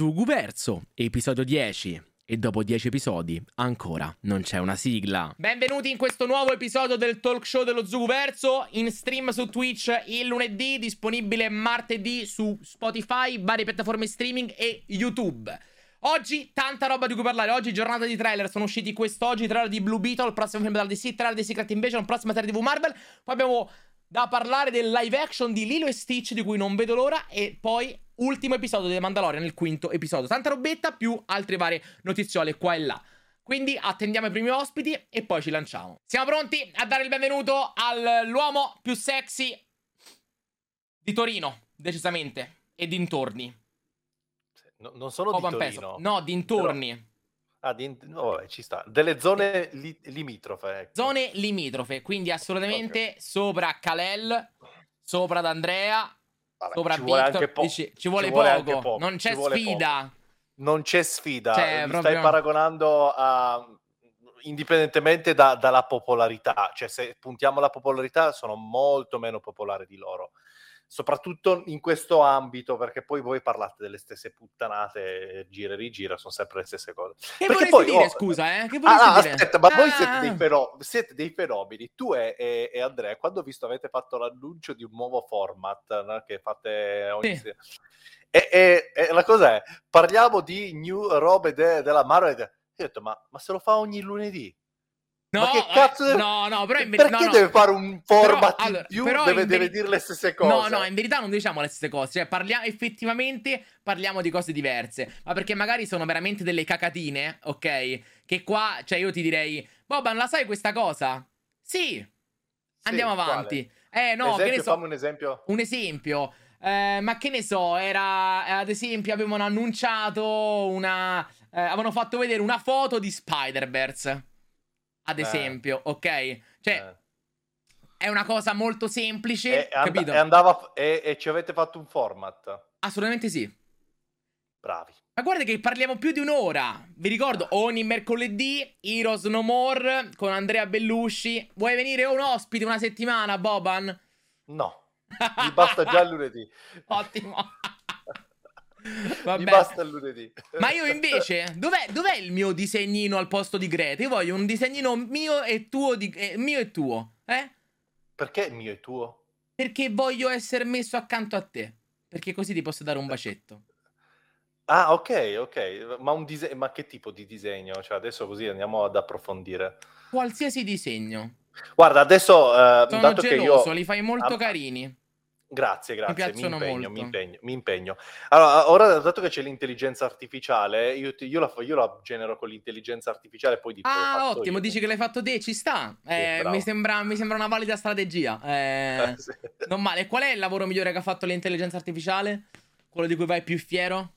Zuguverso, episodio 10. E dopo 10 episodi ancora non c'è una sigla. Benvenuti in questo nuovo episodio del talk show dello Zuguverso, in stream su Twitch il lunedì, disponibile martedì su Spotify, varie piattaforme streaming e YouTube. Oggi tanta roba di cui parlare. Oggi giornata di trailer. Sono usciti quest'oggi trailer di Blue Beetle, il prossimo film della DC, trailer di Secret Invasion, prossima serie TV Marvel. Poi abbiamo da parlare del live action di Lilo e Stitch di cui non vedo l'ora e poi ultimo episodio di The Mandalorian, il quinto episodio. Tanta robetta più altre varie notiziole qua e là. Quindi attendiamo i primi ospiti e poi ci lanciamo. Siamo pronti a dare il benvenuto all'uomo più sexy di Torino, decisamente, e dintorni. No, non sono Open di Torino. No, dintorni. Però... Ah, di... no, ci sta. Delle zone li... limitrofe. Ecco. Zone limitrofe, quindi assolutamente okay. sopra Kalel, sopra D'Andrea, vabbè, sopra ci Victor. Vuole po- Dici, ci vuole, ci vuole poco. poco. Non c'è sfida. Poco. Non c'è sfida. Cioè, Mi proprio... stai paragonando a indipendentemente da, dalla popolarità, cioè se puntiamo alla popolarità sono molto meno popolare di loro soprattutto in questo ambito, perché poi voi parlate delle stesse puttanate, gira e rigira, sono sempre le stesse cose. Che perché poi, dire, oh, scusa, eh? Che ah, dire? aspetta, ma ah. voi siete dei, feno- siete dei, fenomeni, tu e, e, e, Andrea, quando ho visto avete fatto l'annuncio di un nuovo format no? che fate ogni sì. e, e, e, la cosa è, parliamo di new robe de- della Marvel, io ho detto, ma, ma se lo fa ogni lunedì? No, eh, no, no, però in verità. Perché no, deve no. fare un format però, allora, più? Deve, in deve dire le stesse cose. No, no, in verità non diciamo le stesse cose. Cioè, parliamo effettivamente parliamo di cose diverse. Ma perché magari sono veramente delle cacatine, ok? Che qua, cioè, io ti direi, Boban, la sai questa cosa? Sì. Andiamo sì, avanti. Quale? Eh, no, esempio, che ne so. Un esempio. Un esempio. Eh, ma che ne so, era ad esempio avevano annunciato una eh, avevano fatto vedere una foto di Spider-Verse ad eh. esempio, ok? Cioè, eh. è una cosa molto semplice, e, and- capito? E, andava, e, e ci avete fatto un format? Assolutamente sì. Bravi. Ma guarda che parliamo più di un'ora. Vi ricordo, ogni mercoledì, Heroes No More con Andrea Bellusci. Vuoi venire un ospite una settimana, Boban? No, mi basta già lunedì. Ottimo. Vabbè. Mi basta il lunedì. Ma io invece, dov'è, dov'è, il mio disegnino al posto di Greta? Io voglio un disegnino mio e tuo, di, eh, mio e tuo, eh? Perché mio e tuo? Perché voglio essere messo accanto a te. Perché così ti posso dare un bacetto. Ah, ok, ok. Ma, un dise- ma che tipo di disegno? Cioè, adesso così andiamo ad approfondire. Qualsiasi disegno. Guarda, adesso... Uh, Sono dato geloso, che io... li fai molto ah, carini. Grazie, grazie, mi, mi impegno, mi impegno, mi impegno, Allora, ora dato che c'è l'intelligenza artificiale, io, io, la, io la, genero con l'intelligenza artificiale poi di Ah, ottimo, io. dici che l'hai fatto te, ci sta. Eh, mi, sembra, mi, sembra, una valida strategia. Eh, sì. Non male. Qual è il lavoro migliore che ha fatto l'intelligenza artificiale? Quello di cui vai più fiero?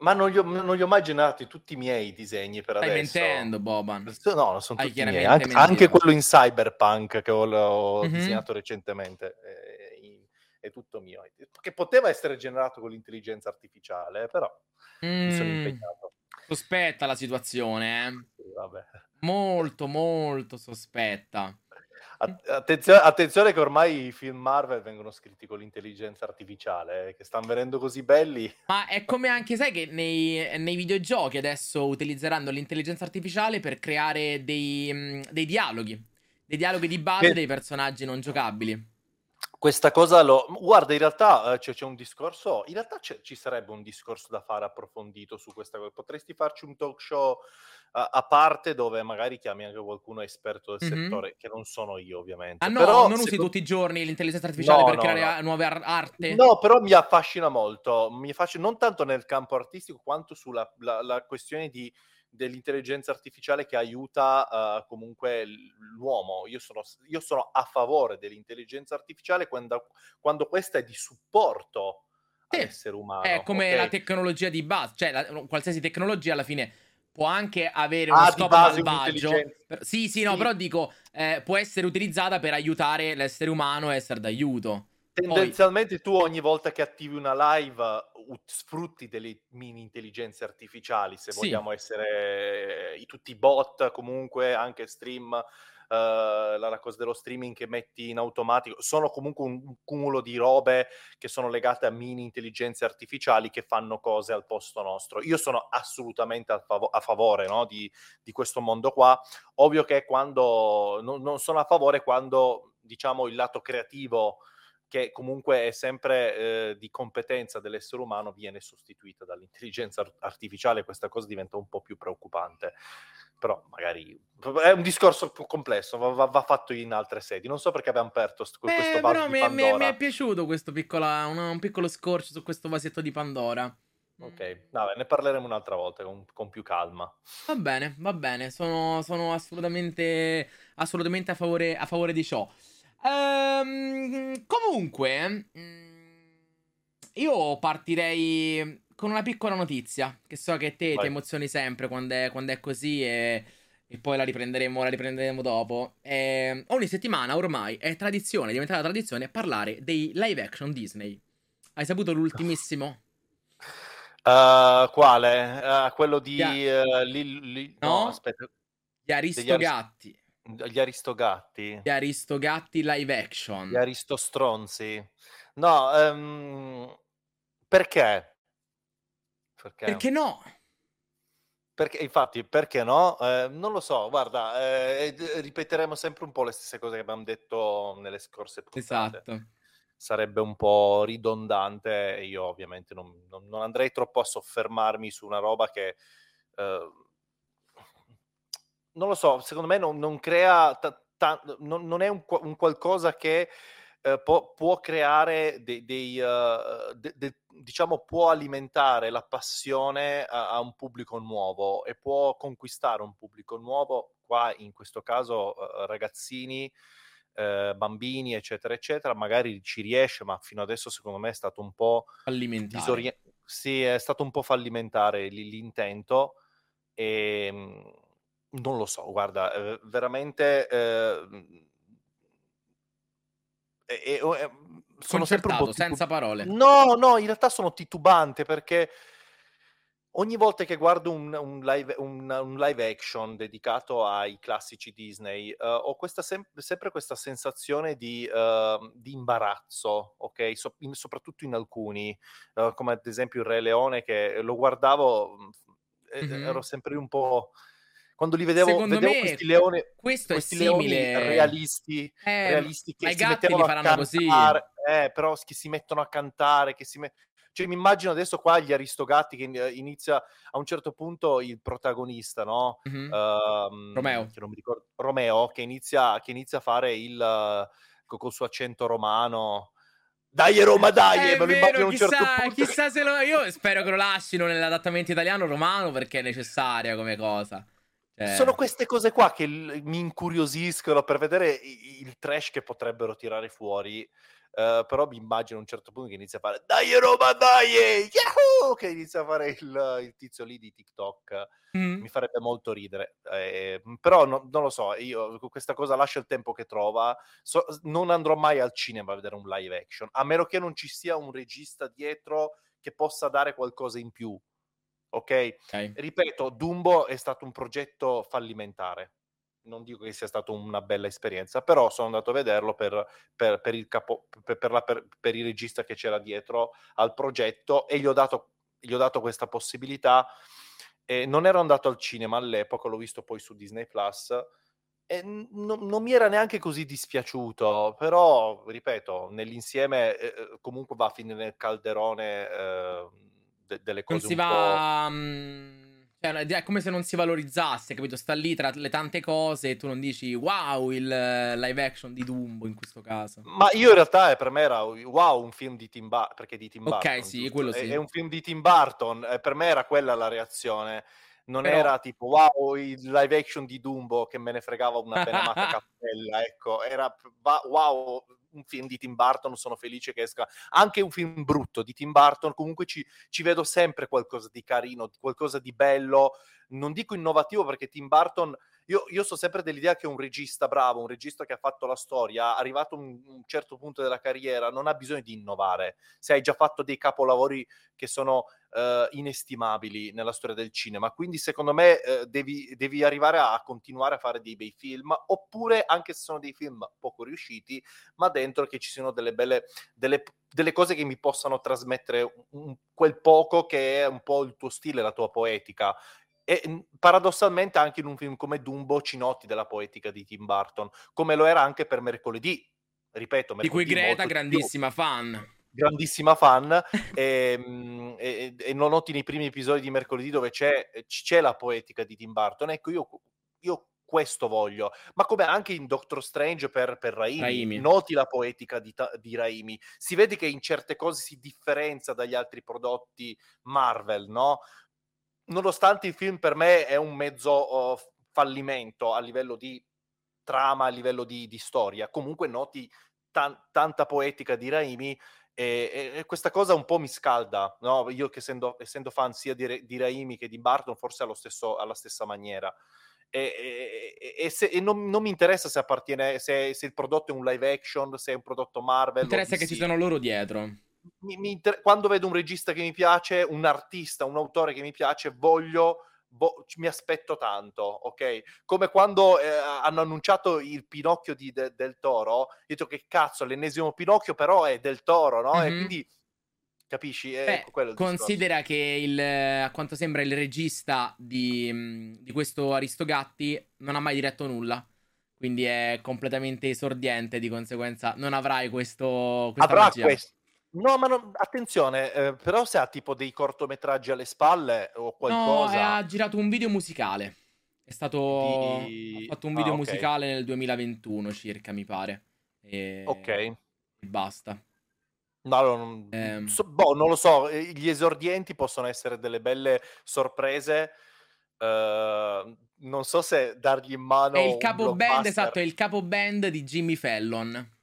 Ma non li, ho, non li ho mai generati tutti i miei disegni per Stai adesso. Stai mentendo, Boban. No, sono tutti miei. Anche, anche, quello in Cyberpunk che ho, ho mm-hmm. disegnato recentemente. Eh, è tutto mio. Che poteva essere generato con l'intelligenza artificiale, però mm, mi sono mm. impegnato. Sospetta la situazione, eh? Sì. Molto, molto sospetta. Attenzione, attenzione, che ormai i film Marvel vengono scritti con l'intelligenza artificiale, eh, che stanno venendo così belli. Ma è come anche, sai, che nei, nei videogiochi adesso utilizzeranno l'intelligenza artificiale per creare dei, mm, dei dialoghi. Dei dialoghi di base che... dei personaggi non giocabili questa cosa lo... Guarda, in realtà c'è, c'è, un discorso, in realtà ci sarebbe un discorso da fare approfondito su questa cosa. Potresti farci un talk show uh, a parte dove magari chiami anche qualcuno esperto del mm-hmm. settore, che non sono io ovviamente. Ah no, però, non usi tu... tutti i giorni l'intelligenza artificiale no, per no, creare no. nuove ar- arte? No, però mi affascina molto, mi affascina non tanto nel campo artistico quanto sulla la, la questione di dell'intelligenza artificiale che aiuta uh, comunque l'uomo. Io sono, io sono, a favore dell'intelligenza artificiale quando, quando questa è di supporto sì. all'essere umano. È come okay? la tecnologia di base, cioè la, qualsiasi tecnologia alla fine può anche avere uno ah, scopo malvagio. Sì, sì, no, sì. però dico, eh, può essere utilizzata per aiutare l'essere umano a essere d'aiuto. Tendenzialmente tu ogni volta che attivi una live uh, sfrutti delle mini intelligenze artificiali, se sì. vogliamo essere eh, tutti bot comunque, anche stream la cosa dello streaming che metti in automatico, sono comunque un, un, cumulo di robe che sono legate a mini intelligenze artificiali che fanno cose al posto nostro. Io sono assolutamente a, fav- a favore no, di, di, questo mondo qua. Ovvio che quando non, non sono a favore quando diciamo il lato creativo che comunque è sempre eh, di competenza dell'essere umano, viene sostituita dall'intelligenza artificiale, questa cosa diventa un po' più preoccupante. Però magari è un discorso più complesso, va, va fatto in altre sedi. Non so perché abbiamo aperto st- eh, questo vaso però mi, mi, mi, è piaciuto questo piccola, un, un, piccolo scorcio su questo vasetto di Pandora. Ok, Vabbè, ne parleremo un'altra volta con, con, più calma. Va bene, va bene, sono, sono assolutamente, assolutamente a, favore, a favore di ciò. Ehm, comunque, io partirei con una piccola notizia. Che so che te Vai. ti emozioni sempre quando è, quando è così e, e, poi la riprenderemo, la riprenderemo dopo. E, ehm, ogni settimana ormai è tradizione, è diventata tradizione parlare dei live action Disney. Hai saputo l'ultimissimo? Uh, quale? Uh, quello di... Uh, li, li... No? no, aspetta. Gli Aristogatti. Gli Aristogatti. Gli Aristogatti live action. Gli Aristostronzi. No, um, perché? Perché? Perché no? Perché, infatti, perché no? Eh, non lo so, guarda, eh, ripeteremo sempre un po' le stesse cose che abbiamo detto nelle scorse puntate. Esatto. Sarebbe un po' ridondante e io ovviamente non, non, non andrei troppo a soffermarmi su una roba che... Eh, non lo so, secondo me non, non crea, ta, ta, non, non, è un, un qualcosa che eh, può, può, creare dei, dei uh, de, de, diciamo, può alimentare la passione a, a, un pubblico nuovo e può conquistare un pubblico nuovo, qua in questo caso uh, ragazzini, uh, bambini, eccetera, eccetera, magari ci riesce, ma fino adesso secondo me è stato un po' fallimentare. Disorient- sì, è stato un po' fallimentare l- l'intento e ehm, non lo so, guarda, eh, veramente... Eh, e, e, e, sono sempre un po' titu- senza parole. No, no, in realtà sono titubante perché ogni volta che guardo un, un, live, un, un live, action dedicato ai classici Disney, uh, ho questa sem- sempre questa sensazione di, uh, di imbarazzo, ok? So- in, soprattutto in alcuni, uh, come ad esempio il Re Leone, che lo guardavo, mm-hmm. ero sempre un po' quando li vedevo, Secondo vedevo questi leoni, questo questi è simile. leoni realisti, eh, realisti che si mettevano a cantare, così. Eh, però che si mettono a cantare, che si met... Cioè, mi immagino adesso qua gli Aristogatti che inizia a un certo punto il protagonista, no? Mm-hmm. Uh, Romeo. Che non mi ricordo, Romeo, che inizia, che inizia a fare il col suo accento romano. Dai Roma, dai! È me lo immagino a un certo punto. Chissà se lo. Io spero che lo lasciano nell'adattamento italiano romano perché è necessaria come cosa. Eh. Sono queste cose qua che l- mi incuriosiscono per vedere i- il trash che potrebbero tirare fuori. Uh, però mi immagino a un certo punto che inizia a fare dai Roma dai Yahoo! che inizia a fare il, il tizio lì di TikTok mm. mi farebbe molto ridere eh, però no, non lo so io questa cosa lascia il tempo che trova so, non andrò mai al cinema a vedere un live action a meno che non ci sia un regista dietro che possa dare qualcosa in più ok? okay. Ripeto, Dumbo è stato un progetto fallimentare. Non dico che sia stata una bella esperienza, però sono andato a vederlo per, per, per il, capo, per, la, per, il regista che c'era dietro al progetto e gli ho dato, gli ho dato questa possibilità. E non ero andato al cinema all'epoca, l'ho visto poi su Disney Plus e n- non mi era neanche così dispiaciuto, però ripeto, nell'insieme eh, eh comunque va a finire nel calderone eh, de- delle cose non si va... Cioè, è come se non si valorizzasse, capito? Sta lì tra le tante cose e tu non dici wow il live action di Dumbo in questo caso. Ma io in realtà eh, per me era wow un film di Tim Burton, perché di Tim Burton. Ok, sì, quello sì. È, è, un film di Tim Burton, e per me era quella la reazione. Non Però... era tipo wow il live action di Dumbo che me ne fregava una benamata cappella, ecco, era wow un film di Tim Burton, sono felice che esca anche un film brutto di Tim Burton, comunque ci, ci vedo sempre qualcosa di carino, qualcosa di bello, non dico innovativo perché Tim Burton io, io so sempre dell'idea che un regista bravo, un regista che ha fatto la storia, arrivato a un, un, certo punto della carriera, non ha bisogno di innovare. Se hai già fatto dei capolavori che sono uh, inestimabili nella storia del cinema, quindi secondo me uh, devi, devi, arrivare a, continuare a fare dei bei film, oppure anche se sono dei film poco riusciti, ma dentro che ci siano delle belle, delle, delle cose che mi possano trasmettere un, quel poco che è un po' il tuo stile, la tua poetica. E paradossalmente anche in un film come Dumbo ci noti della poetica di Tim Burton, come lo era anche per Mercoledì. Ripeto, Mercoledì di cui Greta grandissima più. fan grandissima fan ehm, e, e, e, lo noti nei primi episodi di mercoledì dove c'è, c'è la poetica di Tim Burton. Ecco, io, io questo voglio, ma come anche in Doctor Strange per, per Raimi, Raimi. noti la poetica di, di, Raimi, si vede che in certe cose si differenzia dagli altri prodotti Marvel, no? Nonostante il film per me è un mezzo uh, fallimento a livello di trama, a livello di, di storia, comunque noti tan- tanta poetica di Raimi e, e, e, questa cosa un po' mi scalda, no? io che essendo, essendo fan sia di, di, Raimi che di Barton, forse allo stesso, alla stessa maniera. E, e se, non, non, mi interessa se appartiene, se, se, il prodotto è un live action, se è un prodotto Marvel. Mi interessa che ci sono loro dietro mi, mi inter- quando vedo un regista che mi piace, un artista, un autore che mi piace, voglio Bo- mi aspetto tanto, ok? Come quando eh, hanno annunciato il Pinocchio di, de- del Toro, ho detto che cazzo, l'ennesimo Pinocchio però è del Toro, no? Mm-hmm. E quindi capisci? È Beh, considera che il, a quanto sembra il regista di, di, questo Aristogatti non ha mai diretto nulla. Quindi è completamente esordiente, di conseguenza non avrai questo. Avrà magia. No, ma non, attenzione, eh, però se ha tipo dei cortometraggi alle spalle o qualcosa... No, ha girato un video musicale. È stato... Di... Ha fatto un video ah, okay. musicale nel 2021 circa, mi pare. E... Ok. E basta. No, non... Eh... So, boh, non lo so, gli esordienti possono essere delle belle sorprese. Uh, non so se dargli in mano... È il capo band, esatto, è il capo band di Jimmy Fallon.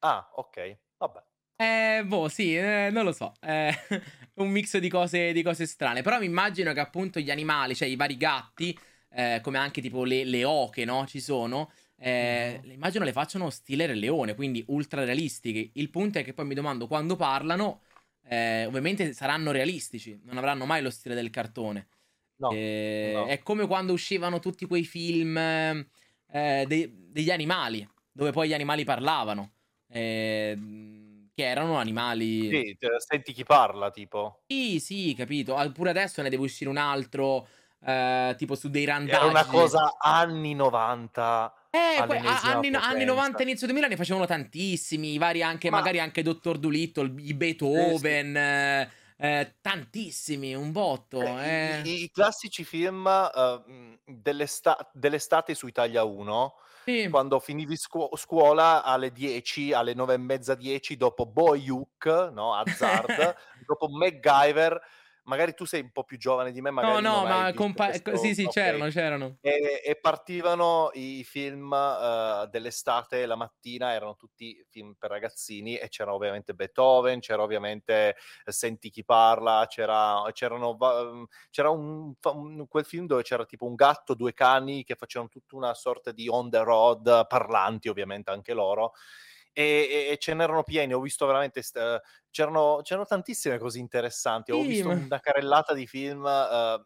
Ah, ok, vabbè. Eh, boh, sì, eh, non lo so. Eh, un mix di cose, di cose, strane. Però mi immagino che appunto gli animali, cioè i vari gatti, eh, come anche tipo le, le, oche, no? Ci sono. Eh, mm. Immagino le facciano stile Re Leone, quindi ultra realistiche. Il punto è che poi mi domando quando parlano, eh, ovviamente saranno realistici, non avranno mai lo stile del cartone. No, eh, no. È come quando uscivano tutti quei film eh, de- degli animali, dove poi gli animali parlavano. Eh, che erano animali. Sì, senti chi parla, tipo. Sì, sì, capito. Pure adesso ne deve uscire un altro, eh, tipo su dei randaggi. Era una cosa anni 90. Eh, que- anni, anni, 90, inizio 2000 ne facevano tantissimi, vari anche, Ma... magari anche Dottor Dolittle, i Beethoven, eh, sì. eh, tantissimi, un botto. Eh, I, i, I, classici film uh, dell'esta- dell'estate su Italia 1 sì. quando finivi scu- scuola alle 10, alle 9 e mezza 10, dopo Boyhook, no? Hazard, dopo MacGyver, magari tu sei un po' più giovane di me, magari no, no, ma compa- questo... sì, sì, okay. c'erano, c'erano. E, e, partivano i film uh, dell'estate la mattina, erano tutti film per ragazzini e c'era ovviamente Beethoven, c'era ovviamente Senti chi parla, c'era, c'erano, c'era un, un, quel film dove c'era tipo un gatto, due cani che facevano tutta una sorta di on the road, parlanti ovviamente anche loro e, e, ce n'erano pieni. Ho visto veramente. Uh, c'erano, c'erano, tantissime cose interessanti. Ho visto una carrellata di film. Uh,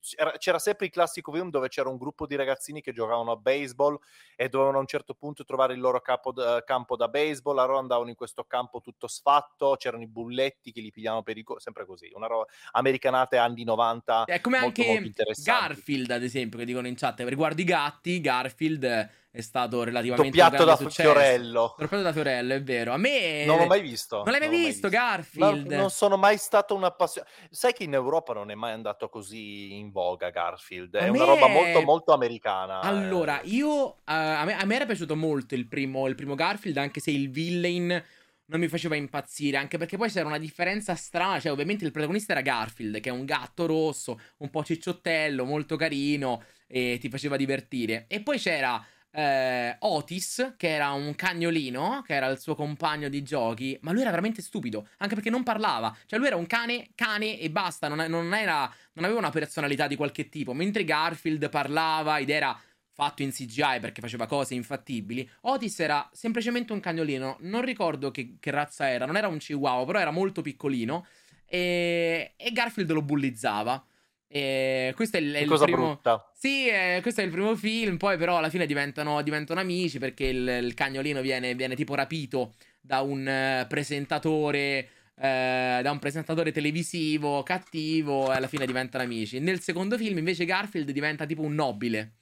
c'era, c'era, sempre il classico film dove c'era un gruppo di ragazzini che giocavano a baseball e dovevano a un certo punto trovare il loro capo, uh, campo da baseball. Allora andavano in questo campo tutto sfatto. C'erano i bulletti che li pigliavano per i. Co- sempre così. Una roba americanate anni 90. È come molto, anche molto Garfield, ad esempio, che dicono in chat. Riguardo i gatti, Garfield è stato relativamente doppiato da successo. Fiorello. Doppiato da Fiorello, è vero. A me Non l'ho mai visto. Non l'hai mai, visto, mai visto, Garfield? No, non sono mai stato un appassionato. Sai che in Europa non è mai andato così in voga Garfield, è a una me... roba molto molto americana. Eh. Allora, io uh, a, me, a, me, era piaciuto molto il primo, il primo Garfield, anche se il villain non mi faceva impazzire, anche perché poi c'era una differenza strana, cioè ovviamente il protagonista era Garfield, che è un gatto rosso, un po' cicciottello, molto carino e ti faceva divertire. E poi c'era eh, Otis, che era un cagnolino, che era il suo compagno di giochi, ma lui era veramente stupido, anche perché non parlava. Cioè lui era un cane, cane e basta, non, non, era, non aveva una personalità di qualche tipo, mentre Garfield parlava ed era fatto in CGI perché faceva cose infattibili. Otis era semplicemente un cagnolino, non ricordo che, che razza era, non era un chihuahua, però era molto piccolino e, e Garfield lo bullizzava. E questo è il, è il primo... brutta. Sì, eh, questo è il primo film. Poi, però, alla fine diventano, diventano amici perché il, il cagnolino viene, viene, tipo rapito da un uh, presentatore. Uh, da un presentatore televisivo cattivo e alla fine diventano amici. Nel secondo film, invece, Garfield diventa tipo un nobile.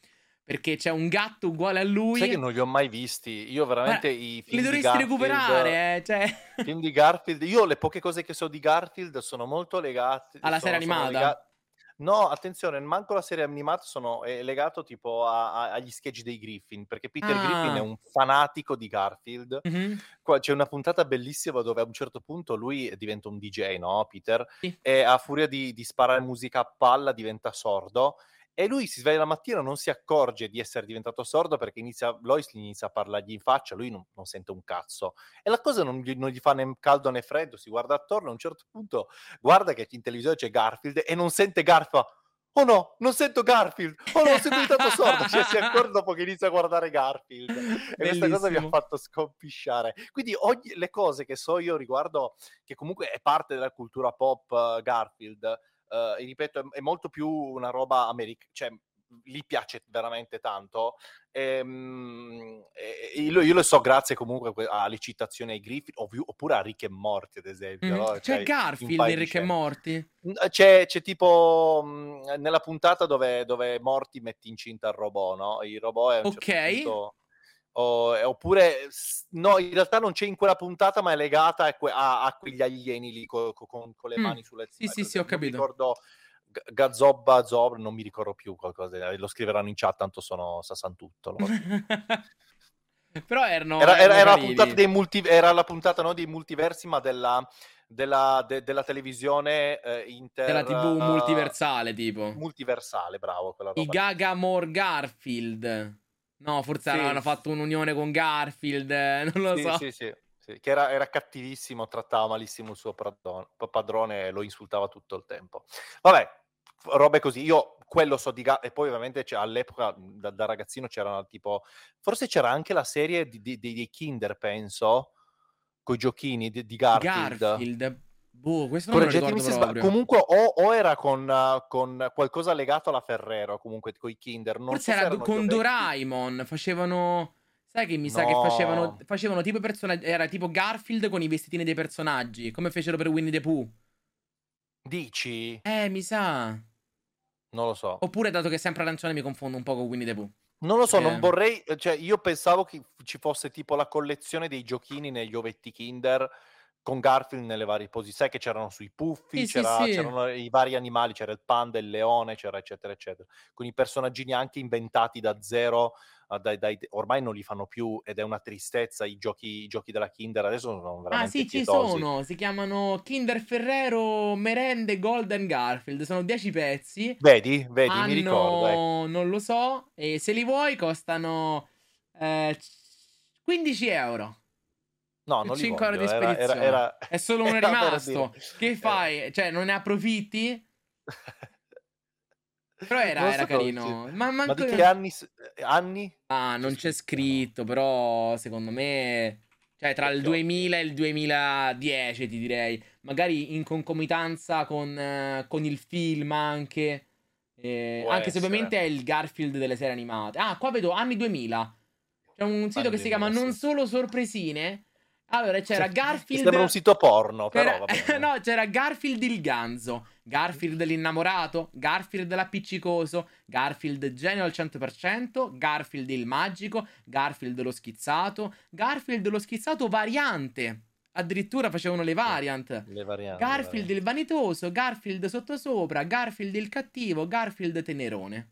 Perché c'è un gatto uguale a lui. Sai che non li ho mai visti. Io veramente Guarda, i film. Li dovresti recuperare, eh, cioè... Film di Garfield. Io le poche cose che so di Garfield sono molto legate. Alla sono, serie animata. Legate... No, attenzione, manco la serie animata sono, è legato tipo a, a, agli sketch dei Griffin, perché Peter ah. Griffin è un fanatico di Garfield. Mm-hmm. Qua c'è una puntata bellissima dove a un certo punto lui diventa un DJ, no, Peter? Sì. E a furia di, di sparare musica a palla diventa sordo e lui si sveglia la mattina, non si accorge di essere diventato sordo perché inizia, Lois gli inizia a parlargli in faccia, lui non, non sente un cazzo. E la cosa non gli, non gli, fa né caldo né freddo, si guarda attorno, a un certo punto guarda che in televisione c'è Garfield e non sente Garfield. Oh no, non sento Garfield! Oh no, sono diventato sordo! Cioè, si accorge dopo che inizia a guardare Garfield. E Bellissimo. questa cosa mi ha fatto scompisciare. Quindi ogni, le cose che so io riguardo, che comunque è parte della cultura pop uh, Garfield, uh, e ripeto, è, è, molto più una roba americana, cioè gli piace veramente tanto. Ehm, e, e, io, io, lo so grazie comunque alle citazioni ai Griffin oppure a Rick e Morty ad esempio. Mm, no? C'è cioè, Garfield in Rick e Morty? C'è, c'è tipo mh, nella puntata dove, dove, Morty mette incinta il robot, no? Il robot è un ok. Certo punto, o, oppure no, in realtà non c'è in quella puntata, ma è legata a, que- a, a quegli alieni lì co- co- con, con, le mm. mani sulle spalle. Sì, sì, sì, ho capito. Ricordo Gazobba Zob, non mi ricordo più qualcosa, lo scriveranno in chat, tanto sono sasantutto. Però erano, era, era, era, la puntata, multi, era la puntata no, dei multiversi, ma della, della, de, della televisione eh, inter... Della tv multiversale, tipo. Multiversale, bravo. I Gagamore Garfield. No, forse sì. hanno fatto un'unione con Garfield, non lo sì, so. Sì, sì, sì, che era, era, cattivissimo, trattava malissimo il suo padrone e lo insultava tutto il tempo. Vabbè, robe così. Io quello so di Garfield, e poi ovviamente all'epoca da, da, ragazzino c'era tipo, forse c'era anche la serie di, di, dei Kinder, penso, con i giochini di, di Garfield. Garfield. Boh, questo non Correggetemi se sbaglio. Comunque o, o era con, uh, con, qualcosa legato alla Ferrero, comunque con i Kinder. Non Forse so era con Doraemon, facevano... Sai che mi no. sa che facevano, facevano tipo personaggi... Era tipo Garfield con i vestitini dei personaggi, come fecero per Winnie the Pooh. Dici? Eh, mi sa. Non lo so. Oppure, dato che è sempre arancione, mi confondo un po' con Winnie the Pooh. Non lo so, eh. non vorrei... Cioè, io pensavo che ci fosse tipo la collezione dei giochini negli ovetti Kinder con Garfield nelle varie posizioni. Sai che c'erano sui puffi, sì, sì. c'erano i vari animali, c'era il panda, il leone, c'era eccetera eccetera. Con i personaggini anche inventati da zero, uh, dai, dai, ormai non li fanno più ed è una tristezza i giochi, i giochi della Kinder adesso sono ah, veramente Ah sì, pietosi. ci sono, si chiamano Kinder Ferrero Merende Golden Garfield, sono 10 pezzi. Vedi, vedi, Hanno, mi ricordo. Ecco. Non lo so, e se li vuoi costano eh, 15 euro. No, non 5 ore di spedizione. Era, era, era, è solo uno rimasto. Che fai? Cioè, non ne approfitti? Però era, era carino. Ma, manco... Ma, di che anni? anni? Ah, non c'è scritto, però secondo me... Cioè, tra il 2000 e il 2010, ti direi. Magari in concomitanza con, con il film anche. Eh, anche essere. se ovviamente è il Garfield delle serie animate. Ah, qua vedo anni 2000. C'è un sito anni che si chiama Non Solo Sorpresine allora c'era Garfield. Sembra un sito porno, però. C'era... no, c'era Garfield il ganzo, Garfield l'innamorato, Garfield l'appiccicoso, Garfield genio al 100%, Garfield il magico, Garfield lo schizzato, Garfield lo schizzato variante. Addirittura facevano le variant. Le varianti. Garfield il vanitoso, Garfield sottosopra, Garfield il cattivo, Garfield tenerone.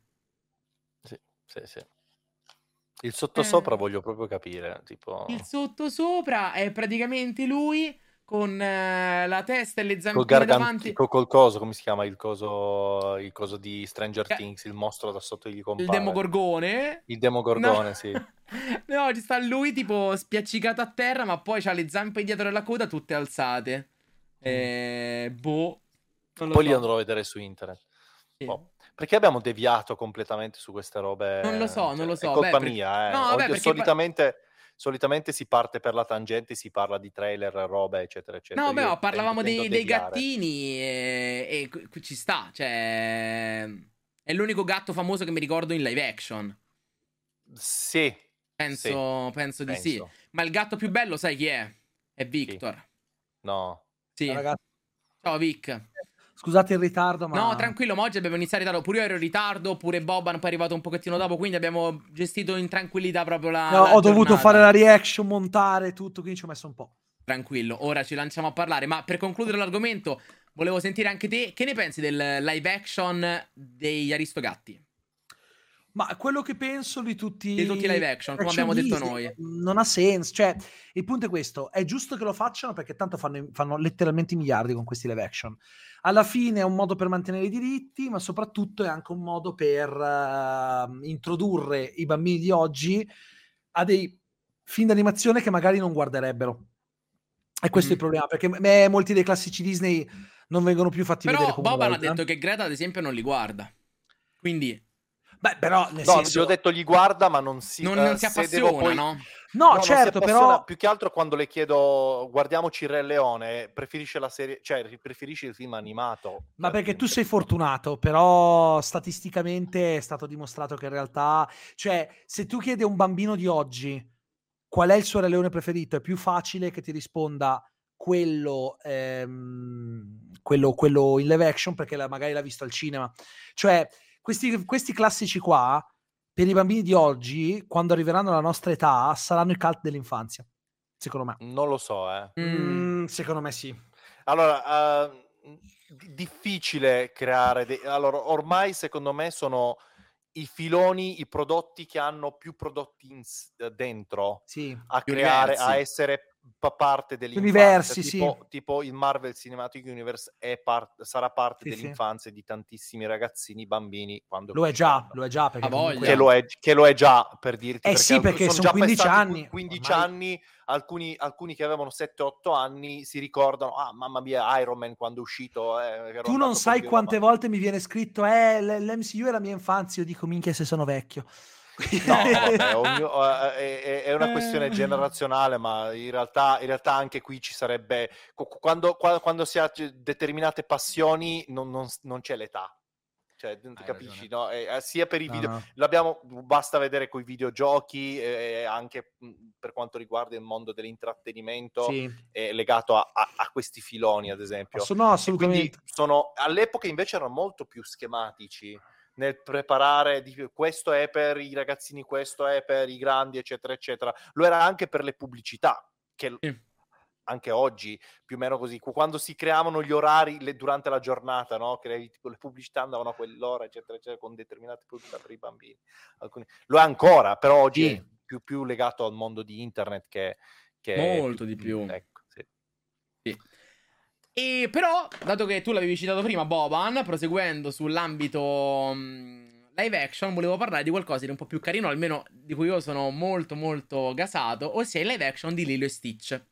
Sì, sì, sì. Il sottosopra eh. voglio proprio capire, tipo... Il sottosopra è praticamente lui con eh, la testa e le zampine col davanti. Col coso, come si chiama il coso, il coso di Stranger Ca- Things, il mostro da sotto gli compare. Il demogorgone. Il demogorgone, no. sì. no, ci sta lui tipo spiaccicato a terra, ma poi ha le zampe dietro della coda tutte alzate. Mm. E... Boh. Poi so. li andrò a vedere su internet. Sì. Oh. Perché abbiamo deviato completamente su queste robe? Non lo so, cioè, non lo so. È colpa Beh, mia, eh. No, vabbè, perché... solitamente solitamente si parte per la tangente, si parla di trailer, roba, eccetera, eccetera. No, beh, no, parlavamo dei, dei gattini e, e, ci sta, cioè... È l'unico gatto famoso che mi ricordo in live action. Sì. Penso, sì, penso di penso. sì. Ma il gatto più bello, sai chi è? È Victor. Sì. No. Sì. Ciao, Ciao Vic. Scusate il ritardo, ma... No, tranquillo, ma oggi abbiamo iniziato in ritardo. Pure io ero in ritardo, pure Boban poi è arrivato un pochettino dopo, quindi abbiamo gestito in tranquillità proprio la... No, la ho dovuto fare la reaction, montare tutto, quindi ci ho messo un po'. Tranquillo, ora ci lanciamo a parlare, ma per concludere l'argomento, volevo sentire anche te, che ne pensi del live action degli Aristogatti? Ma quello che penso di tutti... Di tutti i live action, come abbiamo detto noi. Non ha senso, cioè, il punto è questo, è giusto che lo facciano perché tanto fanno, fanno letteralmente miliardi con questi live action. Alla fine è un modo per mantenere i diritti, ma soprattutto è anche un modo per uh, introdurre i bambini di oggi a dei film d'animazione che magari non guarderebbero. E questo mm. è il mm. problema, perché me, molti dei classici Disney non vengono più fatti Però vedere come Boban ha detto che Greta, ad esempio, non li guarda. Quindi Beh, però nel no, senso... ho detto gli guarda, ma non si, non, non si appassiona, poi... no? No, no certo, però più che altro quando le chiedo guardiamoci Re Leone, preferisce la serie, cioè preferisci il film animato. Ma perché tu sei fortunato, però statisticamente è stato dimostrato che in realtà, cioè, se tu chiedi a un bambino di oggi qual è il suo Re Leone preferito, è più facile che ti risponda quello, ehm, quello, quello in live action perché magari l'ha visto al cinema. Cioè, questi, questi classici qua, per i bambini di oggi, quando arriveranno alla nostra età, saranno i cult dell'infanzia. Secondo me. Non lo so, eh. Mm, secondo me sì. Allora, uh, difficile creare... De- allora, ormai secondo me sono i filoni, i prodotti che hanno più prodotti in, dentro sì, a creare, diversi. a essere parte dell'infanzia. Universi, tipo, sì. tipo il Marvel Cinematic Universe part- sarà parte sì, dell'infanzia sì. di tantissimi ragazzini, bambini. Quando lo è già, lo è già. Perché che, lo è, che lo è già per dirti. Eh sì, perché sono, sono 15 anni. 15 ormai... anni, alcuni, alcuni, che avevano 7-8 anni si ricordano, ah mamma mia, Iron Man quando è uscito. Eh, tu non sai quante ma... volte mi viene scritto, eh, l'MCU è la mia infanzia, io dico minchia se sono vecchio. No, vabbè, ogni, è, è, una questione generazionale, ma in realtà, in realtà anche qui ci sarebbe... Quando, quando si ha determinate passioni non, non, non c'è l'età. Cioè, capisci, no? Eh, sia per i video, no, no. l'abbiamo, basta vedere con i videogiochi, eh, anche per quanto riguarda il mondo dell'intrattenimento, sì. eh, legato a, a, a, questi filoni, ad esempio. No, assolutamente. Sono, all'epoca invece erano molto più schematici nel preparare di, questo è per i ragazzini, questo è per i grandi, eccetera, eccetera. Lo era anche per le pubblicità, che sì. anche oggi più o meno così, quando si creavano gli orari le, durante la giornata, no? che tipo, le pubblicità andavano a quell'ora, eccetera, eccetera, con determinate pubblicità per i bambini. Alcuni... Lo è ancora, però oggi sì. è più, più, legato al mondo di internet che... che Molto più, di più. Ecco, sì. sì. E però, dato che tu l'avevi citato prima, Boban, proseguendo sull'ambito um, live action, volevo parlare di qualcosa di un po' più carino, almeno di cui io sono molto molto gasato, ossia il live action di Lilo e Stitch.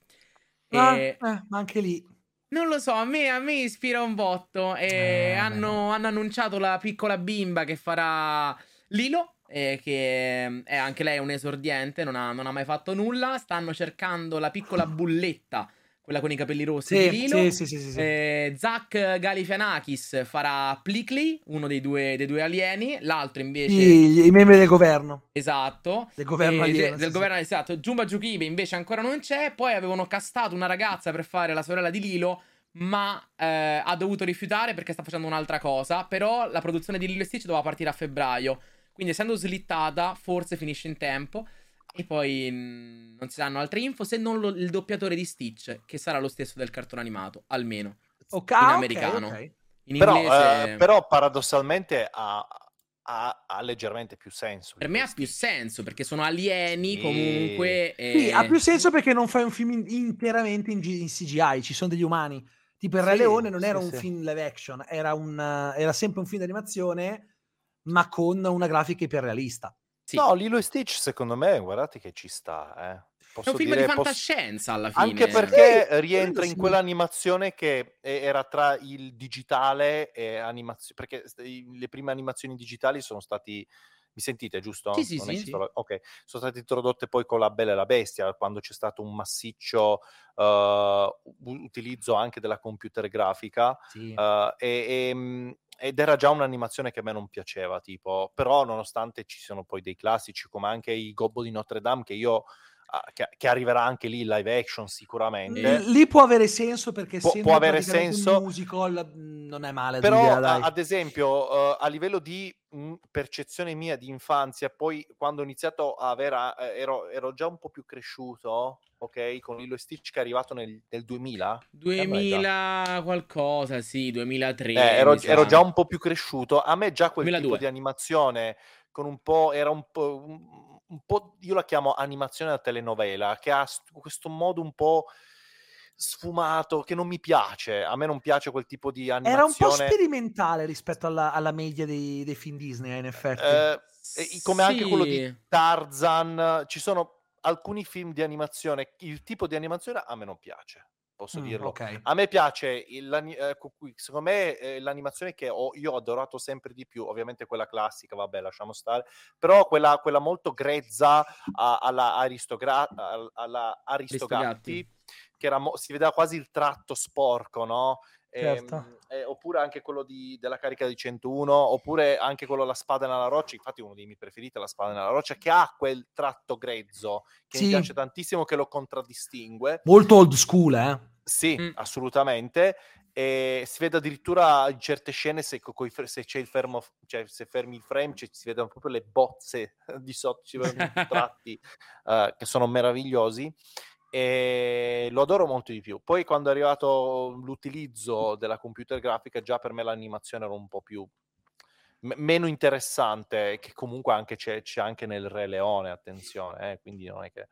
Ah, e... eh, ma anche lì. Non lo so, a me, a me ispira un botto. E eh, hanno, hanno, annunciato la piccola bimba che farà Lilo, eh, che è anche lei un esordiente, non ha, non ha mai fatto nulla. Stanno cercando la piccola bulletta quella con i capelli rossi sì, di Lilo. Sì, sì, sì, sì. Eh, Zach Galifianakis farà Plickley, uno dei due, dei due alieni, l'altro invece... I, i membri del governo. Esatto. Del governo eh, alieno. Del governo, esatto. Jumba Jukibe invece ancora non c'è, poi avevano castato una ragazza per fare la sorella di Lilo, ma eh, ha dovuto rifiutare perché sta facendo un'altra cosa, però la produzione di Lilo e Stitch doveva partire a febbraio, quindi essendo slittata forse finisce in tempo. E poi mh, mm, non si danno altre info se non lo, il doppiatore di Stitch, che sarà lo stesso del cartone animato, almeno okay, in americano. Okay, okay. In però, inglese... eh, però paradossalmente ha, ha, ha, leggermente più senso. Per me ha più senso perché sono alieni sì. comunque. E... Sì, ha più senso perché non fai un film in, interamente in, in, CGI, ci sono degli umani. Tipo il Re sì, Leone non era un film live action, era, un, era sempre un film d'animazione, ma con una grafica iperrealista. Sì. No, Lilo e Stitch secondo me, guardate che ci sta, eh. Posso è un film dire, di fantascienza posso... alla fine. Anche perché eh, rientra in quell'animazione che era tra il digitale e animazione. Perché le prime animazioni digitali sono stati. Mi sentite giusto? Sì, sì, sì, sì. Ok, sono state introdotte poi con La Bella e la Bestia, quando c'è stato un massiccio uh, utilizzo anche della computer grafica. Sì. Uh, e, e, ehm, ed era già un'animazione che a me non piaceva, tipo, però nonostante ci siano poi dei classici come anche i Gobbo di Notre Dame che io che, che, arriverà anche lì live action sicuramente. Lì può avere senso perché Pu- può avere senso un musical non è male. Però idea, ad esempio uh, a livello di mh, percezione mia di infanzia, poi quando ho iniziato a avere, eh, ero, ero, già un po' più cresciuto, ok, con Lilo e Stitch che è arrivato nel, nel 2000. 2000 qualcosa, sì, 2003. Eh, ero, ero, già un po' più cresciuto. A me già quel 2002. tipo di animazione con un po', era un po'... Un, po', io la chiamo animazione da telenovela, che ha st- questo modo un po' sfumato che non mi piace. A me non piace quel tipo di animazione. Era un po' sperimentale rispetto alla, alla media dei, dei, film Disney, in effetti. Eh, come sì. anche quello di Tarzan. Ci sono alcuni film di animazione, il tipo di animazione a me non piace posso mm, dirlo. Okay. A me piace, il, eh, secondo me eh, l'animazione che ho, io ho adorato sempre di più, ovviamente quella classica, vabbè lasciamo stare, però quella, quella molto grezza a, alla, aristogra- alla Aristogatti, che era mo- si vedeva quasi il tratto sporco, no? Certo. Ehm, eh, oppure anche quello di, della carica di 101, oppure anche quello La spada nella roccia. Infatti, uno dei miei preferiti è La spada nella roccia, che ha quel tratto grezzo che sì. mi piace tantissimo, che lo contraddistingue. Molto old school, eh? Sì, mm. assolutamente. E si vede addirittura in certe scene se, se c'è il fermo, cioè se fermi il frame, cioè, si vedono proprio le bozze di sotto, ci vedono tratti uh, che sono meravigliosi e lo adoro molto di più. Poi quando è arrivato l'utilizzo della computer grafica, già per me l'animazione era un po' più m- meno interessante, che comunque anche c'è, c'è, anche nel Re Leone, attenzione, eh, quindi non è che...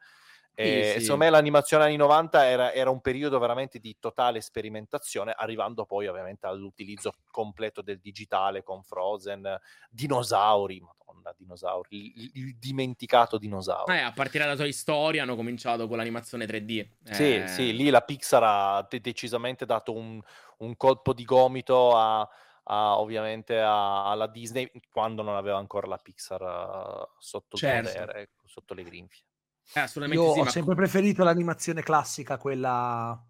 E, sì, Secondo me l'animazione anni 90 era, era, un periodo veramente di totale sperimentazione, arrivando poi ovviamente all'utilizzo completo del digitale con Frozen, dinosauri, madonna, dinosauri, il, il dimenticato dinosauro. Eh, a partire dalla Toy Story hanno cominciato con l'animazione 3D. Sì, eh... sì, lì la Pixar ha de- decisamente dato un, un, colpo di gomito a, a, ovviamente a, alla Disney quando non aveva ancora la Pixar uh, sotto, certo. potere, ecco, sotto le grinfie. Eh, Io sì, ho sempre preferito l'animazione classica, quella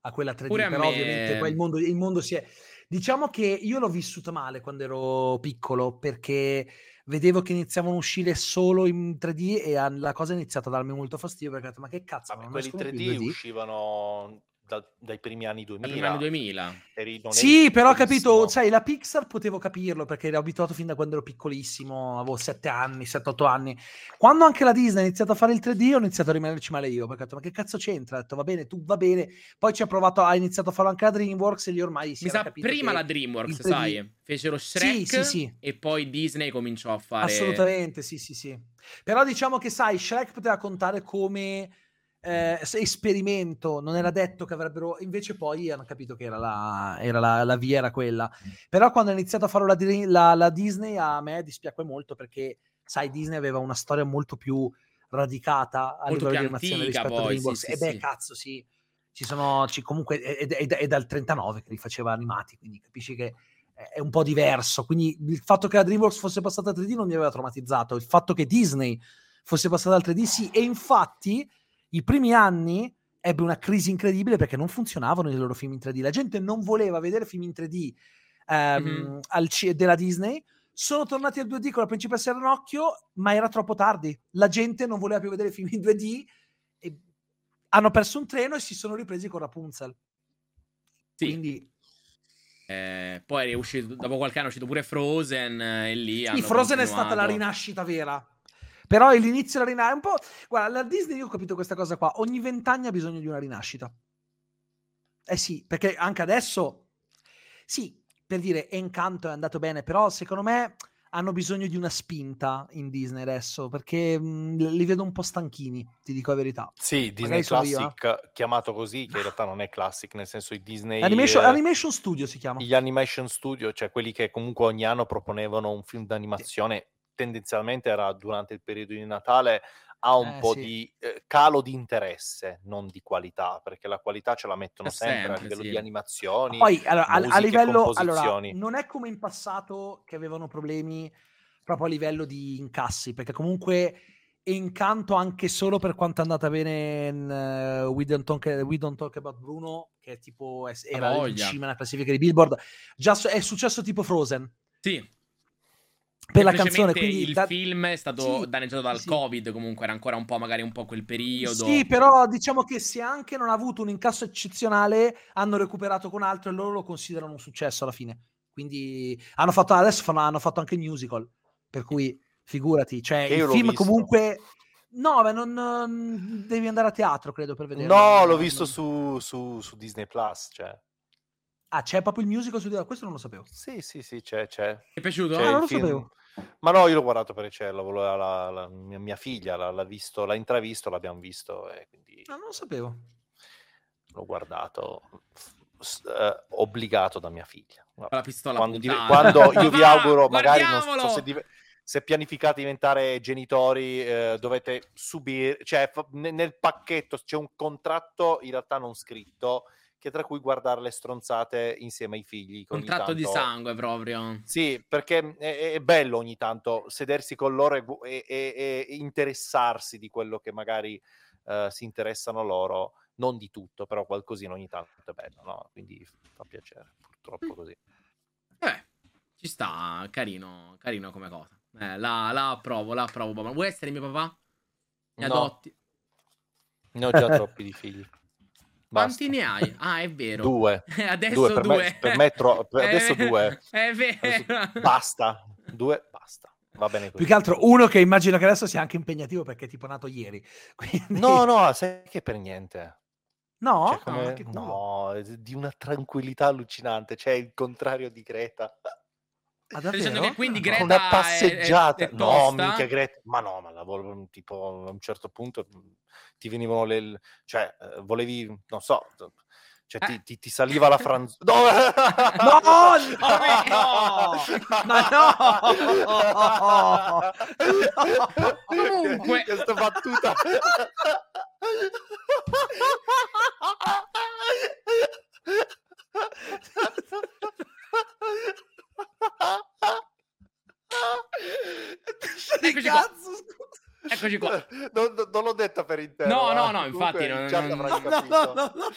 a quella 3D, Pure però ovviamente poi il mondo, il mondo si è... Diciamo che io l'ho vissuto male quando ero piccolo perché vedevo che iniziavano a uscire solo in 3D e la cosa è iniziata a darmi molto fastidio perché ho detto ma che cazzo, Vabbè, quelli 3D, 3D uscivano da, dai primi anni 2000. Primi anni 2000. Eri, sì, però ho capito, sai, la Pixar potevo capirlo perché ero abituato fin da quando ero piccolissimo, avevo 7 anni, 7-8 anni. Quando anche la Disney ha iniziato a fare il 3D, ho iniziato a rimanerci male io, perché ho detto, ma che cazzo c'entra? Ho detto, va bene, tu va bene. Poi ci ha provato, ha iniziato a farlo anche la DreamWorks e lì ormai si Mi sa prima la DreamWorks, sai? Fecero Shrek sì, sì, sì. e poi Disney cominciò a fare... Assolutamente, sì, sì, sì. Però diciamo che, sai, Shrek poteva contare come eh, esperimento, non era detto che avrebbero, invece poi hanno capito che era la, era la, la via, era quella. Però quando ha iniziato a farlo la, la, Disney a me dispiacque molto perché, sai, Disney aveva una storia molto più radicata a molto livello di animazione rispetto poi, a DreamWorks. Sì, e beh, sì. cazzo, sì. Ci sono, ci, comunque, è, è, è, dal 39 che li faceva animati, quindi capisci che è un po' diverso. Quindi il fatto che la DreamWorks fosse passata al 3D non mi aveva traumatizzato. Il fatto che Disney fosse passata al 3D, sì. E infatti i primi anni ebbe una crisi incredibile perché non funzionavano i loro film in 3D. La gente non voleva vedere film in 3D ehm, mm-hmm. C- della Disney. Sono tornati al 2D con la principessa Ranocchio, ma era troppo tardi. La gente non voleva più vedere film in 2D e hanno perso un treno e si sono ripresi con Rapunzel. Sì. Quindi eh, poi è uscito, dopo qualche anno è uscito pure Frozen eh, e lì sì, Frozen continuato. è stata la rinascita vera. Però l'inizio della rinascita è un po'. Guarda, la Disney io ho capito questa cosa qua. Ogni vent'anni ha bisogno di una rinascita. Eh sì, perché anche adesso. Sì, per dire, Encanto è andato bene, però secondo me hanno bisogno di una spinta in Disney adesso perché mh, li vedo un po' stanchini, ti dico la verità. Sì, Disney Classic, io, eh? chiamato così, che in realtà non è Classic, nel senso i Disney... Animation, eh, Animation, Studio si chiama. Gli Animation Studio, cioè quelli che comunque ogni anno proponevano un film d'animazione. Tendenzialmente era durante il periodo di Natale, ha un eh, po' sì. di eh, calo di interesse, non di qualità, perché la qualità ce la mettono sempre, sempre a livello sì. di animazioni. Poi allora, musiche, a, livello allora, non è come in passato che avevano problemi proprio a livello di incassi, perché comunque incanto anche solo per quanto è andata bene in uh, We, Don't Talk, We, Don't Talk, About Bruno, che tipo era in cima nella classifica di Billboard, già è successo tipo Frozen. Sì per la canzone. Quindi il da... film è stato sì, danneggiato dal sì. Covid, comunque era ancora un po' magari un po' quel periodo. Sì, però diciamo che se anche non ha avuto un incasso eccezionale, hanno recuperato con altro e loro lo considerano un successo alla fine. Quindi hanno fatto adesso fanno, hanno fatto anche il musical, per cui figurati, cioè il film visto. comunque No, beh, non, non, devi andare a teatro, credo, per vedere. No, l'ho visto su, su, su Disney Plus, cioè. Ah, c'è proprio il musical su Questo non lo sapevo. Sì, sì, sì, c'è, c'è. Ti è piaciuto? C'è ah, non lo film... sapevo. Ma no, io l'ho guardato per Eccello, la, la, la, mia, figlia l'ha, visto, l'ha intravisto, l'abbiamo visto e quindi... No, non lo sapevo. L'ho guardato eh, obbligato da mia figlia. La pistola quando, div- quando io vi auguro, magari non so se, div- se pianificate diventare genitori, eh, dovete subire, cioè f- nel pacchetto c'è un contratto in realtà non scritto che tra cui guardare le stronzate insieme ai figli. Contratto tanto... di sangue proprio. Sì, perché è, è bello ogni tanto sedersi con loro e, e, e interessarsi di quello che magari uh, si interessano loro, non di tutto, però qualcosina ogni tanto è bello, no? Quindi fa piacere, purtroppo così. Eh, ci sta, carino, carino come cosa. Eh, la, la approvo, la approvo. Vuoi essere mio papà? Mi no. adotti? Ne ho già troppi di figli. Quanti ne hai? Ah, è vero. Due. adesso due. Per due. Me, per me tro- per adesso due. È vero. Adesso, basta. Due, basta. Va bene così. Più che altro uno che immagino che adesso sia anche impegnativo perché è tipo nato ieri. Quindi... No, no, sai che per niente. No? Cioè, come... no, no, di una tranquillità allucinante. Cioè il contrario di Greta. Ah, Sto dicendo che quindi Greta una passeggiata. È, è, è no, mica Greta. Ma no, ma lavoro tipo a un certo punto ti venivano le... cioè, eh, volevi, non so, cioè, ti, eh. ti, ti, saliva la franz... No! no! no! Ma no! Comunque... Questa battuta... Eccoci cazzo, Eccoci qua. Non, non, l'ho detta per intero. No, no, no, infatti. Non, non... No, no, no,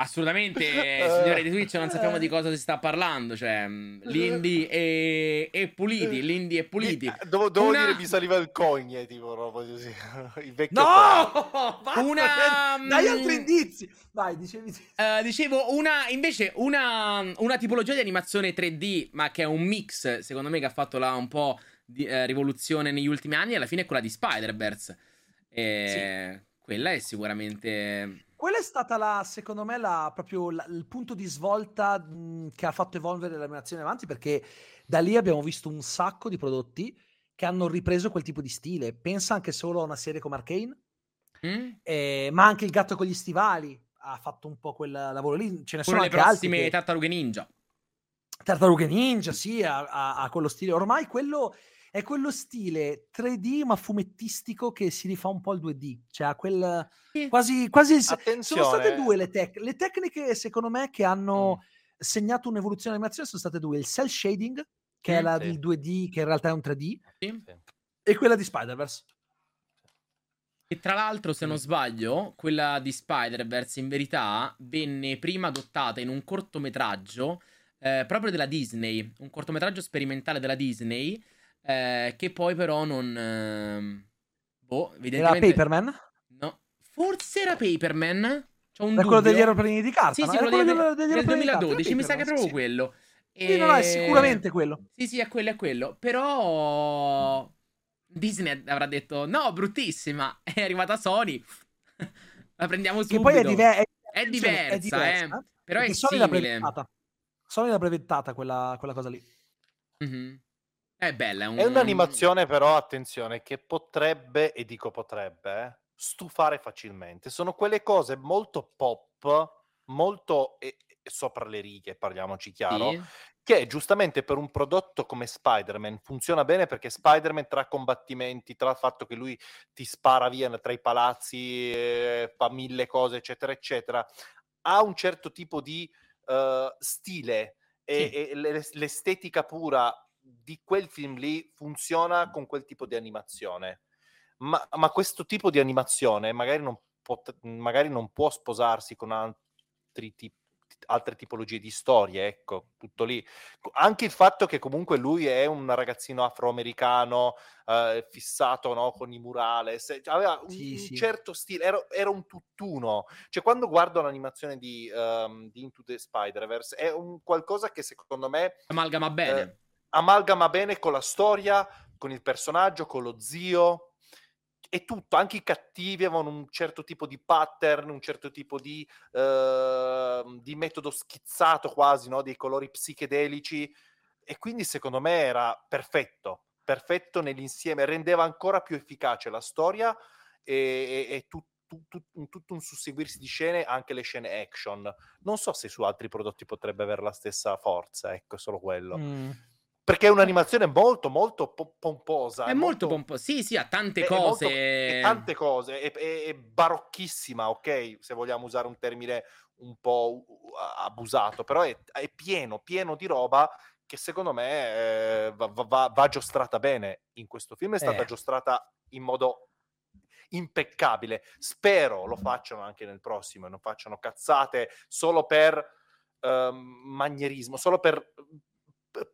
Assolutamente, signori di Twitch, non sappiamo di cosa si sta parlando. Cioè, mm, Lindy e, e Puliti. Lindy e Puliti. Eh, devo, devo Una... dire, mi saliva il cogne, tipo, no, così. Il vecchio. No! Basta, una... Dai mm, altri indizi. Vai, dicevi. Uh, dicevo, una, invece, una, una tipologia di animazione 3D, ma che è un mix, secondo me, che ha fatto là un po' di, eh, rivoluzione negli ultimi anni, alla fine è quella di Spider-Verse. E sì. Quella è sicuramente... Quella è stata, la, secondo me, la, proprio la, il punto di svolta mh, che ha fatto evolvere l'animazione avanti, perché da lì abbiamo visto un sacco di prodotti che hanno ripreso quel tipo di stile. Pensa anche solo a una serie come Arcane, mm? eh, ma anche il gatto con gli stivali ha fatto un po' quel lavoro lì. Ce ne Pure sono le prossime che... Tartarughe Ninja. Tartarughe Ninja, sì, ha, quello stile. Ormai quello è quello stile 3D ma fumettistico che si rifà un po' al 2D, cioè quel sì. quasi, quasi sono state due le, tec- le tecniche secondo me che hanno mm. segnato un'evoluzione animazione sono state due, il cell shading che mm, è la sì. del 2D che in realtà è un 3D sì. e quella di Spider-Verse. E tra l'altro, se non sbaglio, quella di Spider-Verse in verità venne prima adottata in un cortometraggio eh, proprio della Disney, un cortometraggio sperimentale della Disney eh, che poi però non... Eh, boh, evidentemente... Era Paperman? No, forse era Paperman. C'ho un quello degli aeroplani di carta. Sì, sì, quello, quello degli, del 2012, mi sa che è proprio sì. quello. E... Sì, no, è sicuramente quello. Sì, sì, è quello, è quello. Però Disney avrà detto no, bruttissima. È arrivata Sony. la prendiamo subito. Che poi è, diver- è, diversa, è diversa, eh. Però è Sony simile. L'ha Sony l'ha brevettata quella, quella cosa lì. Mm-hmm. È bella. È, un... è un'animazione, però, attenzione, che potrebbe, e dico potrebbe, eh, stufare facilmente. Sono quelle cose molto pop, molto e, e sopra le righe, parliamoci chiaro, sì. che giustamente per un prodotto come Spider-Man funziona bene perché Spider-Man tra combattimenti, tra il fatto che lui ti spara via tra i palazzi, eh, fa mille cose, eccetera, eccetera, ha un certo tipo di uh, stile e, sì. e l'estetica pura di quel film lì funziona con quel tipo di animazione. Ma, ma questo tipo di animazione magari non, pot- magari non può sposarsi con altri tipi altre tipologie di storie, ecco, tutto lì. Anche il fatto che comunque lui è un ragazzino afroamericano eh, fissato no, con i murales, cioè, aveva un, sì, sì. certo stile, era, era, un tutt'uno. Cioè, quando guardo l'animazione di, um, di Into the Spider-Verse, è un qualcosa che secondo me... Amalgama bene. Eh, amalgama bene con la storia, con il personaggio, con lo zio e tutto, anche i cattivi avevano un certo tipo di pattern, un certo tipo di, uh, di metodo schizzato quasi, no? dei colori psichedelici e quindi secondo me era perfetto, perfetto nell'insieme, rendeva ancora più efficace la storia e, e, e tutto tutto un susseguirsi di scene, anche le scene action. Non so se su altri prodotti potrebbe avere la stessa forza, ecco, solo quello. Mm. Perché è un'animazione molto, molto po- pomposa. È, molto, molto pomposa, sì, sì, ha tante è, cose. È molto, tante cose, è, è, barocchissima, ok? Se vogliamo usare un termine un po' abusato, però è, pieno, pieno di roba che secondo me eh, va, va, va, giostrata bene in questo film. È stata eh. giostrata in modo impeccabile. Spero lo facciano anche nel prossimo e non facciano cazzate solo per uh, magnerismo, solo per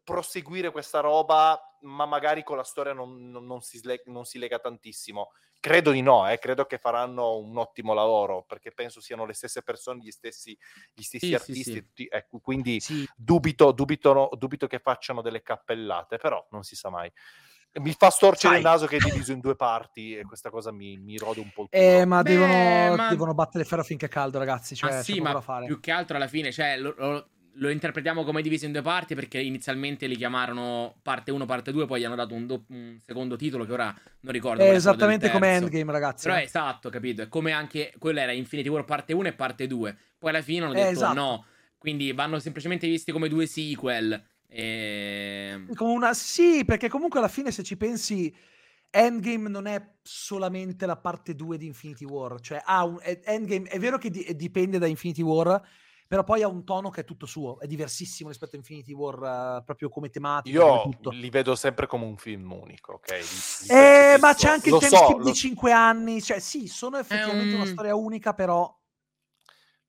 proseguire questa roba, ma magari con la storia non, non, non, si, non si, lega tantissimo. Credo di no, eh, credo che faranno un ottimo lavoro, perché penso siano le stesse persone, gli stessi, gli stessi sì, artisti, sì, sì. Tutti, ecco, quindi dubito, dubito, dubito che facciano delle cappellate, però non si sa mai. Mi fa storcere Sai. il naso che è diviso in due parti e questa cosa mi, mi rode un po' il culo. Eh, ma, Beh, devono, ma... devono, battere ferro finché è caldo, ragazzi. Cioè, ah, sì, ma più che altro alla fine, cioè, lo, lo, lo interpretiamo come diviso in due parti perché inizialmente li chiamarono parte 1, parte 2, poi gli hanno dato un, do- un secondo titolo che ora non ricordo. È esattamente come Endgame, ragazzi. Però è esatto, capito? È come anche quello era Infinity War parte 1 e parte 2. Poi alla fine hanno detto esatto. no. Quindi vanno semplicemente visti come due sequel. E... Come una... Sì, perché comunque alla fine se ci pensi... Endgame non è solamente la parte 2 di Infinity War, cioè ah, un, Endgame è vero che di, dipende da Infinity War, però poi ha un tono che è tutto suo, è diversissimo rispetto a Infinity War uh, proprio come tematica. Io li vedo sempre come un film unico, ok? Li, li eh, ma c'è anche il time so, di 5 anni, cioè sì, sono effettivamente um... una storia unica, però...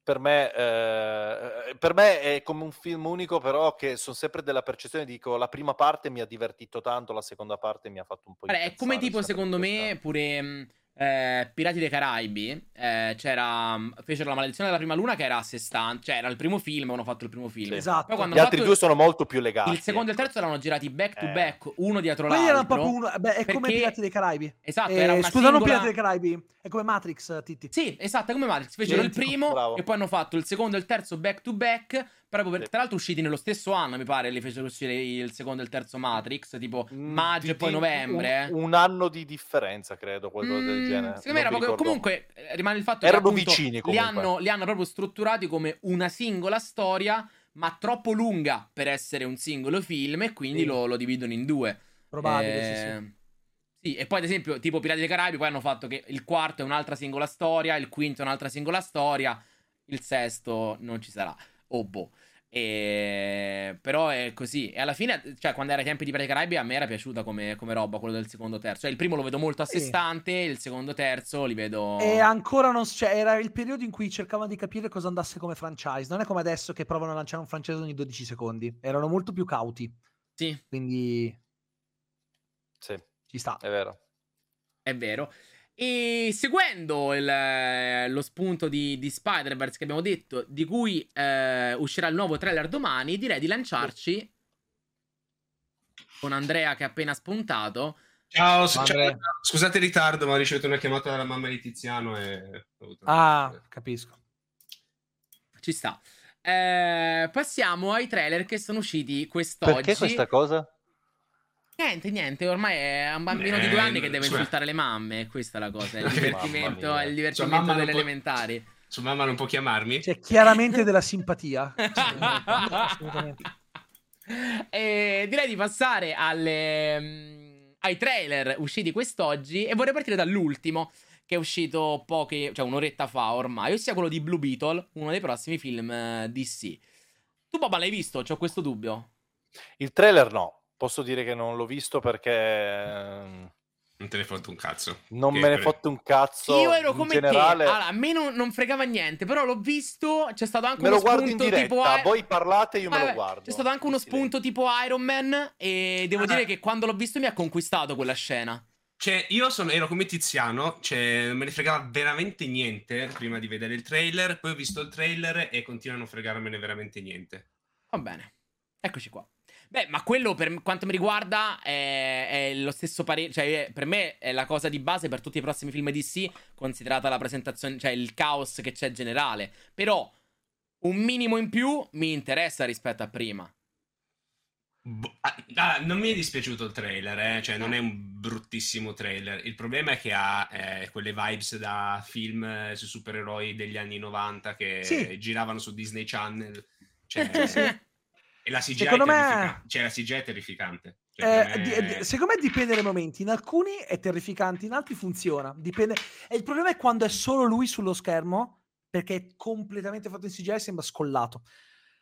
Per me, eh, per me, è come un film unico, però che sono sempre della percezione, dico, la prima parte mi ha divertito tanto, la seconda parte mi ha fatto un po' di... È come tipo, secondo me, pure mm, eh, Pirati dei Caraibi, eh, c'era, fecero la maledizione della prima luna che era a sé stante, cioè era il primo film, avevano fatto il primo film. Esatto. Gli altri due sono molto più legati. Il secondo ecco. e il terzo erano girati back to eh. back, uno dietro Quelli l'altro. Proprio uno, beh, è perché... come Pirati dei Caraibi. Esatto, era una Scusa, singola... non Pirati dei Caraibi, è come Matrix, Titti. Sì, esatto, è come Matrix. Fecero il primo Bravo. e poi hanno fatto il secondo e il terzo back to back Proprio per, tra l'altro usciti nello stesso anno, mi pare, li fecero uscire il secondo e il terzo Matrix, tipo mm, maggio di, e poi novembre. Un, un, anno di differenza, credo, qualcosa mm, del genere. Secondo me era poco, comunque eh, rimane il fatto Erano che appunto, vicini li hanno, li hanno proprio strutturati come una singola storia, ma troppo lunga per essere un singolo film e quindi sì. lo, lo, dividono in due. Probabile, eh... sì, sì. Sì, e poi ad esempio, tipo Pirati dei Caraibi, poi hanno fatto che il quarto è un'altra singola storia, il quinto è un'altra singola storia, il sesto non ci sarà. Oh boh. E... Però è così. E alla fine, cioè, quando era ai tempi di Pirati Caraibi, a me era piaciuta come, come, roba quello del secondo terzo. Cioè, il primo lo vedo molto a sé stante, il secondo terzo li vedo. E ancora non. Cioè, era il periodo in cui cercavano di capire cosa andasse come franchise. Non è come adesso che provano a lanciare un franchise ogni 12 secondi. Erano molto più cauti. Sì. Quindi. Sì. Ci sta. È vero. È vero. E seguendo il, eh, lo spunto di, di, Spider-Verse che abbiamo detto, di cui eh, uscirà il nuovo trailer domani, direi di lanciarci con Andrea che ha appena spuntato. Ciao, ciao, scusate il ritardo, ma ho ricevuto una chiamata dalla mamma di Tiziano e... Ah, capisco. Ci sta. Eh, passiamo ai trailer che sono usciti quest'oggi. Perché questa cosa? Niente, niente, ormai è un bambino eh, di due anni che deve cioè... insultare le mamme, questa è la cosa, è il divertimento, è il divertimento cioè, delle elementari. Può... Sua mamma non può chiamarmi? C'è chiaramente della simpatia. Assolutamente. E direi di passare alle, um, ai trailer usciti quest'oggi e vorrei partire dall'ultimo che è uscito poche, cioè un'oretta fa ormai, ossia quello di Blue Beetle, uno dei prossimi film uh, DC. Tu Baba l'hai visto? C'ho questo dubbio. Il trailer no, posso dire che non l'ho visto perché... Ehm, non te ne fotte un cazzo. Non che me ne fotte un cazzo. Io ero come generale... te. Allora, a me non, non, fregava niente, però l'ho visto. C'è stato anche me uno spunto tipo. Voi parlate, io Vabbè, me lo guardo. C'è stato anche uno spunto tipo Iron Man. E devo ah, dire che quando l'ho visto mi ha conquistato quella scena. Cioè, io sono, ero come Tiziano, cioè, non me ne fregava veramente niente prima di vedere il trailer. Poi ho visto il trailer e continuano a fregarmene veramente niente. Va bene. Eccoci qua. Beh, ma quello per quanto mi riguarda è, è lo stesso parere. Cioè, per me è la cosa di base per tutti i prossimi film DC, considerata la presentazione, cioè il caos che c'è generale. Però un minimo in più mi interessa rispetto a prima. Ah, ah, non mi è dispiaciuto il trailer, eh? cioè non è un bruttissimo trailer. Il problema è che ha eh, quelle vibes da film eh, su supereroi degli anni 90 che sì. giravano su Disney Channel. Cioè, sì. E la CGI, secondo me... cioè, la CGI è terrificante. Cioè, eh, me... secondo me dipende dai momenti. In alcuni è terrificante, in altri funziona. Dipende... E il problema è quando è solo lui sullo schermo, perché è completamente fatto in CGI e sembra scollato.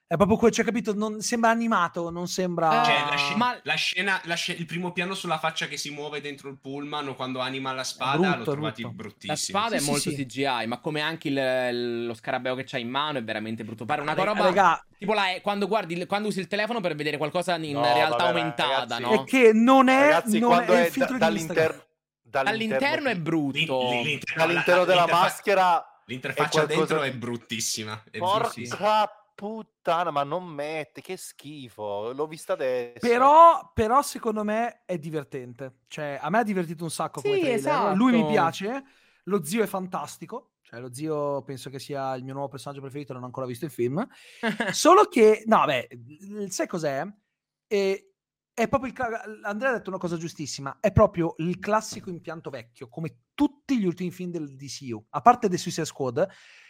È proprio quello, cioè, capito? Non, sembra animato, non sembra. Cioè, la, sc- Ma... la, scena, la sc- il primo piano sulla faccia che si muove dentro il pullman o quando anima la spada brutto, l'ho trovati brutto. bruttissimo. La spada sì, è molto sì, CGI, ma come anche il, lo scarabeo che c'ha in mano è veramente brutto. Pare una roba. Raga, tipo la, quando, guardi, quando usi il telefono per vedere qualcosa in no, realtà vabbè, aumentata, ragazzi, no? È che non è. Ragazzi, non è, è il filtro da, dall'interno, dall'interno, dall'interno è brutto. Dall'interno della maschera. L'interfaccia dentro è bruttissima. È Porca puttana, ma non mette, che schifo. L'ho vista adesso. Però, però secondo me è divertente. Cioè, a me ha divertito un sacco sì, come trailer. Esatto. Lui mi piace, lo zio è fantastico. Cioè, lo zio penso che sia il mio nuovo personaggio preferito, non ho ancora visto il film. Solo che, no, beh, sai cos'è? E, è proprio il, Andrea ha detto una cosa giustissima, è proprio il classico impianto vecchio, come tutti gli ultimi film del DCU, a parte The Suicide Squad,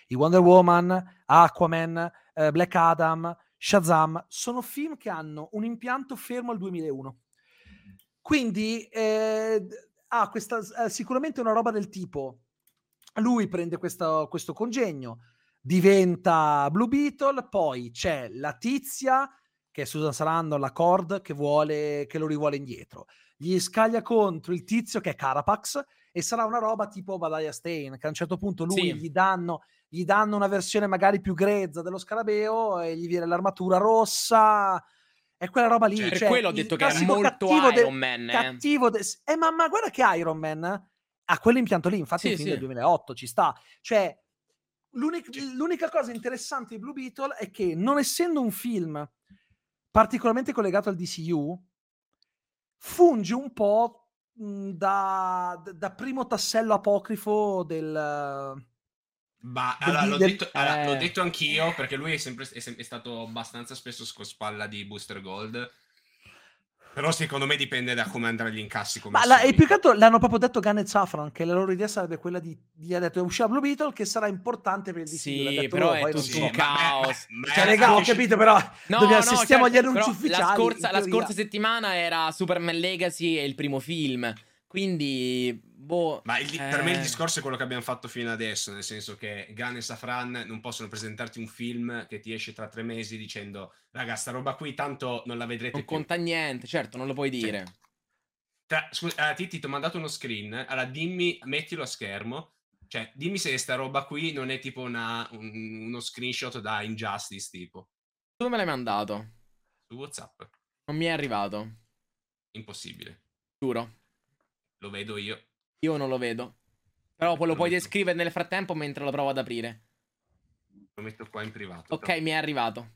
i Wonder Woman, Aquaman, eh, Black Adam, Shazam, sono film che hanno un impianto fermo al 2001. Quindi eh, ha questa, eh, sicuramente una roba del tipo, lui prende questo, questo congegno, diventa Blue Beetle, poi c'è la tizia che è Susan Sarandon, la Cord che, vuole, che lo rivuole indietro. Gli scaglia contro il tizio che è Carapax e sarà una roba tipo Badaia Stain, che a un certo punto lui sì. gli danno gli danno una versione magari più grezza dello scarabeo e gli viene l'armatura rossa. È quella roba lì. Cioè, per cioè, quello ho detto che è molto Iron de- Man. Eh. Cattivo de- eh, ma, ma, guarda che Iron Man ha quell'impianto lì, infatti sì, il film sì. del 2008 ci sta. Cioè, l'unica, l'unica cosa interessante di Blue Beetle è che non essendo un film particolarmente collegato al DCU, funge un po' da, da primo tassello apocrifo del ma allora, l'ho, detto, allora, eh... l'ho, detto, anch'io perché lui è sempre è, è stato abbastanza spesso scospalla di Booster Gold. Però secondo me dipende da come andranno gli incassi. Ma la, e più che altro l'hanno proprio detto Gunn e Safran, che la loro idea sarebbe quella di, gli ha detto uscirà Blue Beetle che sarà importante per il DCU. Sì, però è tutto sì, un caos. Ma, ma, cioè, raga, ho capito, però no, dobbiamo, no, assistiamo certo, agli annunci ufficiali. La scorsa, la scorsa settimana era Superman Legacy e il primo film. Quindi, boh. Ma il, eh... per me il discorso è quello che abbiamo fatto fino adesso, nel senso che Gunn e Safran non possono presentarti un film che ti esce tra tre mesi dicendo, raga, sta roba qui tanto non la vedrete non più. conta niente, certo, non lo puoi dire. Sì. Tra, scusa, uh, Titti, ti ho mandato uno screen, allora dimmi, mettilo a schermo, cioè dimmi se sta roba qui non è tipo una, un, uno screenshot da Injustice tipo. Dove me l'hai mandato? Su Whatsapp. Non mi è arrivato. Impossibile. Giuro. Lo vedo io. Io non lo vedo. Però lo, puoi descrivere nel frattempo mentre lo provo ad aprire. Lo metto qua in privato. Ok, però. mi è arrivato.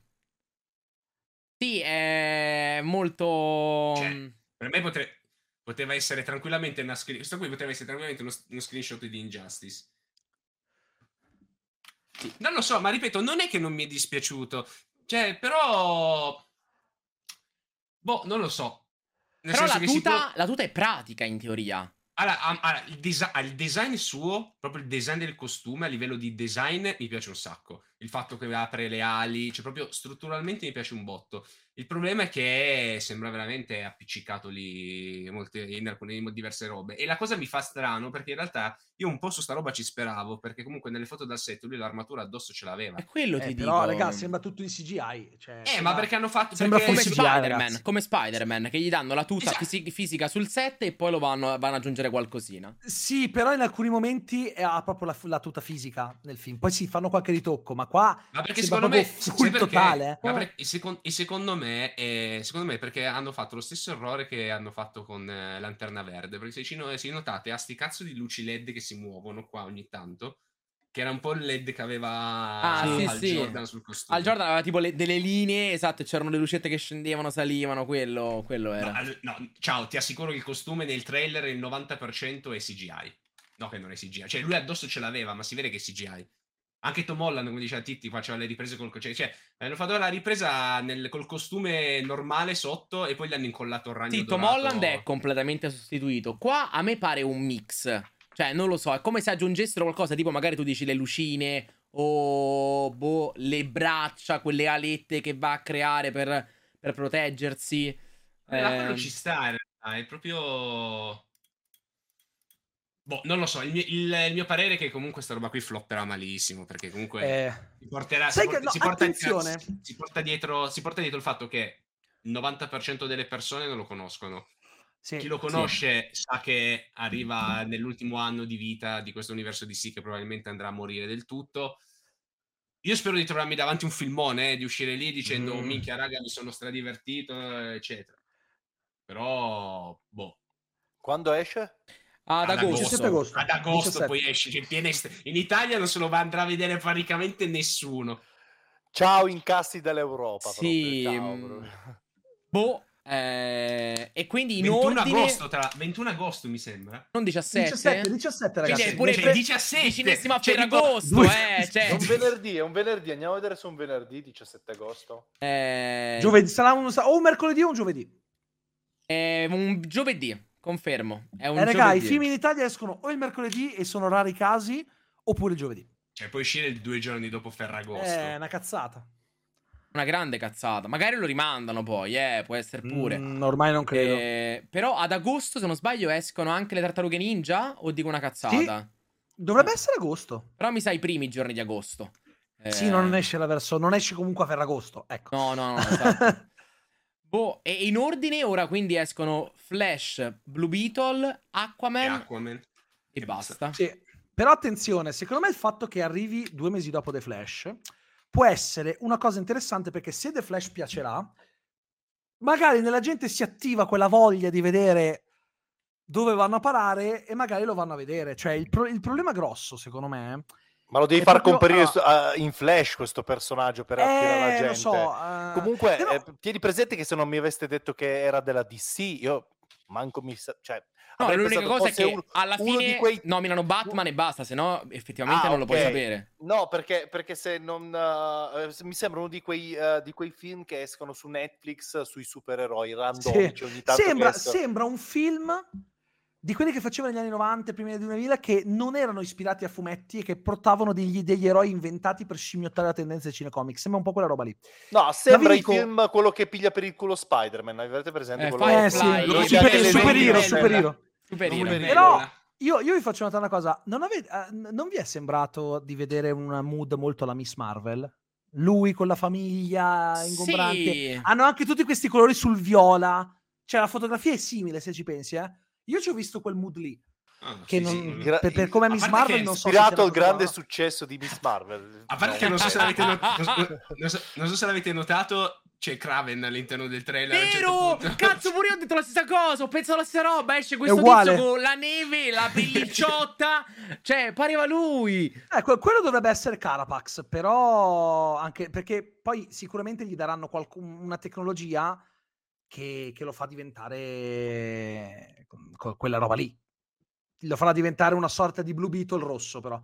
Sì, è molto... Cioè, mm, per me potre... poteva essere tranquillamente una screen... Questo qui poteva essere tranquillamente uno, uno screenshot di Injustice. Sì. Non lo so, ma ripeto, non è che non mi è dispiaciuto. Cioè, però... Boh, non lo so. Però la tuta, può... la tuta è pratica in teoria. Allora, allora il, desi- il, design suo, proprio il design del costume a livello di design mi piace un sacco. Il fatto che apre le ali, cioè proprio strutturalmente mi piace un botto. Il problema è che sembra veramente appiccicato lì molte, in alcune diverse robe. E la cosa mi fa strano perché in realtà io un po' su sta roba ci speravo, perché comunque nelle foto dal set lui l'armatura addosso ce l'aveva. E quello eh, ti però, dico. ragazzi, sembra tutto in CGI. Cioè, eh, sembra... ma perché hanno fatto... Sembra come Spider-Man, come Spider-Man, che gli danno la tuta esatto. fisi- fisica sul set e poi lo vanno, vanno, ad aggiungere qualcosina. Sì, però in alcuni momenti ha proprio la, la, tuta fisica nel film. Poi si fanno qualche ritocco, ma qua... Ma perché secondo me... Full totale. Ma perché, secondo, e secondo me... È secondo me perché hanno fatto lo stesso errore che hanno fatto con eh, Lanterna Verde. Perché se ci, se notate, ha sti cazzo di luci LED che si muovono qua ogni tanto. Che era un po' il LED che aveva ah, sì, al sì. Jordan sul costume. Al Jordan aveva tipo le, delle linee, esatto, c'erano le lucette che scendevano, salivano, quello, quello era. No, no, ciao, ti assicuro che il costume nel trailer il 90% è CGI. No, che non è CGI. Cioè, lui addosso ce l'aveva, ma si vede che è CGI. Anche Tom Holland, come diceva Titti, faceva le riprese col cioè, cioè hanno fatto la ripresa nel, col costume normale sotto e poi gli hanno incollato il ragno Sì, Tom Holland è completamente sostituito. Qua a me pare un mix. Cioè, non lo so, è come se aggiungessero qualcosa, tipo magari tu dici le lucine o boh, le braccia, quelle alette che va a creare per, per proteggersi. Eh, eh, ci sta, in realtà, è proprio Boh, non lo so, il mio, il, il mio, parere è che comunque sta roba qui flopperà malissimo, perché comunque eh... si porterà... Si, porta, no, si, porta, si, si, porta dietro, si porta dietro il fatto che il 90% delle persone non lo conoscono. Sì, Chi lo conosce sì. sa che arriva nell'ultimo anno di vita di questo universo di sì che probabilmente andrà a morire del tutto. Io spero di trovarmi davanti un filmone, eh, di uscire lì dicendo mm. minchia raga mi sono stradivertito, eccetera. Però, boh. Quando esce? Ad, ad agosto. agosto. Ad agosto poi esce. Cioè, in, in Italia non se lo andrà a vedere praticamente nessuno. Ciao incassi dell'Europa. Sì. Ciao, mm. boh. Eh, e quindi in 21 ordine... agosto, tra... 21 agosto mi sembra. Non 17? 17, 17 ragazzi. Quindi pure cioè, 17. Vicinissimo a cioè, Ferragosto, due... eh. Cioè... È un venerdì, è un venerdì. Andiamo a vedere se è un venerdì 17 agosto. Eh... Giovedì, sarà un, o un mercoledì o un giovedì? È un giovedì. Confermo. È un eh, raga, i film in Italia escono o il mercoledì e sono rari casi, oppure il giovedì. Cioè, puoi uscire due giorni dopo Ferragosto. È una cazzata. Una grande cazzata. Magari lo rimandano poi, eh, può essere pure. Mm, ormai non credo. Eh, però ad agosto, se non sbaglio, escono anche le tartarughe ninja o dico una cazzata? Sì, dovrebbe essere agosto. Però mi sa i primi giorni di agosto. Eh... Sì, non esce la verso, non esce comunque a Ferragosto, ecco. No, no, no, esatto. Boh, e in ordine ora quindi escono Flash, Blue Beetle, Aquaman e, Aquaman. e basta. Sì. Però attenzione, secondo me il fatto che arrivi due mesi dopo The Flash può essere una cosa interessante perché se The Flash piacerà, magari nella gente si attiva quella voglia di vedere dove vanno a parare e magari lo vanno a vedere. Cioè il, pro- il problema grosso, secondo me, ma lo devi far proprio, comparire uh, in flash questo personaggio per attirare la eh, gente. So, uh, Comunque, però... eh, tieni presente che se non mi aveste detto che era della DC, io manco mi... Cioè, no, l'unica cosa è che uno, alla fine quei... nominano Batman e basta, se no effettivamente ah, non okay. lo puoi sapere. No, perché, perché se non... Uh, mi sembra uno di quei, uh, di quei, film che escono su Netflix sui supereroi randomici sì. ogni tanto. Sembra, sembra un film di quelli che facevano negli anni 90 e primi del 2000 che non erano ispirati a fumetti e che portavano degli, degli eroi inventati per scimmiottare la tendenza dei cinecomics. Sembra un po' quella roba lì. No, sembra il film quello che piglia per il culo Spider-Man. Avete presente? Eh, quello eh, sì. Lo super, superiro, superiro. superiro. Però io, io, vi faccio notare una cosa. Non, avete, uh, non vi è sembrato di vedere un mood molto alla Miss Marvel? Lui con la famiglia ingombrante. Sì. Hanno anche tutti questi colori sul viola. Cioè, la fotografia è simile, se ci pensi, eh? Io ci ho visto quel mood lì. Ah, che sì, non, sì. Per, per, come Miss Marvel non so ispirato al grande qua. successo di Miss Marvel a parte che non so se l'avete, not- non so, non so se l'avete notato c'è Kraven all'interno del trailer vero certo cazzo pure io ho detto la stessa cosa ho pensato la stessa roba esce questo tizio con la neve la pellicciotta cioè pareva lui ecco quello dovrebbe essere Carapax però anche perché poi sicuramente gli daranno qualc- una tecnologia che, che lo fa diventare quella roba lì. Lo farà diventare una sorta di Blue Beetle rosso, però,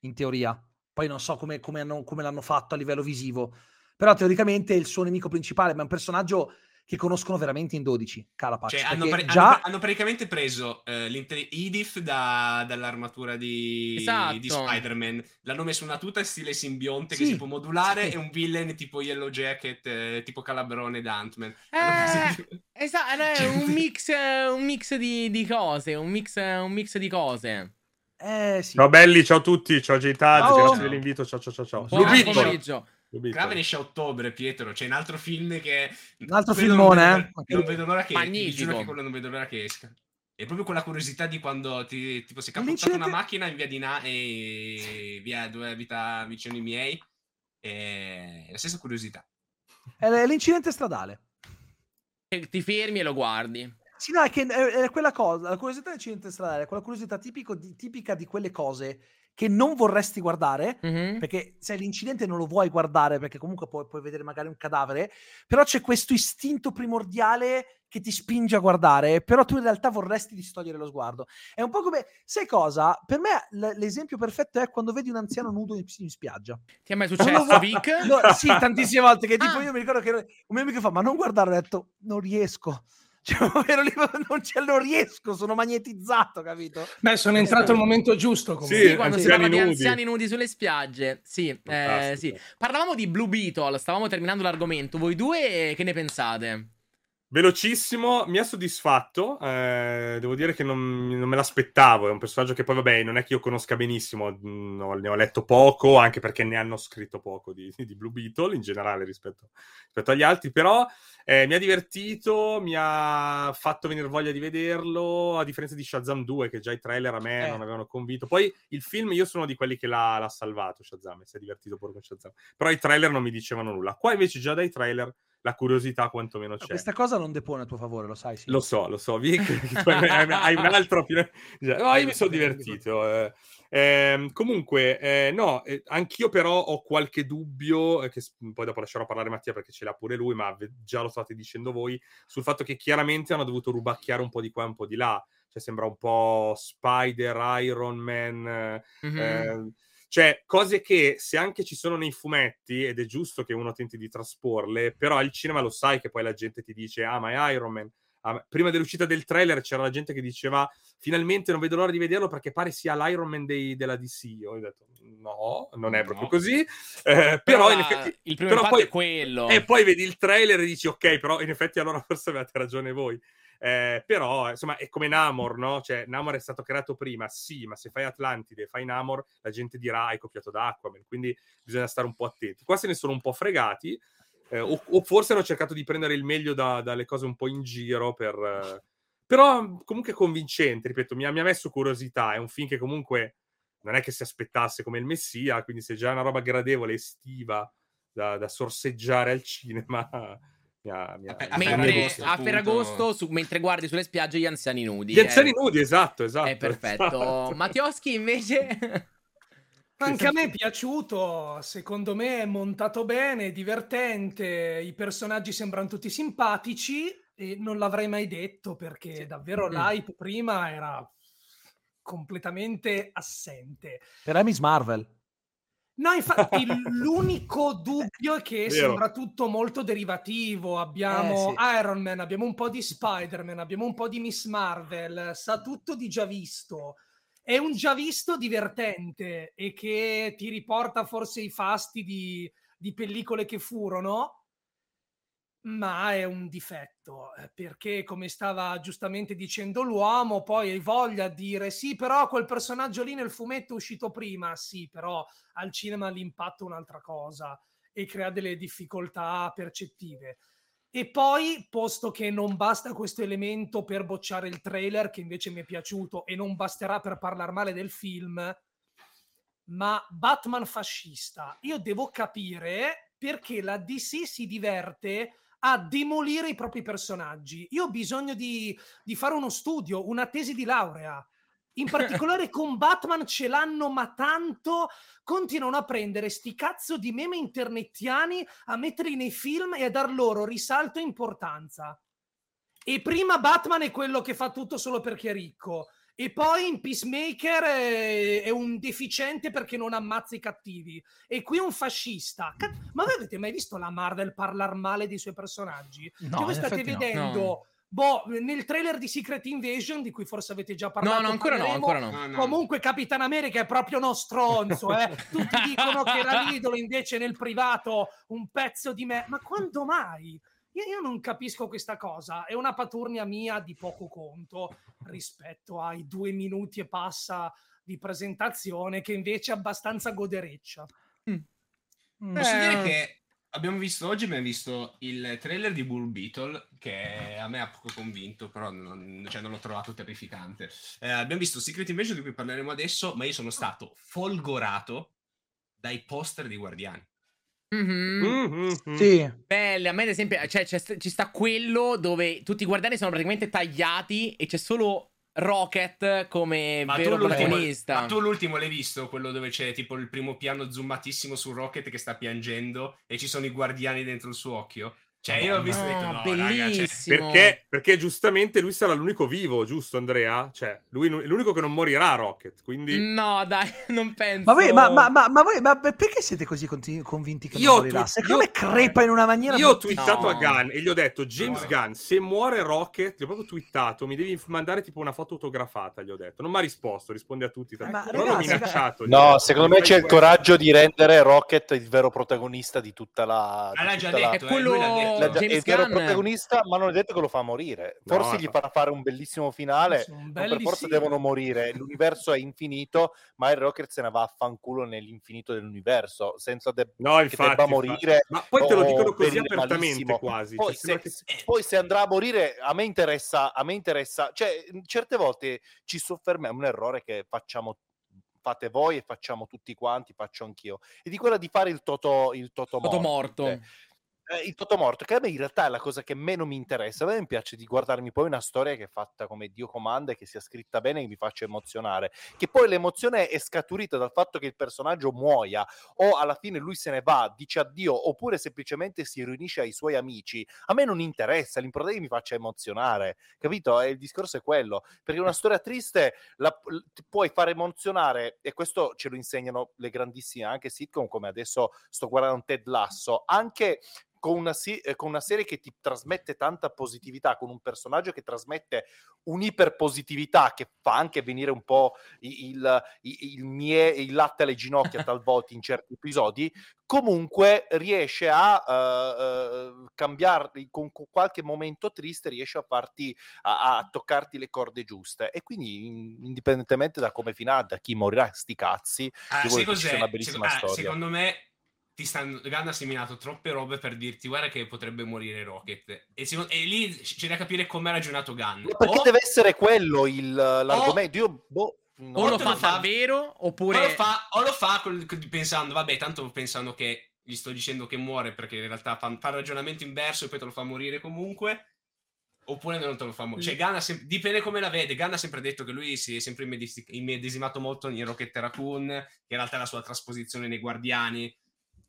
in teoria. Poi non so come, come, hanno, come l'hanno fatto a livello visivo. Però teoricamente il suo nemico principale, ma è un personaggio che conoscono veramente in 12, Carapax. Cioè, hanno, pre- già... hanno, hanno, praticamente preso uh, Idif da, dall'armatura di, esatto. di, Spider-Man, l'hanno messo una tuta stile simbionte sì. che si può modulare sì. e un villain tipo Yellow Jacket, eh, tipo Calabrone da Ant-Man. Eh, esatto, è un mix, un mix di, di, cose, un mix, un mix di cose. Eh, sì. Ciao belli, ciao a tutti, ciao Gitaz, grazie dell'invito, ciao ciao ciao ciao. Buon pomeriggio. Crave esce a ottobre, Pietro. C'è un altro film che. Un altro filmone, non eh? Non vedo l'ora che. Magnifico. Che quello non vedo l'ora che esca. È proprio quella curiosità di quando ti, tipo si è capottata una macchina in via di Na e via dove abita vicino i miei. È la stessa curiosità. È l'incidente stradale. E ti fermi e lo guardi. Sì, no, è che è, quella cosa, la curiosità dell'incidente stradale è quella curiosità tipico di, tipica di quelle cose che non vorresti guardare, mm-hmm. perché se l'incidente non lo vuoi guardare, perché comunque puoi, puoi, vedere magari un cadavere, però c'è questo istinto primordiale che ti spinge a guardare, però tu in realtà vorresti distogliere lo sguardo. È un po' come, sai cosa? Per me l- l'esempio perfetto è quando vedi un anziano nudo in, in spiaggia. Ti è mai successo, Vic? No, sì, tantissime volte, che tipo ah. io mi ricordo che un mio amico fa, ma non guardare, ho detto, non riesco. Cioè, lì, non ce lo riesco, sono magnetizzato, capito? Beh, sono entrato al momento giusto. Comunque. Sì, quando si parla nudi. di anziani nudi sulle spiagge. Sì, eh, sì. Parlavamo di Blue Beetle, stavamo terminando l'argomento. Voi due che ne pensate? Velocissimo, mi ha soddisfatto, eh, devo dire che non, non, me l'aspettavo, è un personaggio che poi vabbè non è che io conosca benissimo, no, ne ho letto poco, anche perché ne hanno scritto poco di, di Blue Beetle in generale rispetto, rispetto agli altri, però eh, mi ha divertito, mi ha fatto venire voglia di vederlo, a differenza di Shazam 2 che già i trailer a me eh. non avevano convinto, poi il film io sono di quelli che l'ha, l'ha salvato Shazam, si è divertito pure con Shazam, però i trailer non mi dicevano nulla, qua invece già dai trailer la curiosità quantomeno c'è. Questa cosa non depone a tuo favore, lo sai? Sì. Lo so, lo so, hai un altro... No, io mi sono divertito. Eh. Eh, comunque, eh, no, eh, anch'io però ho qualche dubbio, eh, che poi dopo lascerò parlare Mattia perché ce l'ha pure lui, ma già lo state dicendo voi, sul fatto che chiaramente hanno dovuto rubacchiare un po' di qua e un po' di là. Cioè sembra un po' Spider, Iron Man... Mm-hmm cioè, cose che se anche ci sono nei fumetti, ed è giusto che uno tenti di trasporle, però al cinema lo sai che poi la gente ti dice, ah, ma è Iron Man. Ah, prima dell'uscita del trailer c'era la gente che diceva, finalmente non vedo l'ora di vederlo perché pare sia l'Iron Man dei, della DC. Io ho detto, no, non è proprio no. così. Eh, però, in effetti... Il primo però poi, è quello. E poi vedi il trailer e dici, ok, però in effetti allora forse avete ragione voi. Eh, però, insomma, è come Namor, no? Cioè, Namor è stato creato prima, sì, ma se fai Atlantide e fai Namor, la gente dirà hai copiato da Aquaman, quindi bisogna stare un po' attenti. Qua se ne sono un po' fregati, eh, o, o, forse hanno cercato di prendere il meglio da, dalle cose un po' in giro per... Eh, però comunque convincente, ripeto, mi ha, mi ha messo curiosità, è un film che comunque non è che si aspettasse come il Messia, quindi se già è una roba gradevole, estiva, da, da sorseggiare al cinema mi ha, mi ha, a, mentre, a Ferragosto, su, mentre guardi sulle spiagge gli anziani nudi. Gli anziani nudi, esatto, esatto. È perfetto. Esatto. Mattioschi invece... Anche a me è piaciuto, secondo me è montato bene, divertente, i personaggi sembrano tutti simpatici e non l'avrei mai detto perché sì. davvero mm. l'hype prima era completamente assente. Per Miss Marvel. No, infatti l'unico dubbio è che Vero. sembra tutto molto derivativo. Abbiamo eh, sì. Iron Man, abbiamo un po' di Spider-Man, abbiamo un po' di Miss Marvel, sa tutto di già visto. È un già visto divertente e che ti riporta forse i fasti di, di pellicole che furono, ma è un difetto eh, perché come stava giustamente dicendo l'uomo poi hai voglia di dire sì però quel personaggio lì nel fumetto è uscito prima. Sì però al cinema l'impatto è un'altra cosa e crea delle difficoltà percettive. E poi posto che non basta questo elemento per bocciare il trailer che invece mi è piaciuto e non basterà per parlare male del film ma Batman fascista io devo capire perché la DC si diverte a demolire i propri personaggi. Io ho bisogno di, di fare uno studio, una tesi di laurea. In particolare con Batman ce l'hanno, ma tanto continuano a prendere sti cazzo di meme internettiani, a metterli nei film e a dar loro risalto e importanza. E prima Batman è quello che fa tutto solo perché è ricco e poi in Peacemaker è, è, un deficiente perché non ammazza i cattivi e qui un fascista. Ma voi avete mai visto la Marvel parlare male dei suoi personaggi? No, cioè voi state vedendo... No Boh, nel trailer di Secret Invasion, di cui forse avete già parlato, no, no, ancora no, ancora no. no, no. Comunque, Capitan America è proprio uno stronzo. Eh? Tutti dicono che era l'idolo, invece nel privato un pezzo di me. Ma quando mai? Io, io, non capisco questa cosa. È una paturnia mia di poco conto rispetto ai due minuti e passa di presentazione, che invece è abbastanza godereccia. Mm. Posso eh... dire che abbiamo visto oggi abbiamo visto il trailer di Bull Beetle che a me ha poco convinto però non, cioè non l'ho trovato terrificante eh, abbiamo visto Secret Invasion di cui parleremo adesso ma io sono stato folgorato dai poster di Guardiani Mm-hmm. Mm-hmm. Sì. Belle, a me ad esempio, cioè, ci sta quello dove tutti i guardiani sono praticamente tagliati e c'è solo Rocket come ma vero protagonista. Ma tu l'ultimo l'hai visto? Quello dove c'è tipo il primo piano zoomatissimo su Rocket che sta piangendo e ci sono i guardiani dentro il suo occhio? Cioè, io ho visto no, detto, no, bellissimo. Raga, cioè... perché, perché, giustamente lui sarà l'unico vivo, giusto, Andrea? Cioè, lui è l'unico che non morirà, Rocket. Quindi... No, dai, non penso. Ma voi, ma, ma, ma, ma voi, perché siete così convinti che io non morirà? Secondo me crepa in una maniera. Io ho twittato no. a Gunn e gli ho detto: James no. Gunn, se muore Rocket, gli ho proprio twittato, mi devi mandare tipo una foto autografata. Gli ho detto, non mi ha risposto, risponde a tutti. Ma ragazzi, l'ho minacciato. No, secondo me c'è il coraggio di rendere Rocket il vero protagonista di tutta la. l'ha già detto, è quello. James Gunn protagonista, ma non è detto che lo fa morire. Forse no, gli farà fare un bellissimo finale. Per forza devono morire. L'universo è infinito, ma il Rocket se ne va a fanculo nell'infinito dell'universo, senza de- no, infatti, debba morire. Ma poi te lo dicono così apertamente quasi. Poi, cioè, se, che... poi, se, andrà a morire, a me interessa, a me interessa, cioè certe volte ci soffermiamo, è un errore che facciamo fate voi e facciamo tutti quanti, faccio anch'io. E di quella di fare il toto, il toto, toto morto. morto eh, il Totomorto, che a me in realtà è la cosa che meno mi interessa. A me piace di guardarmi poi una storia che è fatta come Dio comanda che sia scritta bene e mi faccia emozionare. Che poi l'emozione è scaturita dal fatto che il personaggio muoia o alla fine lui se ne va, dice addio oppure semplicemente si riunisce ai suoi amici. A me non interessa, l'importante è che mi faccia emozionare, capito? E il discorso è quello. Perché una storia triste la, puoi fare emozionare e questo ce lo insegnano le grandissime anche sitcom come adesso sto guardando Ted Lasso, anche con una, eh, con una, serie che ti trasmette tanta positività, con un personaggio che trasmette un'iperpositività che fa anche venire un po' il, il, il, mie, il latte alle ginocchia talvolta in certi episodi, comunque riesce a uh, uh, cambiarli con, con, qualche momento triste, riesce a farti a, a, toccarti le corde giuste. E quindi, indipendentemente da come finirà, da chi morirà, sti cazzi, ah, sì, una bellissima Sec- ah, storia. Secondo me ti stanno, Gunn ha seminato troppe robe per dirti guarda che potrebbe morire Rocket e, si, e lì c'è da capire come ha ragionato Gunn perché o, deve essere quello il, l'argomento o, io boh, no. o lo fa davvero oppure o lo fa, o lo fa pensando vabbè tanto pensando che gli sto dicendo che muore perché in realtà fa, fa il ragionamento inverso e poi te lo fa morire comunque oppure non te lo fa morire. Cioè, Gunn sem- dipende come la vede. Gunn ha sempre detto che lui si è sempre immedesimato molto in Rocket Raccoon, che in realtà è la sua trasposizione nei Guardiani.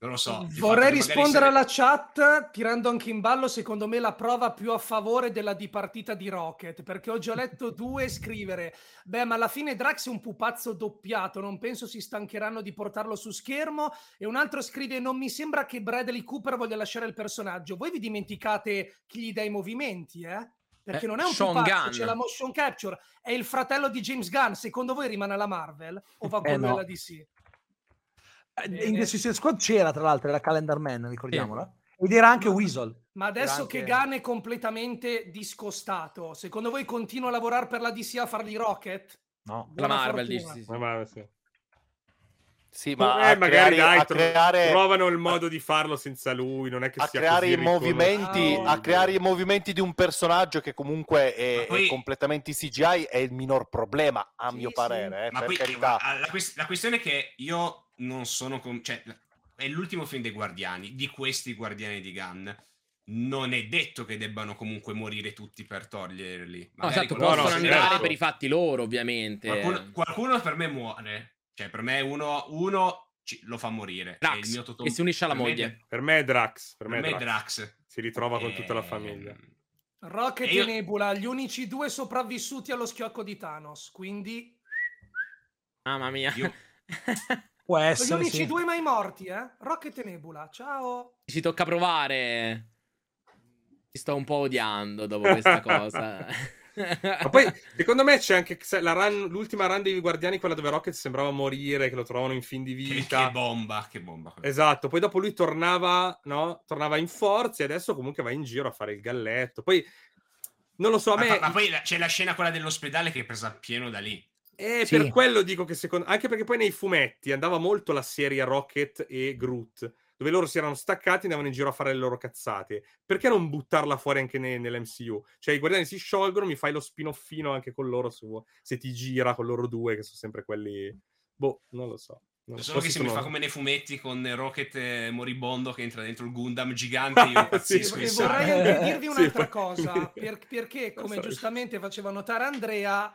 Non lo so. Vorrei rispondere alla chat tirando anche in ballo, secondo me, la prova più a favore della dipartita di Rocket, perché ho già letto due scrivere, beh, ma alla fine Drax è un pupazzo doppiato, non penso si stancheranno di portarlo su schermo, e un altro scrive, non mi sembra che Bradley Cooper voglia lasciare il personaggio. Voi vi dimenticate chi gli dà i movimenti, eh? Perché eh, non è un Sean pupazzo, Gunn. c'è la motion capture, è il fratello di James Gunn, secondo voi rimane alla Marvel o va con eh no. DC? Eh, in The Suicide Squad c'era tra l'altro, era Calendar Man, ricordiamola. Sì. Ed era anche Weasel. Ma adesso anche... che Gunn è completamente discostato, secondo voi continua a lavorare per la DC a fargli Rocket? No, la Marvel dice, sì, sì. Sì, ma eh, magari creare, dai, creare... trovano il modo di farlo senza lui, non è che a sia creare i movimenti, oh, a creare i movimenti di un personaggio che comunque è, poi... è, completamente CGI è il minor problema, a sì, mio parere. Eh, ma poi, carità. Ma la, la, questione è che io non sono... Com- cioè, è l'ultimo film dei Guardiani, di questi Guardiani di Gunn. Non è detto che debbano comunque morire tutti per toglierli. No, esatto, possono no, andare certo. per i fatti loro, ovviamente. Qualcuno, qualcuno, per me muore. Cioè, per me uno, uno lo fa morire. Drax, il mio Totò... e si unisce alla per moglie. Me, per me è Drax. Per, per me, è Drax. Drax. Si ritrova e... con tutta la famiglia. Rocket e, io... Nebula, gli unici due sopravvissuti allo schiocco di Thanos, quindi... Mamma mia. Io... Può essere, Gli unici sì. due mai morti, eh? Rocket e Nebula, ciao. Ci tocca provare. Ti sto un po' odiando dopo questa cosa. Ma poi, secondo me, c'è anche run, l'ultima run dei Guardiani, quella dove Rocket sembrava morire, che lo trovano in fin di vita. Che, che bomba, che bomba. Esatto, poi dopo lui tornava, no? tornava in forza e adesso comunque va in giro a fare il galletto. Poi, non lo so, a me... Ma, ma poi c'è la scena quella dell'ospedale che è presa pieno da lì. E sì. per quello dico che secondo... Anche perché poi nei fumetti andava molto la serie Rocket e Groot dove loro si erano staccati e andavano in giro a fare le loro cazzate. Perché non buttarla fuori anche ne- nell'MCU? Cioè, i guardiani si sciolgono, mi fai lo spin-offino anche con loro su, se ti gira con loro due, che sono sempre quelli. Boh, non lo so. Non Solo che se mi fa come nei fumetti con Rocket eh, moribondo che entra dentro il Gundam gigante. Io pazzisco sì, vorrei anche dirvi un'altra sì, cosa, per, perché come giustamente faceva notare Andrea,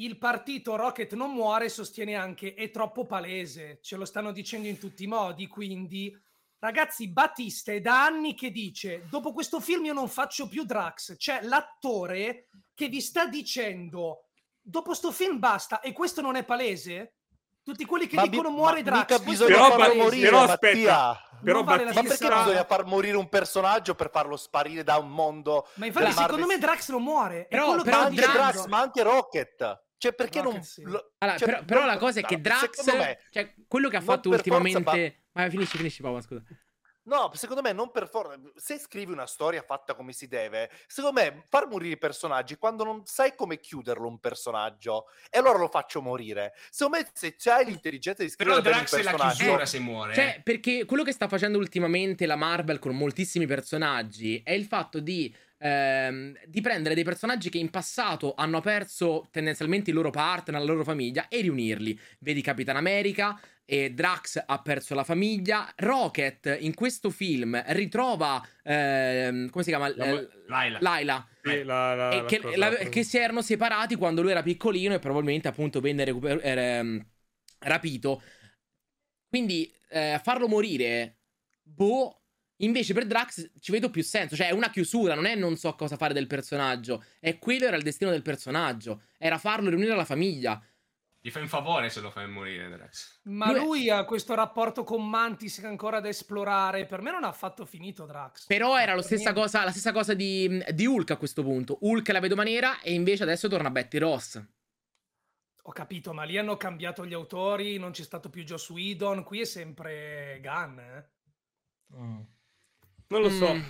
il partito Rocket non muore sostiene anche è troppo palese, ce lo stanno dicendo in tutti i modi, quindi ragazzi Battista è da anni che dice dopo questo film io non faccio più Drax, c'è l'attore che vi sta dicendo dopo questo film basta e questo non è palese? Tutti quelli che ma dicono bi- muore Drax, bisogna però, farlo morire, però aspetta, però vale ma perché bisogna far morire un personaggio per farlo sparire da un mondo? Ma infatti secondo me Drax non muore, però, però Drax, ma anche Rocket. Cioè, perché non. Sì. Lo... Allora, cioè, però, però la cosa è che Drax. Me, cioè, quello che ha fatto ultimamente. Forza, ma... finisci, finisci, Paolo, scusa. No, secondo me non per forza. Se scrivi una storia fatta come si deve, secondo me far morire i personaggi quando non sai come chiuderlo un personaggio, e allora lo faccio morire. Secondo me, se c'hai l'intelligenza di scrivere Però Drax un personaggio, è la se muore. Cioè, perché quello che sta facendo ultimamente la Marvel con moltissimi personaggi è il fatto di ehm, di prendere dei personaggi che in passato hanno perso tendenzialmente i loro partner, la loro famiglia e riunirli. Vedi Capitan America, e Drax ha perso la famiglia. Rocket in questo film ritrova. Ehm, come si chiama? La, Laila. Laila. Sì, la, la, che, che, si erano separati quando lui era piccolino e probabilmente appunto venne recuper- eh, rapito. Quindi eh, farlo morire. Boh, Invece per Drax ci vedo più senso, cioè è una chiusura, non è non so cosa fare del personaggio, è quello era il destino del personaggio, era farlo riunire alla famiglia. Gli fai un favore se lo fai morire Drax. Ma lui, lui ha questo rapporto con Mantis che è ancora da esplorare, per me non ha affatto finito Drax. Però era la stessa, cosa, la stessa cosa di, di Hulk a questo punto, Hulk la vedo maniera e invece adesso torna Betty Ross. Ho capito, ma lì hanno cambiato gli autori, non c'è stato più Joss Whedon, qui è sempre Gunn, eh? Mm. Non lo so. Mm.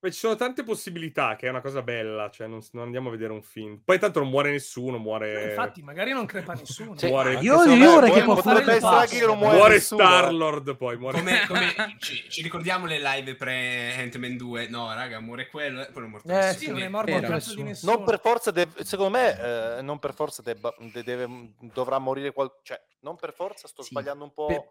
Beh, ci sono tante possibilità, che è una cosa bella, cioè non, non, andiamo a vedere un film. Poi tanto non muore nessuno, muore... Eh, infatti, magari non crepa nessuno. Cioè, muore... Io, io vorrei che può fare il che non muore, muore Star-Lord poi. Muore... Come, come ci, ci, ricordiamo le live pre Ant-Man 2? No, raga, muore quello, poi non è morto eh, nessuno. Sì, non è morto di nessuno. Non per forza, deve, secondo me, eh, non per forza debba, deve, dovrà morire qualcuno. Cioè, non per forza, sto sì. sbagliando un po'... Per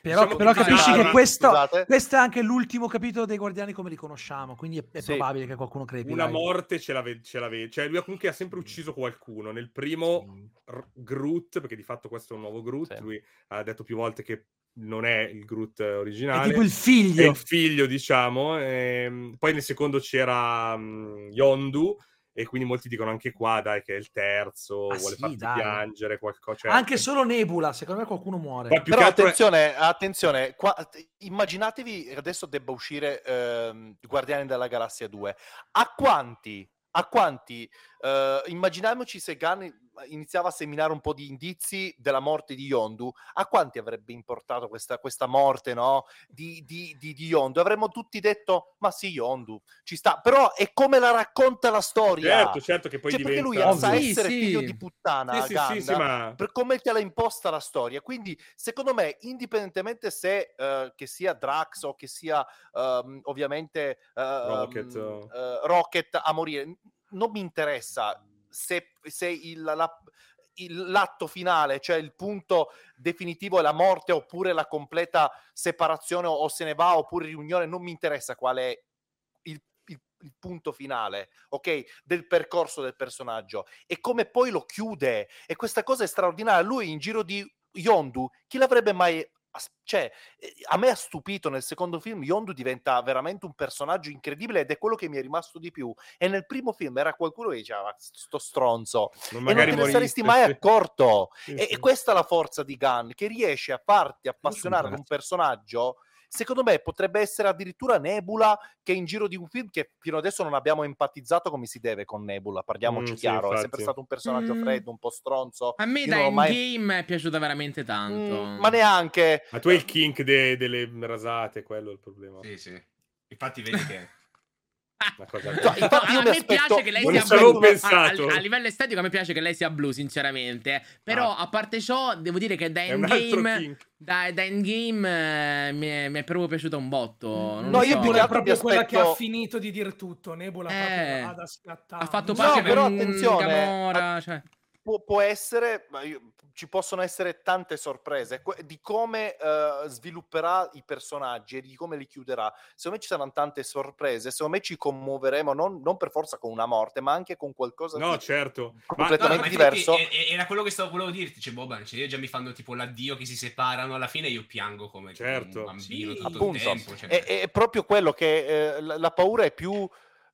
però, diciamo però capisci che questo, questo, è anche l'ultimo capitolo dei Guardiani come li conosciamo, quindi è, è sì. probabile che qualcuno crepi. Una dai. morte ce la, ce la vede, cioè lui comunque ha sempre ucciso qualcuno. Nel primo sì. Groot, perché di fatto questo è un nuovo Groot, sì. lui ha detto più volte che non è il Groot originale. È tipo il figlio. È il figlio, diciamo. E, ehm, poi nel secondo c'era um, Yondu, e quindi molti dicono anche qua, dai, che è il terzo, ah, vuole sì, farti dai. piangere, qualcosa. Cioè... Anche solo Nebula, secondo me qualcuno muore. Però attenzione, è... attenzione, qua, immaginatevi adesso debba uscire eh, Guardiani della Galassia 2. A quanti, a quanti, eh, immaginiamoci se Gunn iniziava a seminare un po' di indizi della morte di Yondu, a quanti avrebbe importato questa, questa morte no? di, di, di, di, Yondu? Avremmo tutti detto, ma sì, Yondu, ci sta. Però è come la racconta la storia. Certo, certo che poi cioè, diventa... Perché lui sa essere sì. figlio di puttana, sì, Ganda, sì, ma... per come te l'ha imposta la storia. Quindi, secondo me, indipendentemente se uh, che sia Drax o che sia uh, ovviamente uh, Rocket. Uh, Rocket a morire, non mi interessa se, se il, la, il, l'atto finale, cioè il punto definitivo è la morte oppure la completa separazione o, o se ne va oppure riunione, non mi interessa qual è il, il, il punto finale, ok, del percorso del personaggio e come poi lo chiude e questa cosa è straordinaria. Lui in giro di Yondu, chi l'avrebbe mai cioè, a me ha stupito nel secondo film, Yondu diventa veramente un personaggio incredibile ed è quello che mi è rimasto di più. E nel primo film era qualcuno che diceva, sto stronzo, non e non te ne saresti mai accorto. Sì, e, sì. e, questa è la forza di Gunn, che riesce a farti appassionare ad un personaggio secondo me potrebbe essere addirittura Nebula che in giro di un film che fino adesso non abbiamo empatizzato come si deve con Nebula, parliamoci mm, chiaro, sì, è sempre stato un personaggio mm. freddo, un po' stronzo. A me da Endgame mai... è piaciuta veramente tanto. Mm, ma neanche... Ma tu hai il kink de- delle rasate, quello è il problema. Sì, sì. Infatti vedi che Cosa... No, infatti io a me aspetto... piace che lei sia blu. A, a, a, livello estetico a me piace che lei sia blu, sinceramente. Però ah. a parte ciò, devo dire che da Endgame, da, da Endgame eh, mi, è, mi, è, proprio piaciuta un botto. Non no, io più che proprio aspetto... quella che ha finito di dire tutto. Nebula eh. Ha fatto pace no, per però, attenzione, Gamora, cioè può, può essere, ci possono essere tante sorprese di come uh, svilupperà i personaggi e di come li chiuderà. Secondo me ci saranno tante sorprese, secondo me ci commuoveremo non, non per forza con una morte, ma anche con qualcosa no, di certo. completamente ma, no, diverso. Era quello che stavo volevo dirti, cioè, Boban, cioè, già mi fanno tipo l'addio che si separano, alla fine io piango come certo. un bambino sì, tutto appunto. il tempo. Cioè... È, è, proprio quello che eh, la, la paura è più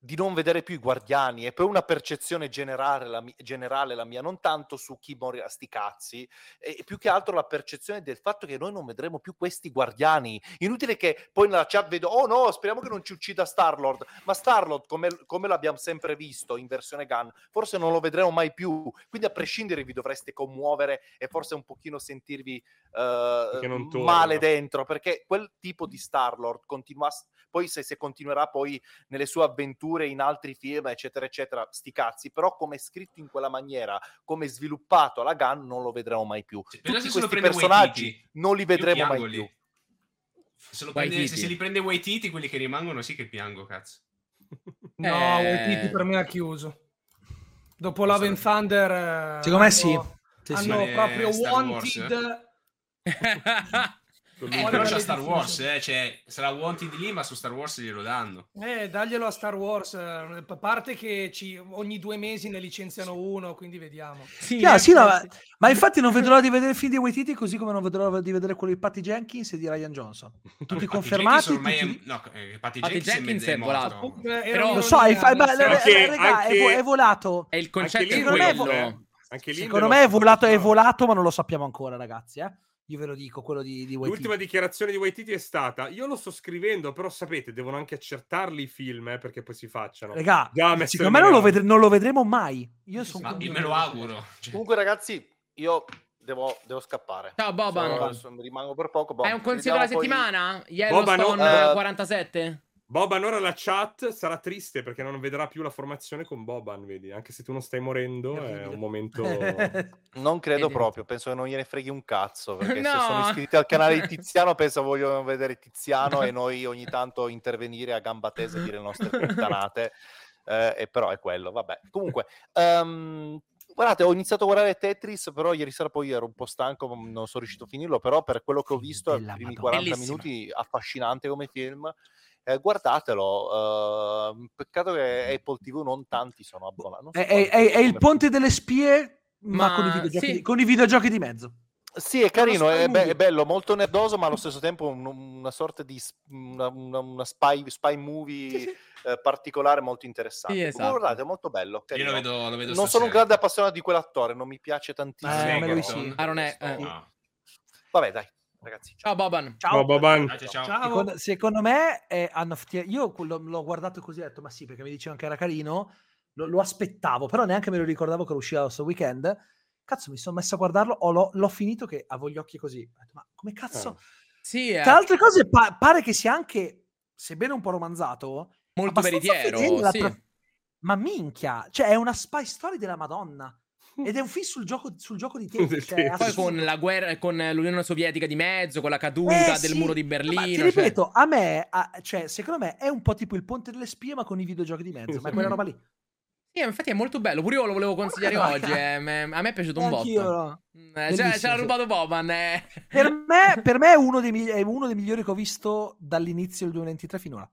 di non vedere più i guardiani, è poi una percezione generale la, mia, generale la mia, non tanto su chi morirà sti cazzi, è più che altro la percezione del fatto che noi non vedremo più questi guardiani. Inutile che poi nella chat vedo, oh no, speriamo che non ci uccida Starlord, ma Starlord, come, come l'abbiamo sempre visto in versione Gun, forse non lo vedremo mai più, quindi a prescindere vi dovreste commuovere e forse un pochino sentirvi uh, male dentro, perché quel tipo di Starlord continua, poi se, se continuerà poi nelle sue avventure, in altri film, eccetera, eccetera, sti cazzi, però come è scritto in quella maniera, come è sviluppato alla Gun, non lo vedremo mai più. Sì, Tutti questi personaggi non li vedremo mai più. Se, prende, se, se, li prende Waititi, quelli che rimangono, sì che piango, cazzo. No, eh... Waititi per me ha chiuso. Dopo Love and Thunder... Eh, Secondo me sì. sì hanno sì. proprio Star Wanted... Wars, eh? Eh, però c'è Star Wars, eh, cioè, sarà Wanted lì, ma su Star Wars glielo danno. Eh, daglielo a Star Wars, a parte che ci, ogni due mesi ne licenziano uno, quindi vediamo. Sì, yeah, sì no, ma, ma, infatti non vedo l'ora di vedere il film di Waititi, così come non vedo l'ora di vedere quello di Patty Jenkins e di Ryan Johnson. Tutti confermati. Tutti... È, no, eh, Patty, Patty Jenkins, Jenkins è, volato. Però, lo so, è, fa, okay, anche, è, volato. È il concetto è quello. Secondo me è volato, è volato, ma non lo sappiamo ancora, ragazzi, eh. Io ve lo dico, quello di, di L'ultima dichiarazione di Waititi è stata: Io lo sto scrivendo, però sapete, devono anche accertarli i film eh, perché poi si facciano. Regà, secondo me non lo, vedre- non lo, vedremo mai. Io, sono io me lo auguro. Cioè. Comunque, ragazzi, io devo, devo scappare. Ciao, Boban. Rimango per poco. Boh. È un consiglio della settimana? Poi... Yellowstone Boban, no, uh, 47? Boban ora la chat sarà triste perché non vedrà più la formazione con Boban, vedi? Anche se tu non stai morendo, è un momento... non credo proprio, penso che non gliene freghi un cazzo, perché no. se sono iscritti al canale di Tiziano penso vogliono vedere Tiziano e noi ogni tanto intervenire a gamba tesa e dire le nostre puttanate, eh, e però è quello, vabbè. Comunque... Um, Guardate, ho iniziato a guardare Tetris, però ieri sera poi ero un po' stanco, non sono riuscito a finirlo, però per quello che ho visto, i primi 40 Bellissima. minuti, affascinante come film eh, guardatelo. Uh, peccato che Apple TV non tanti sono abbonati. È, è, è, è il ponte delle spie, ma, ma con, i videogiochi, sì. con i videogiochi di mezzo. Sì, è carino, è, be- è, bello, molto nerdoso, ma allo stesso tempo un, una sorta di una, una, una spy, spy, movie sì, sì. Eh, particolare molto interessante. Sì, esatto. Guardate, è molto bello. Io lo vedo, lo vedo non sono un grande appassionato di quell'attore, non mi piace tantissimo. Eh, me lo sì. Ah, non è, eh. no. Vabbè, dai ragazzi. Ciao, ciao Boban. Ciao, ciao Boban. Ciao, ciao. Secondo, secondo, me è io l'ho, l'ho guardato così ho detto ma sì perché mi dicevano che era carino, lo, lo, aspettavo, però neanche me lo ricordavo che usciva questo weekend. Cazzo, mi sono messo a guardarlo, ho, l'ho, l'ho finito che avevo gli occhi così. Detto, ma come cazzo? Oh. Sì, eh. Tra altre cose pa- pare che sia anche, sebbene un po' romanzato, molto veritiero, sì. Tra... Ma minchia, cioè è una spy story della Madonna. Ed è un film sul gioco, sul gioco di tempo. Cioè, Poi con la guerra, con l'Unione Sovietica di mezzo, con la caduta eh, del sì. muro di Berlino. Ma ti cioè... ripeto, a me, a, cioè, secondo me è un po' tipo il ponte delle spie, ma con i videogiochi di mezzo. ma è quella roba lì. Sì, infatti è molto bello. Pure io lo volevo consigliare oh, oggi. Eh. A me è piaciuto un botto. No. Eh, cioè, ce l'ha rubato Boban. Eh. Per, me, per me è, uno dei, è uno dei migliori che ho visto dall'inizio del 2023 finora.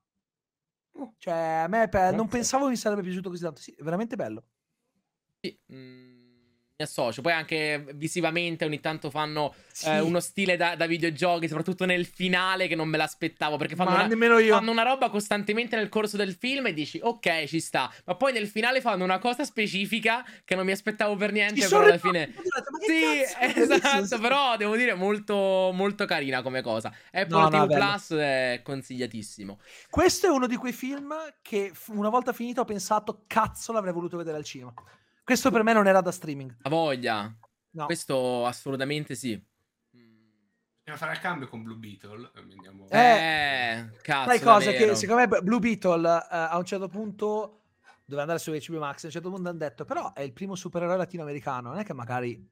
Cioè, a me per, non pensavo mi sarebbe piaciuto così tanto. Sì, è veramente bello. Sì. Mm associo. Poi anche visivamente ogni tanto fanno sì. eh, uno stile da, da, videogiochi, soprattutto nel finale che non me l'aspettavo perché fanno una, fanno una, roba costantemente nel corso del film e dici ok ci sta, ma poi nel finale fanno una cosa specifica che non mi aspettavo per niente, però alla fine... Sì, esatto, però devo dire molto, molto carina come cosa. Apple no, no, Plus è consigliatissimo. Questo è uno di quei film che una volta finito ho pensato cazzo l'avrei voluto vedere al cinema. Questo per me non era da streaming. A voglia. No. Questo assolutamente sì. Andiamo a fare il cambio con Blue Beetle. Andiamo... Eh, eh cazzo. Sai cosa? Che secondo me Blue Beetle uh, a un certo punto dove andare su HBO Max. A un certo punto hanno detto, però è il primo supereroe latinoamericano. Non è che magari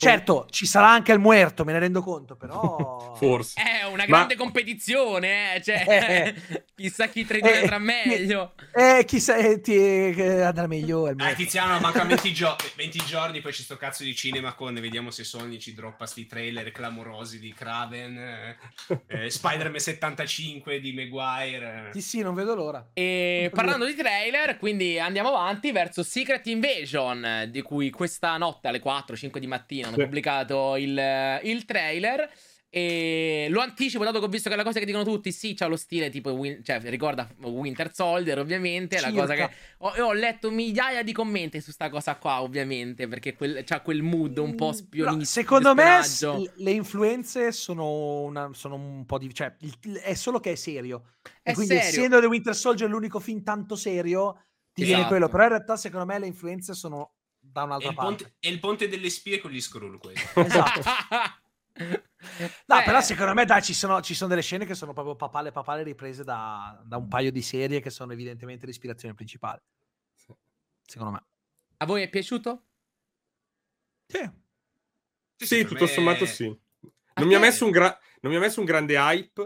Certo, ci sarà anche il muerto, me ne rendo conto, però... Forse. È una grande Ma... competizione, eh? cioè, eh, chissà chi tra i due andrà meglio. Eh, chissà eh, ti, eh, andrà meglio. Eh, Tiziano, mancano 20, gio- 20, giorni, poi c'è sto cazzo di cinema con, vediamo se Sony ci droppa sti trailer clamorosi di Kraven, eh, eh Spider-Man 75 di Maguire. Sì, sì, non vedo l'ora. E parlando di trailer, quindi andiamo avanti verso Secret Invasion, di cui questa notte alle 4-5 di mattina hanno sì. pubblicato il, il trailer. E lo anticipo, dato che ho visto che è la cosa che dicono tutti, sì, c'ha lo stile tipo, win- cioè ricorda Winter Soldier, ovviamente. È la cosa che ho, ho, letto migliaia di commenti su sta cosa qua, ovviamente, perché quel, c'ha quel mood un po' spionistico. No, secondo me le influenze sono, una, sono, un po' di. cioè, è solo che è serio. È quindi, serio. essendo The Winter Soldier l'unico film tanto serio, ti esatto. viene quello. Però in realtà, secondo me, le influenze sono da un'altra è parte. Ponte, è il ponte delle spie con gli scroll questo. esatto. No, eh. però secondo me dai, ci sono, ci sono, delle scene che sono proprio papale papale riprese da, da, un paio di serie che sono evidentemente l'ispirazione principale. Secondo me. A voi è piaciuto? Sì. Sì, sì tutto me... sommato sì. Non mi, gra- non mi, ha messo un grande hype,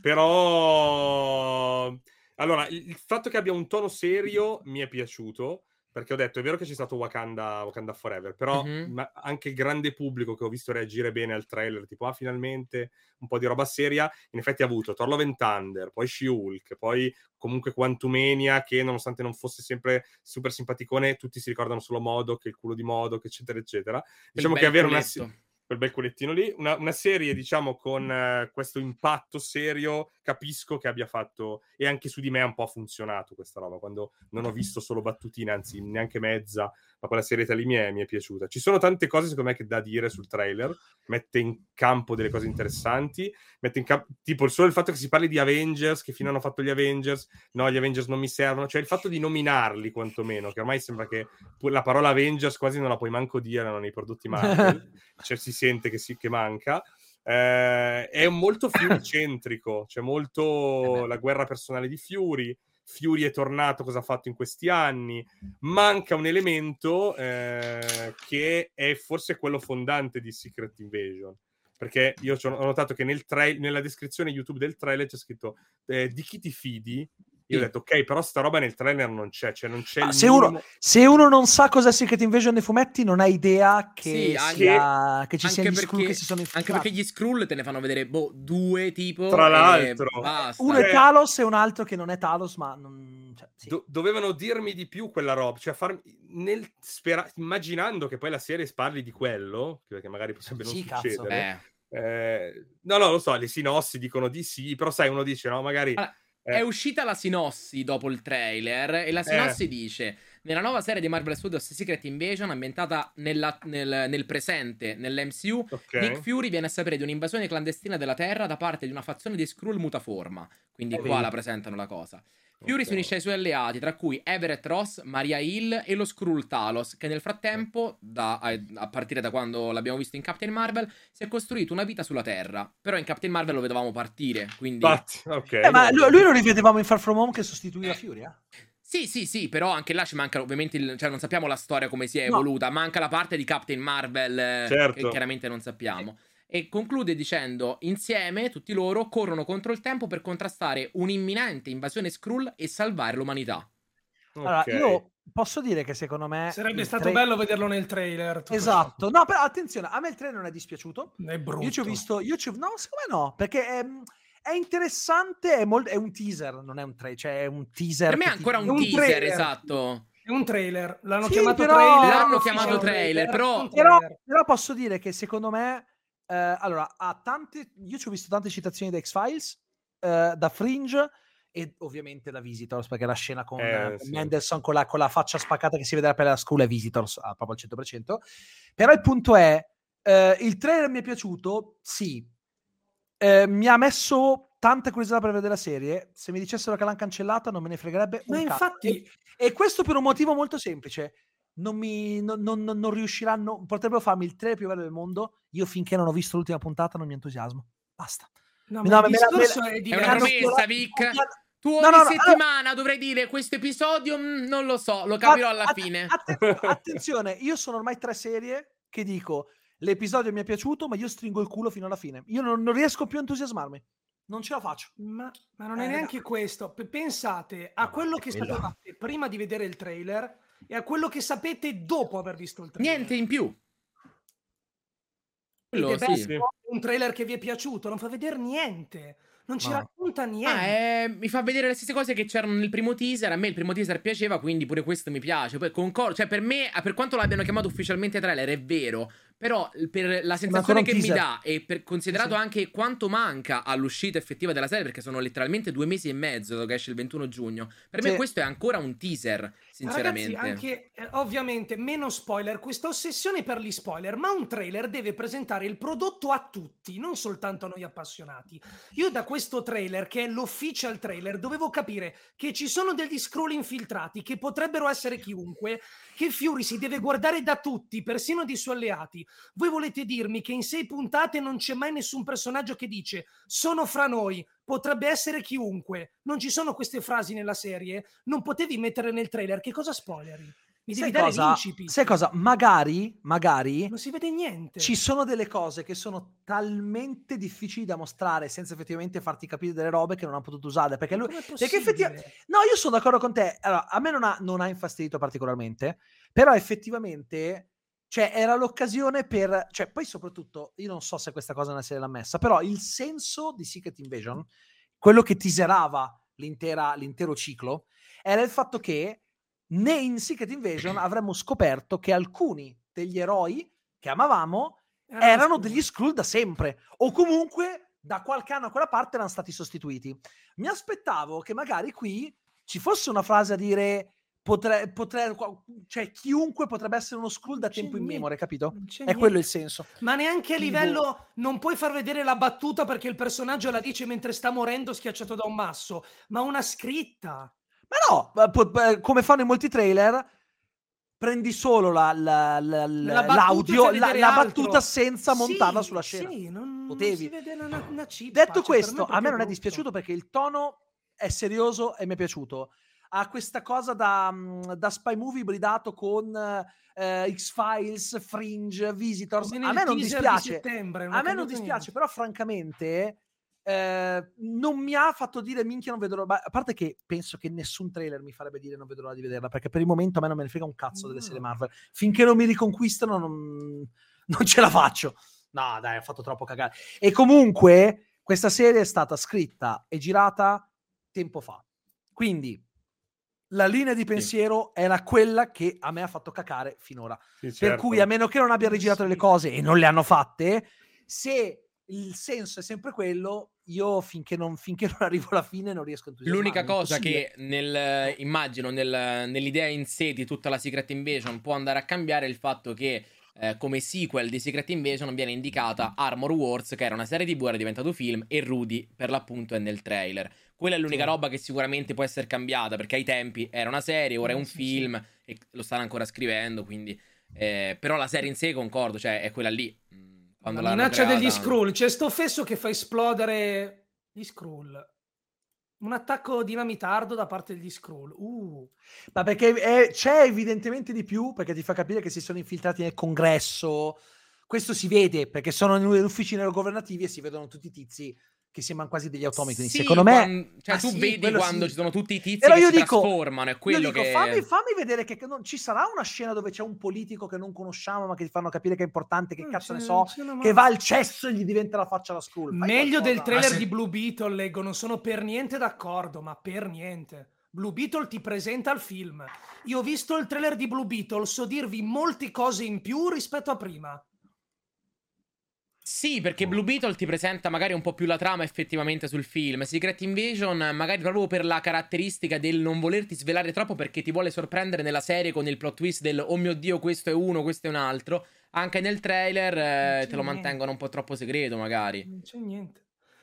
però... Allora, il fatto che abbia un tono serio mi è piaciuto perché ho detto, è vero che c'è stato Wakanda, Wakanda Forever, però mm-hmm. anche il grande pubblico che ho visto reagire bene al trailer, tipo, ah, finalmente un po' di roba seria, in effetti ha avuto Thor Love Thunder, poi She-Hulk, poi comunque Quantumania, che nonostante non fosse sempre super simpaticone, tutti si ricordano solo Modo, che il culo di Modo, eccetera, eccetera. Diciamo che avere una quel bel culettino lì. Una, una serie, diciamo, con uh, questo impatto serio, capisco che abbia fatto, e anche su di me un po' ha funzionato questa roba, quando non ho visto solo battutine, anzi neanche mezza, ma quella serietà lì mi è, mi è piaciuta. Ci sono tante cose, secondo me, che da dire sul trailer, mette in campo delle cose interessanti, mette in campo, tipo solo il fatto che si parli di Avengers, che fino hanno fatto gli Avengers, no, gli Avengers non mi servono, cioè il fatto di nominarli quantomeno, che ormai sembra che la parola Avengers quasi non la puoi manco dire nei prodotti Marvel, cioè si sente che, si, che manca. Eh, è molto Fury-centrico, c'è molto eh la guerra personale di Fury, Fury è tornato, cosa ha fatto in questi anni. Manca un elemento eh, che è forse quello fondante di Secret Invasion. Perché io ho notato che nel tra- nella descrizione YouTube del trailer c'è scritto eh, di chi ti fidi io ho detto, ok, però sta roba nel trailer non c'è, cioè non c'è se, uno, se, uno, non sa cosa è Secret Invasion nei fumetti, non ha idea che, sì, sia, anche, che ci siano gli Skrull che si sono infiltrati. Anche perché gli Skrull te ne fanno vedere, boh, due tipo. Tra l'altro. Uno è cioè Talos e un altro che non è Talos, ma non... Cioè, sì. Do- dovevano dirmi di più quella roba, cioè farmi... Nel spera... immaginando che poi la serie parli di quello, perché magari potrebbe non sì, succedere. Eh. Eh, no, no, lo so, le sinossi dicono di sì, però sai, uno dice, no, magari... Ah eh. È uscita la sinossi dopo il trailer e la sinossi eh. dice nella nuova serie di Marvel Studios Secret Invasion ambientata nella, nel, nel, presente nell'MCU okay. Nick Fury viene a sapere di un'invasione clandestina della Terra da parte di una fazione di Skrull mutaforma quindi eh, qua la presentano la cosa Fury okay. si unisce ai suoi alleati, tra cui Everett Ross, Maria Hill e lo Skrull Talos, che nel frattempo, da, a partire da quando l'abbiamo visto in Captain Marvel, si è costruito una vita sulla Terra. Però in Captain Marvel lo vedevamo partire, quindi... But, okay. eh, ma lui, lui, lo rivedevamo in Far From Home che sostituiva Fury, eh? Sì, sì, sì, però anche là ci manca ovviamente, il, cioè non sappiamo la storia come si è no. evoluta, manca la parte di Captain Marvel eh, certo. che chiaramente non sappiamo. E conclude dicendo insieme tutti loro corrono contro il tempo per contrastare un'imminente invasione Skrull e salvare l'umanità. Allora, okay. io posso dire che secondo me sarebbe stato tra... bello vederlo nel trailer. Esatto. No, però attenzione, a me il trailer non è dispiaciuto. È brutto. Io ci ho visto, io ci ho... no, secondo me no, perché è, è interessante, è, molt... è un teaser, non è un trailer, cioè è un teaser. Per me è ancora ti... un, un, teaser, trailer. esatto. È un trailer, l'hanno sì, chiamato però... trailer. L'hanno chiamato trailer, però... Però, però posso dire che secondo me eh, allora, ha tante, io ci ho visto tante citazioni da X-Files, eh, da Fringe e ovviamente da Visitors, perché la scena con eh, sì. Mendelssohn con la, con la, faccia spaccata che si vede per la school è Visitors, ah, proprio al 100%. Però il punto è, eh, il trailer mi è piaciuto, sì. Eh, mi ha messo tanta curiosità per vedere la serie. Se mi dicessero che l'hanno cancellata non me ne fregherebbe Ma infatti... E, e questo per un motivo molto semplice non, mi, non, non, non, riusciranno, potrebbero farmi il trailer più bello del mondo. Io finché non ho visto l'ultima puntata non mi entusiasmo. Basta. No, no, me, me, me, è, è una promessa, Vic. Tu ogni no, no, settimana no, dovrei dire questo episodio, mh, mm, non lo so, lo capirò alla att- fine. Att- attenzione, io sono ormai tre serie che dico l'episodio mi è piaciuto, ma io stringo il culo fino alla fine. Io non, non riesco più a entusiasmarmi. Non ce la faccio. Ma, ma non eh, è neanche no. questo. P- pensate a quello che sapevate prima di vedere il trailer e a quello che sapete dopo aver visto il trailer. Niente in più. Quello, sì. Un trailer che vi è piaciuto, non fa vedere niente. Non ci Ma... racconta niente. Ah, eh, mi fa vedere le stesse cose che c'erano nel primo teaser. A me il primo teaser piaceva, quindi pure questo mi piace. Poi concordo. Cioè, per me, per quanto l'abbiano chiamato ufficialmente trailer, è vero. Però per la sensazione che mi dà e per considerato sì. anche quanto manca all'uscita effettiva della serie, perché sono letteralmente due mesi e mezzo che esce il 21 giugno, per sì. me questo è ancora un teaser, sinceramente. Ragazzi, anche eh, ovviamente meno spoiler, questa ossessione per gli spoiler, ma un trailer deve presentare il prodotto a tutti, non soltanto a noi appassionati. Io da questo trailer, che è l'official trailer, dovevo capire che ci sono degli scroll infiltrati che potrebbero essere chiunque, che Fury si deve guardare da tutti, persino dei suoi alleati voi volete dirmi che in sei puntate non c'è mai nessun personaggio che dice sono fra noi, potrebbe essere chiunque. Non ci sono queste frasi nella serie? Non potevi mettere nel trailer? Che cosa spoileri? Mi devi sai dare cosa, Sai cosa? Magari, magari... Non si vede niente. Ci sono delle cose che sono talmente difficili da mostrare senza effettivamente farti capire delle robe che non ha potuto usare. Perché lui... Perché effettivamente... No, io sono d'accordo con te. Allora, a me non ha, non ha infastidito particolarmente, però effettivamente cioè, era l'occasione per... Cioè, poi soprattutto, io non so se questa cosa nella serie l'ha messa, però il senso di Secret Invasion, quello che teaserava l'intero ciclo, era il fatto che né in Secret Invasion avremmo scoperto che alcuni degli eroi che amavamo erano, erano degli Skrull da sempre, o comunque da qualche anno a quella parte erano stati sostituiti. Mi aspettavo che magari qui ci fosse una frase a dire Potre, potre, cioè chiunque potrebbe essere uno Skrull da tempo in memoria, capito? È niente. quello il senso. Ma neanche a livello non puoi far vedere la battuta perché il personaggio la dice mentre sta morendo schiacciato da un masso, ma una scritta. Ma no, come fanno in molti trailer, prendi solo la, la, la, l'audio, la, battuta senza montarla sì, sulla scena. Sì, non, Potevi. Non una, una cippa, Detto cioè, questo, a me non è dispiaciuto perché il tono è serioso e mi è piaciuto ha questa cosa da, mhmm, da spy movie ibridato con eh, X-Files, Fringe, Visitors. A me non dispiace. Non a me non dispiace, però francamente eh, non mi ha fatto dire minchia non vedo roba. A parte che penso che nessun trailer mi farebbe dire non vedo l'ora di vederla, perché per il momento a me non me ne frega un cazzo delle serie Marvel. Finché non mi riconquistano non, non ce la faccio. No, dai, ha fatto troppo cagare. E comunque questa serie è stata scritta e girata tempo fa. Quindi la linea di pensiero sì. era quella che a me ha fatto cacare finora. Sì, certo. Per cui, a meno che non abbia rigirato delle cose e non le hanno fatte, se il senso è sempre quello, io finché non, finché non arrivo alla fine non riesco a entusiasmarmi. L'unica cosa che nel, immagino nel, nell'idea in sé di tutta la Secret Invasion può andare a cambiare è il fatto che eh, come sequel di Secret Invasion viene indicata Armor Wars, che era una serie TV, era diventato film, e Rudy per l'appunto è nel trailer. Quella è l'unica sì. roba che sicuramente può essere cambiata, perché ai tempi era una serie, ora è un sì, film, sì. e lo stanno ancora scrivendo, quindi... Eh, però la serie in sé, concordo, cioè è quella lì. Mm, quando la minaccia creata... degli Skrull, c'è sto fesso che fa esplodere gli Skrull. Un attacco dinamitardo da parte degli Skrull. Uh. Ma perché è, c'è evidentemente di più, perché ti fa capire che si sono infiltrati nel congresso. Questo si vede perché sono negli uffici governativi e si vedono tutti i tizi che sembrano quasi degli automi. Quindi, sì, secondo me, quando, cioè, ah, tu sì, vedi quando sì. ci sono tutti i tizi Però che io si dico, trasformano. È quello dico, che... fammi, fammi, vedere che non, ci sarà una scena dove c'è un politico che non conosciamo, ma che ti fanno capire che è importante. Che mm, cazzo ne so, che va al cesso e gli diventa la faccia alla school. Meglio qualcosa. del trailer di Blue Beetle, leggo. Non sono per niente d'accordo, ma per niente. Blue Beetle ti presenta il film. Io ho visto il trailer di Blue Beetle, so dirvi molte cose in più rispetto a prima. Sì, perché Blue Beetle ti presenta magari un po' più la trama effettivamente sul film. Secret Invasion, magari proprio per la caratteristica del non volerti svelare troppo perché ti vuole sorprendere nella serie con il plot twist del oh mio dio, questo è uno, questo è un altro. Anche nel trailer eh, te lo niente. mantengono un po' troppo segreto, magari. Non c'è niente.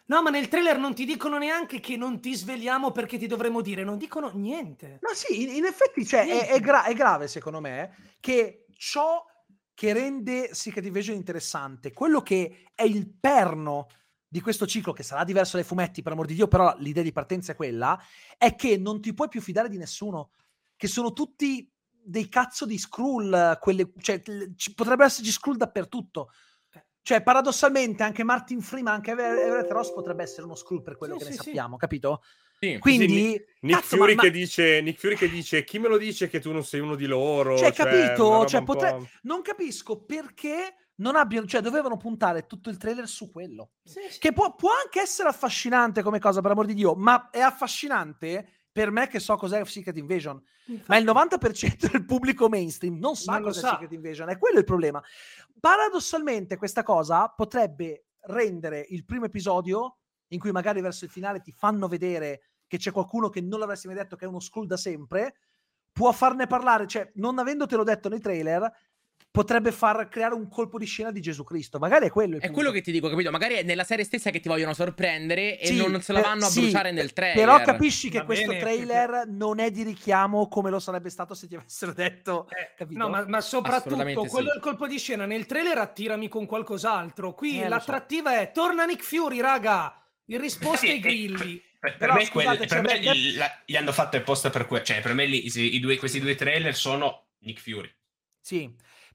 No, ma nel trailer non ti dicono neanche che non ti svegliamo perché ti dovremmo dire, non dicono niente. Ma sì, in, in effetti cioè, è, è, gra- è, grave secondo me che ciò che rende Secret Invasion interessante, quello che è il perno di questo ciclo, che sarà diverso dai fumetti, per amor di Dio, però l'idea di partenza è quella, è che non ti puoi più fidare di nessuno, che sono tutti dei cazzo di Skrull, quelle, cioè, ci potrebbe esserci Skrull dappertutto. Cioè, paradossalmente, anche Martin Freeman, anche Everett Ross potrebbe essere uno Skrull per quello sì, che sì, ne sappiamo, capito? Sì. Quindi, sì, Nick, cazzo, Fury ma, che dice, Nick Fury che dice: Chi me lo dice che tu non sei uno di loro? Cioè, cioè capito? Cioè, potre... Non capisco perché non abbiano, cioè, dovevano puntare tutto il trailer su quello. Sì, che può, può, anche essere affascinante come cosa, per amor di Dio, ma è affascinante per me che so cos'è Secret Invasion. Infatti. Ma il 90% del pubblico mainstream non sa non cos'è sa. Secret Invasion, è quello il problema. Paradossalmente questa cosa potrebbe rendere il primo episodio in cui magari verso il finale ti fanno vedere che c'è qualcuno che non l'avresti mai detto che è uno skull da sempre, può farne parlare, cioè non avendotelo detto nei trailer, potrebbe far creare un colpo di scena di Gesù Cristo. Magari è quello. è punto. quello che ti dico, capito? Magari è nella serie stessa che ti vogliono sorprendere sì, e non se la vanno a sì, bruciare nel trailer. Però capisci che Va questo bene, trailer perché... non è di richiamo come lo sarebbe stato se ti avessero detto. Eh, no, ma, ma soprattutto quello del colpo di scena nel trailer attirami con qualcos'altro. Qui eh, l'attrattiva so. è torna Nick Fury, raga. In risposta ai grilli. Per, per me, scusate, quel, per me gli, la, gli, hanno fatto apposta per questo. Cioè, per me li, i due, questi due trailer sono Nick Fury. Sì,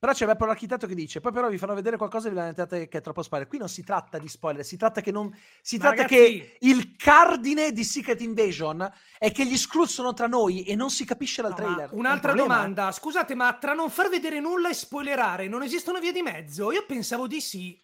però c'è Beppo l'architetto che dice, poi però vi fanno vedere qualcosa e vi lamentate che è troppo spoiler. Qui non si tratta di spoiler, si tratta che non... Si tratta ragazzi... che il cardine di Secret Invasion è che gli Skrull sono tra noi e non si capisce dal no, trailer. Un'altra un domanda, scusate, ma tra non far vedere nulla e spoilerare non esistono vie di mezzo? Io pensavo di sì.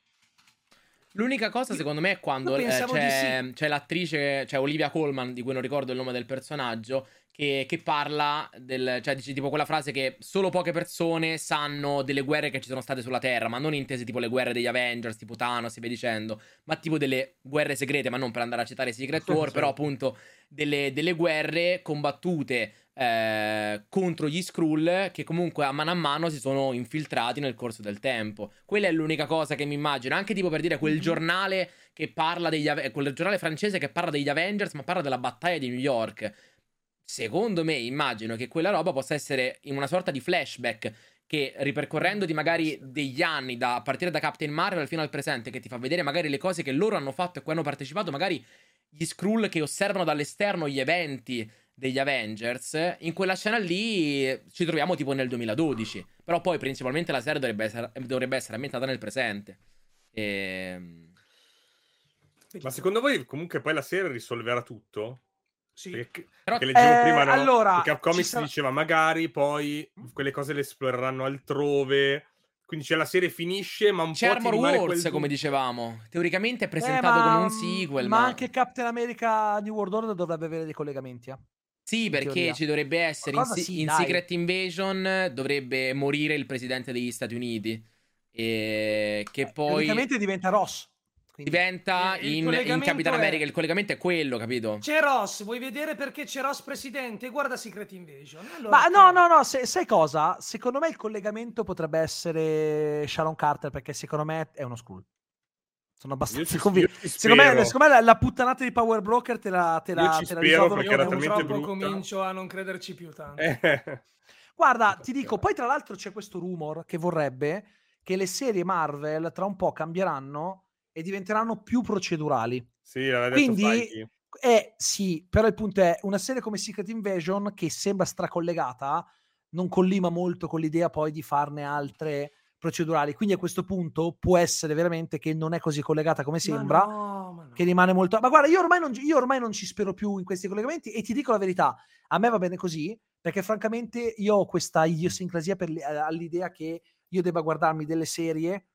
L'unica cosa, secondo me, è quando eh, c'è, sì. c'è, l'attrice, c'è Olivia Colman, di cui non ricordo il nome del personaggio, che, che, parla del, cioè dice tipo quella frase che solo poche persone sanno delle guerre che ci sono state sulla Terra, ma non intese tipo le guerre degli Avengers, tipo Thanos e via dicendo, ma tipo delle guerre segrete, ma non per andare a citare Secret War, sì. però appunto delle, delle guerre combattute eh, contro gli Skrull che comunque a mano a mano si sono infiltrati nel corso del tempo. Quella è l'unica cosa che mi immagino, anche tipo per dire quel mm-hmm. giornale che parla degli quel giornale francese che parla degli Avengers, ma parla della battaglia di New York secondo me immagino che quella roba possa essere in una sorta di flashback che ripercorrendoti magari degli anni da, a partire da Captain Marvel fino al presente che ti fa vedere magari le cose che loro hanno fatto e cui hanno partecipato magari gli Skrull che osservano dall'esterno gli eventi degli Avengers in quella scena lì ci troviamo tipo nel 2012 però poi principalmente la serie dovrebbe essere, dovrebbe essere ambientata nel presente e... Ehm, ma secondo voi comunque poi la serie risolverà tutto? Sì. Perché, Però, che leggevo eh, prima, no? Allora, Cap Comics sarà... diceva magari poi quelle cose le esploreranno altrove. Quindi c'è la serie finisce, ma un c'è po' Armor Wars, quel... come dicevamo. Teoricamente è presentato eh, ma, come un sequel. Ma, ma, anche Captain America New World Order dovrebbe avere dei collegamenti. Eh? Sì, perché ci dovrebbe essere in, sì, in Secret Invasion dovrebbe morire il presidente degli Stati Uniti. E che eh, poi. Teoricamente diventa Ross. Quindi diventa in, in, Capitan America. Il collegamento è quello, capito? C'è Ross, vuoi vedere perché c'è Ross presidente? Guarda Secret Invasion. Allora, Ma no, no, no, se, sai cosa? Secondo me il collegamento potrebbe essere Sharon Carter perché secondo me è uno school. Sono abbastanza convinto. Secondo me, secondo me la, la, puttanata di Power Broker te la, te la, te la risolvono perché era talmente brutta. comincio a non crederci più tanto. Eh. Guarda, ti dico, poi tra l'altro c'è questo rumor che vorrebbe che le serie Marvel tra un po' cambieranno e diventeranno più procedurali. Sì, l'aveva Quindi, detto eh, sì, però il punto è una serie come Secret Invasion che sembra stracollegata non collima molto con l'idea poi di farne altre procedurali. Quindi a questo punto può essere veramente che non è così collegata come sembra, ma no, ma no. che rimane molto... Ma guarda, io ormai, non, io ormai non ci spero più in questi collegamenti e ti dico la verità, a me va bene così, perché francamente io ho questa idiosincrasia per, all'idea che io debba guardarmi delle serie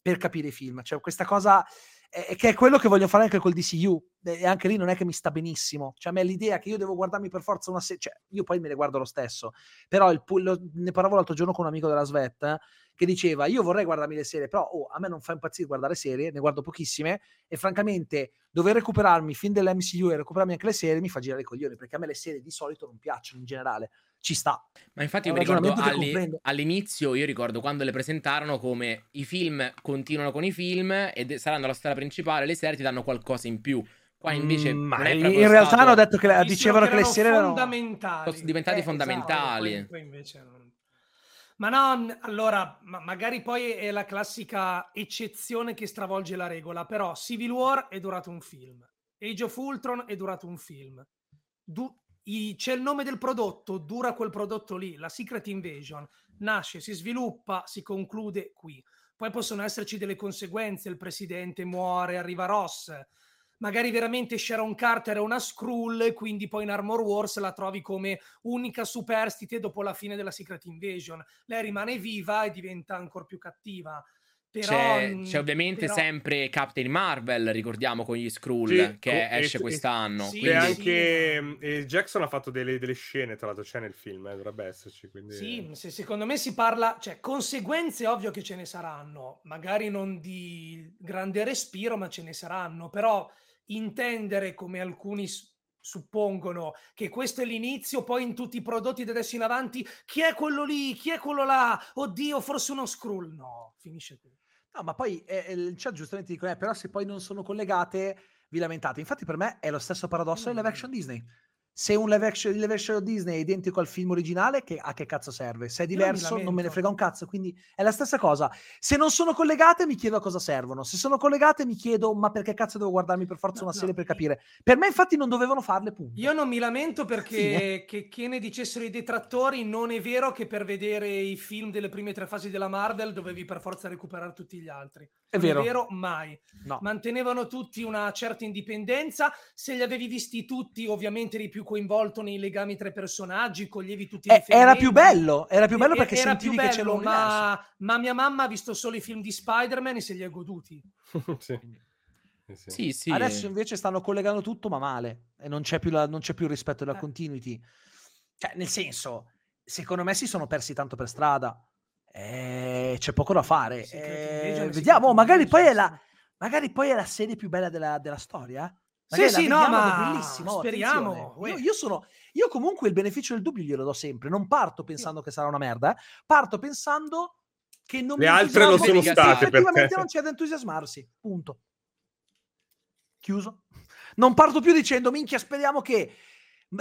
per capire i film. Cioè, questa cosa eh, che è quello che voglio fare anche col DCU. E anche lì non è che mi sta benissimo. Cioè, a me l'idea che io devo guardarmi per forza una serie. Cioè, io poi me ne guardo lo stesso. Però il, lo, ne parlavo l'altro giorno con un amico della Svet che diceva: Io vorrei guardarmi le serie, però oh, a me non fa impazzire guardare serie, ne guardo pochissime. E francamente, dover recuperarmi fin dell'MCU e recuperarmi anche le serie mi fa girare i coglioni. Perché a me le serie di solito non piacciono in generale ci sta. Ma infatti io mi ricordo alli- all'inizio, io ricordo quando le presentarono come i film continuano con i film e saranno la storia principale, le serie ti danno qualcosa in più. Qua invece mm, ma in realtà stato... hanno detto che dicevano che, che le serie erano fondamentali. Sono diventati eh, fondamentali. Esatto, poi, poi non... Ma no, allora, ma magari poi è la classica eccezione che stravolge la regola, però Civil War è durato un film, Age of Ultron è durato un film. Du- i, c'è il nome del prodotto, dura quel prodotto lì, la Secret Invasion, nasce, si sviluppa, si conclude qui. Poi possono esserci delle conseguenze, il presidente muore, arriva Ross, magari veramente Sharon Carter è una Skrull, quindi poi in Armor Wars la trovi come unica superstite dopo la fine della Secret Invasion. Lei rimane viva e diventa ancora più cattiva. Però, c'è, mm, c'è, ovviamente però... sempre Captain Marvel, ricordiamo con gli Skrull, sì, che co- esce e, quest'anno. Sì, quindi... anche sì. Jackson ha fatto delle, delle, scene, tra l'altro c'è nel film, eh, dovrebbe esserci. Quindi... Sì, se, secondo me si parla, cioè conseguenze ovvio che ce ne saranno, magari non di grande respiro, ma ce ne saranno, però intendere come alcuni suppongono che questo è l'inizio, poi in tutti i prodotti da adesso in avanti, chi è quello lì, chi è quello là, oddio, forse uno Skrull, no, finisce qui. No, ma poi eh, il chat giustamente dicono, eh, però se poi non sono collegate, vi lamentate. Infatti per me è lo stesso paradosso mm. live action Disney se un live action, live action Disney è identico al film originale, che, a che cazzo serve? Se è diverso, non me ne frega un cazzo. Quindi è la stessa cosa. Se non sono collegate, mi chiedo a cosa servono. Se sono collegate, mi chiedo, ma perché cazzo devo guardarmi per forza no, una serie no. per capire? Per me, infatti, non dovevano farle, punto. Io non mi lamento perché che, che, ne dicessero i detrattori, non è vero che per vedere i film delle prime tre fasi della Marvel dovevi per forza recuperare tutti gli altri. È vero. è vero, mai. No. Mantenevano tutti una certa indipendenza. Se li avevi visti tutti, ovviamente eri più coinvolto nei legami tra i personaggi, coglievi tutti i eh, Era più bello, era più bello perché era sentivi più bello, che c'era ma, ma mia mamma ha visto solo i film di Spider-Man e se li ha goduti. sì. Sì. Sì, sì. Adesso invece stanno collegando tutto, ma male. E non c'è più, la, non c'è più rispetto della eh. continuity. Cioè, nel senso, secondo me si sono persi tanto per strada. Eh, c'è poco da fare. Eh, vediamo, magari poi, è la, magari poi è la serie più bella della, della storia. Magari sì, sì, no, ma bellissimo. Oh, speriamo. Io, io, sono, io comunque il beneficio del dubbio glielo do sempre. Non parto pensando che sarà una merda, eh. parto pensando che non le altre lo sono state. Effettivamente perché... non c'è da entusiasmarsi. Punto. Chiuso. Non parto più dicendo, minchia, speriamo che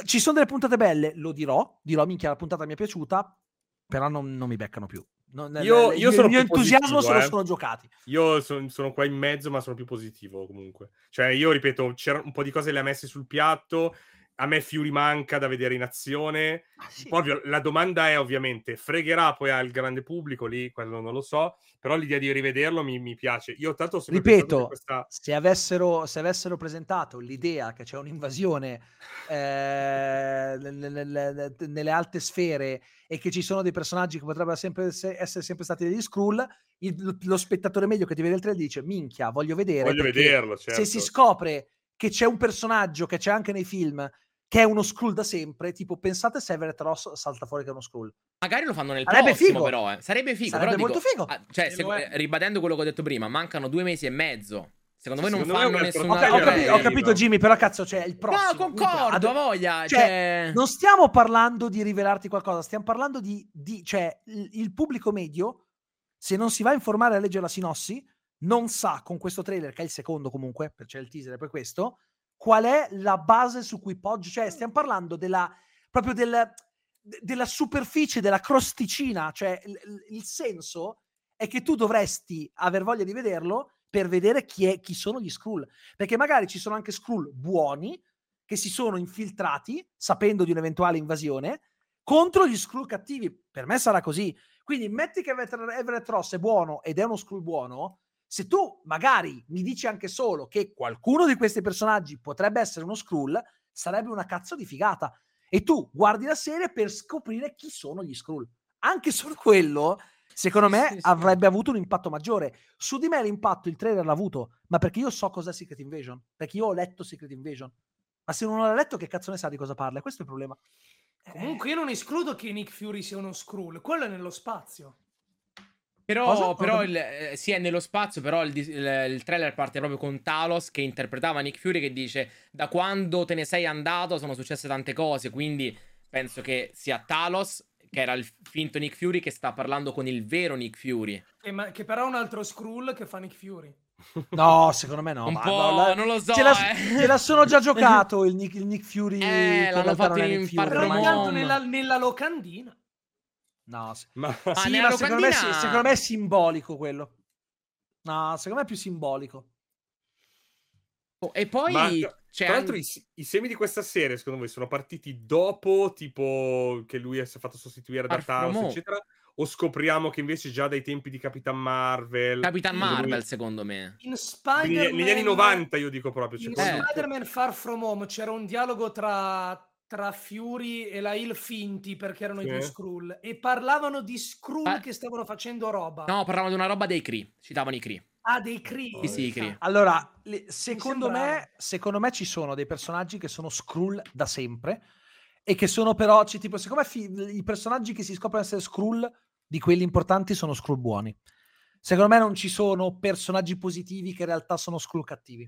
ci sono delle puntate belle, lo dirò, dirò minchia la puntata mi è piaciuta, però non, non mi beccano più. Non, io, io sono il mio entusiasmo se lo eh. sono giocati. Io son, sono qua in mezzo, ma sono più positivo comunque. Cioè, io ripeto, c'era un po' di cose le ha messe sul piatto a me Fury manca da vedere in azione. Ah, sì. Ovvio, la domanda è ovviamente, fregherà poi al grande pubblico lì, quello non lo so, però l'idea di rivederlo mi, mi piace. Io tanto Ripeto, questa... se, avessero, se avessero presentato l'idea che c'è un'invasione eh, nelle, nelle, nelle, alte sfere e che ci sono dei personaggi che potrebbero sempre essere sempre stati degli Skrull, il, lo spettatore meglio che ti vede il trailer dice minchia, voglio vedere. Voglio vederlo, certo. Se si scopre che c'è un personaggio che c'è anche nei film che è uno Skrull da sempre, tipo pensate se Everett Ross salta fuori che è uno Skrull. Magari lo fanno nel Sarebbe prossimo figo. però, eh. Sarebbe figo, Sarebbe però molto dico, figo. Ah, cioè, se, eh, ribadendo quello che ho detto prima, mancano due mesi e mezzo. Secondo voi non Secondo fanno nessuna... Ho, ho, capito, ho capito Jimmy, però cazzo, c'è cioè, il prossimo. No, concordo, a voglia. Cioè, cioè... Non stiamo parlando di rivelarti qualcosa, stiamo parlando di... di cioè, il, il pubblico medio, se non si va a informare a leggere la sinossi, non sa con questo trailer, che è il secondo comunque, perché c'è il teaser e poi questo, qual è la base su cui poggia, cioè stiamo parlando della, proprio del, della superficie, della crosticina, cioè il, il, senso è che tu dovresti aver voglia di vederlo per vedere chi, è, chi sono gli Skrull, perché magari ci sono anche Skrull buoni che si sono infiltrati sapendo di un'eventuale invasione contro gli Skrull cattivi, per me sarà così. Quindi metti che Everett Ross è buono ed è uno Skrull buono, se tu magari mi dici anche solo che qualcuno di questi personaggi potrebbe essere uno Skrull, sarebbe una cazzo di figata. E tu guardi la serie per scoprire chi sono gli Skrull. Anche solo quello Secondo me sì, sì, avrebbe avuto un impatto maggiore. Su di me l'impatto il trailer l'ha avuto, ma perché io so cos'è Secret Invasion. Perché io ho letto Secret Invasion. Ma se non l'ha letto, che cazzo ne sa di cosa parla? Questo è il problema. Comunque, io non escludo che Nick Fury sia uno Skrull. Quello è nello spazio. Però, però il, eh, sì, è nello spazio, però il, il, il, trailer parte proprio con Talos che interpretava Nick Fury che dice da quando te ne sei andato sono successe tante cose, quindi penso che sia Talos che era il finto Nick Fury che sta parlando con il vero Nick Fury. Che, ma, che però è un altro Skrull che fa Nick Fury. No, secondo me no. Un po', la, non lo so. Ce la, eh. ce la sono già giocato il Nick, il Nick Fury. Eh, l'hanno fatto in Però nella, nella locandina. No, ma... Sì, ma secondo, me, secondo me è simbolico quello. No, secondo me è più simbolico. Oh, e poi... Ma, tra l'altro i, i, semi di questa serie, secondo voi, sono partiti dopo, tipo, che lui si è fatto sostituire da Thanos, eccetera? O scopriamo che invece già dai tempi di Capitan Marvel... Capitan Marvel, lui... secondo me. In Spider-Man... Negli, anni 90, io dico proprio. Cioè, in eh. Spider-Man Far From Home c'era un dialogo tra tra Fury e la Hill finti perché erano sì. i due Skrull e parlavano di Skrull ah. che stavano facendo roba. No, parlavano di una roba dei Kree, citavano i Kree. Ah, dei Kree. Sì, sì, i Kree. Allora, le, secondo, me, secondo me ci sono dei personaggi che sono Skrull da sempre e che sono però, cioè, tipo, secondo me fi- i personaggi che si scoprono essere Skrull di quelli importanti sono Skrull buoni. Secondo me non ci sono personaggi positivi che in realtà sono Skrull cattivi.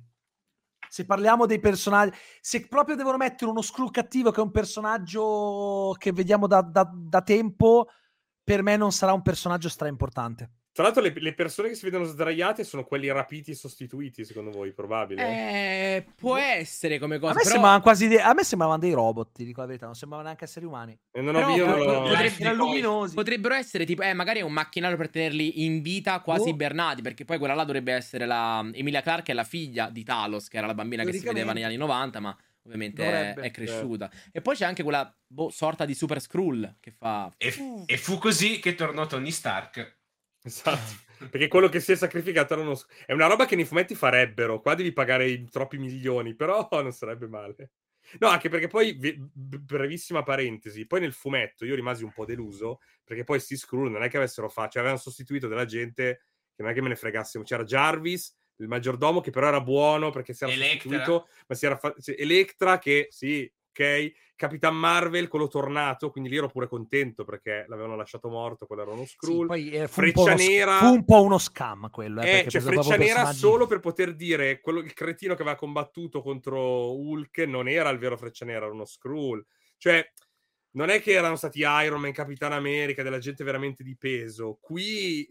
Se parliamo dei personaggi, se proprio devono mettere uno Skrull cattivo che è un personaggio che vediamo da, da, da tempo, per me non sarà un personaggio stra importante. Tra l'altro, le, le, persone che si vedono sdraiate sono quelli rapiti e sostituiti, secondo voi? Probabile? Eh, può boh. essere come cosa. A me, però... sembravano quasi de- a me sembravano dei robot, ti dico la verità, non sembravano neanche esseri umani. E non ho però, lo... potrebbe, luminosi. Potrebbero essere tipo, eh, magari è un macchinario per tenerli in vita quasi oh. ibernati, perché poi quella là dovrebbe essere la Emilia Clarke, è la figlia di Talos, che era la bambina che si vedeva negli anni 90, ma ovviamente è, è, cresciuta. Certo. E poi c'è anche quella boh, sorta di Super Skrull che fa... E, f- e fu così che tornò Tony Stark. Esatto. Perché quello che si è sacrificato era uno... è una roba che nei fumetti farebbero. Qua devi pagare i troppi milioni, però non sarebbe male. No, anche perché poi, brevissima parentesi, poi nel fumetto io rimasi un po' deluso, perché poi sti Skrull non è che avessero fatto, cioè avevano sostituito della gente che non è che me ne fregassimo. C'era Jarvis, il maggiordomo, che però era buono perché si era Electra. sostituito, ma si era fatto... Electra che, sì, ok? Capitan Marvel, quello tornato, quindi lì ero pure contento perché l'avevano lasciato morto, quello era uno Skrull. Sì, poi eh, fu Freccia Nera... Fu un po' uno scam quello. Eh, eh cioè Freccia Nera personaggi... solo per poter dire, quello, il cretino che aveva combattuto contro Hulk non era il vero Freccia Nera, era uno Skrull. Cioè, non è che erano stati Iron Man, Capitan America, della gente veramente di peso. Qui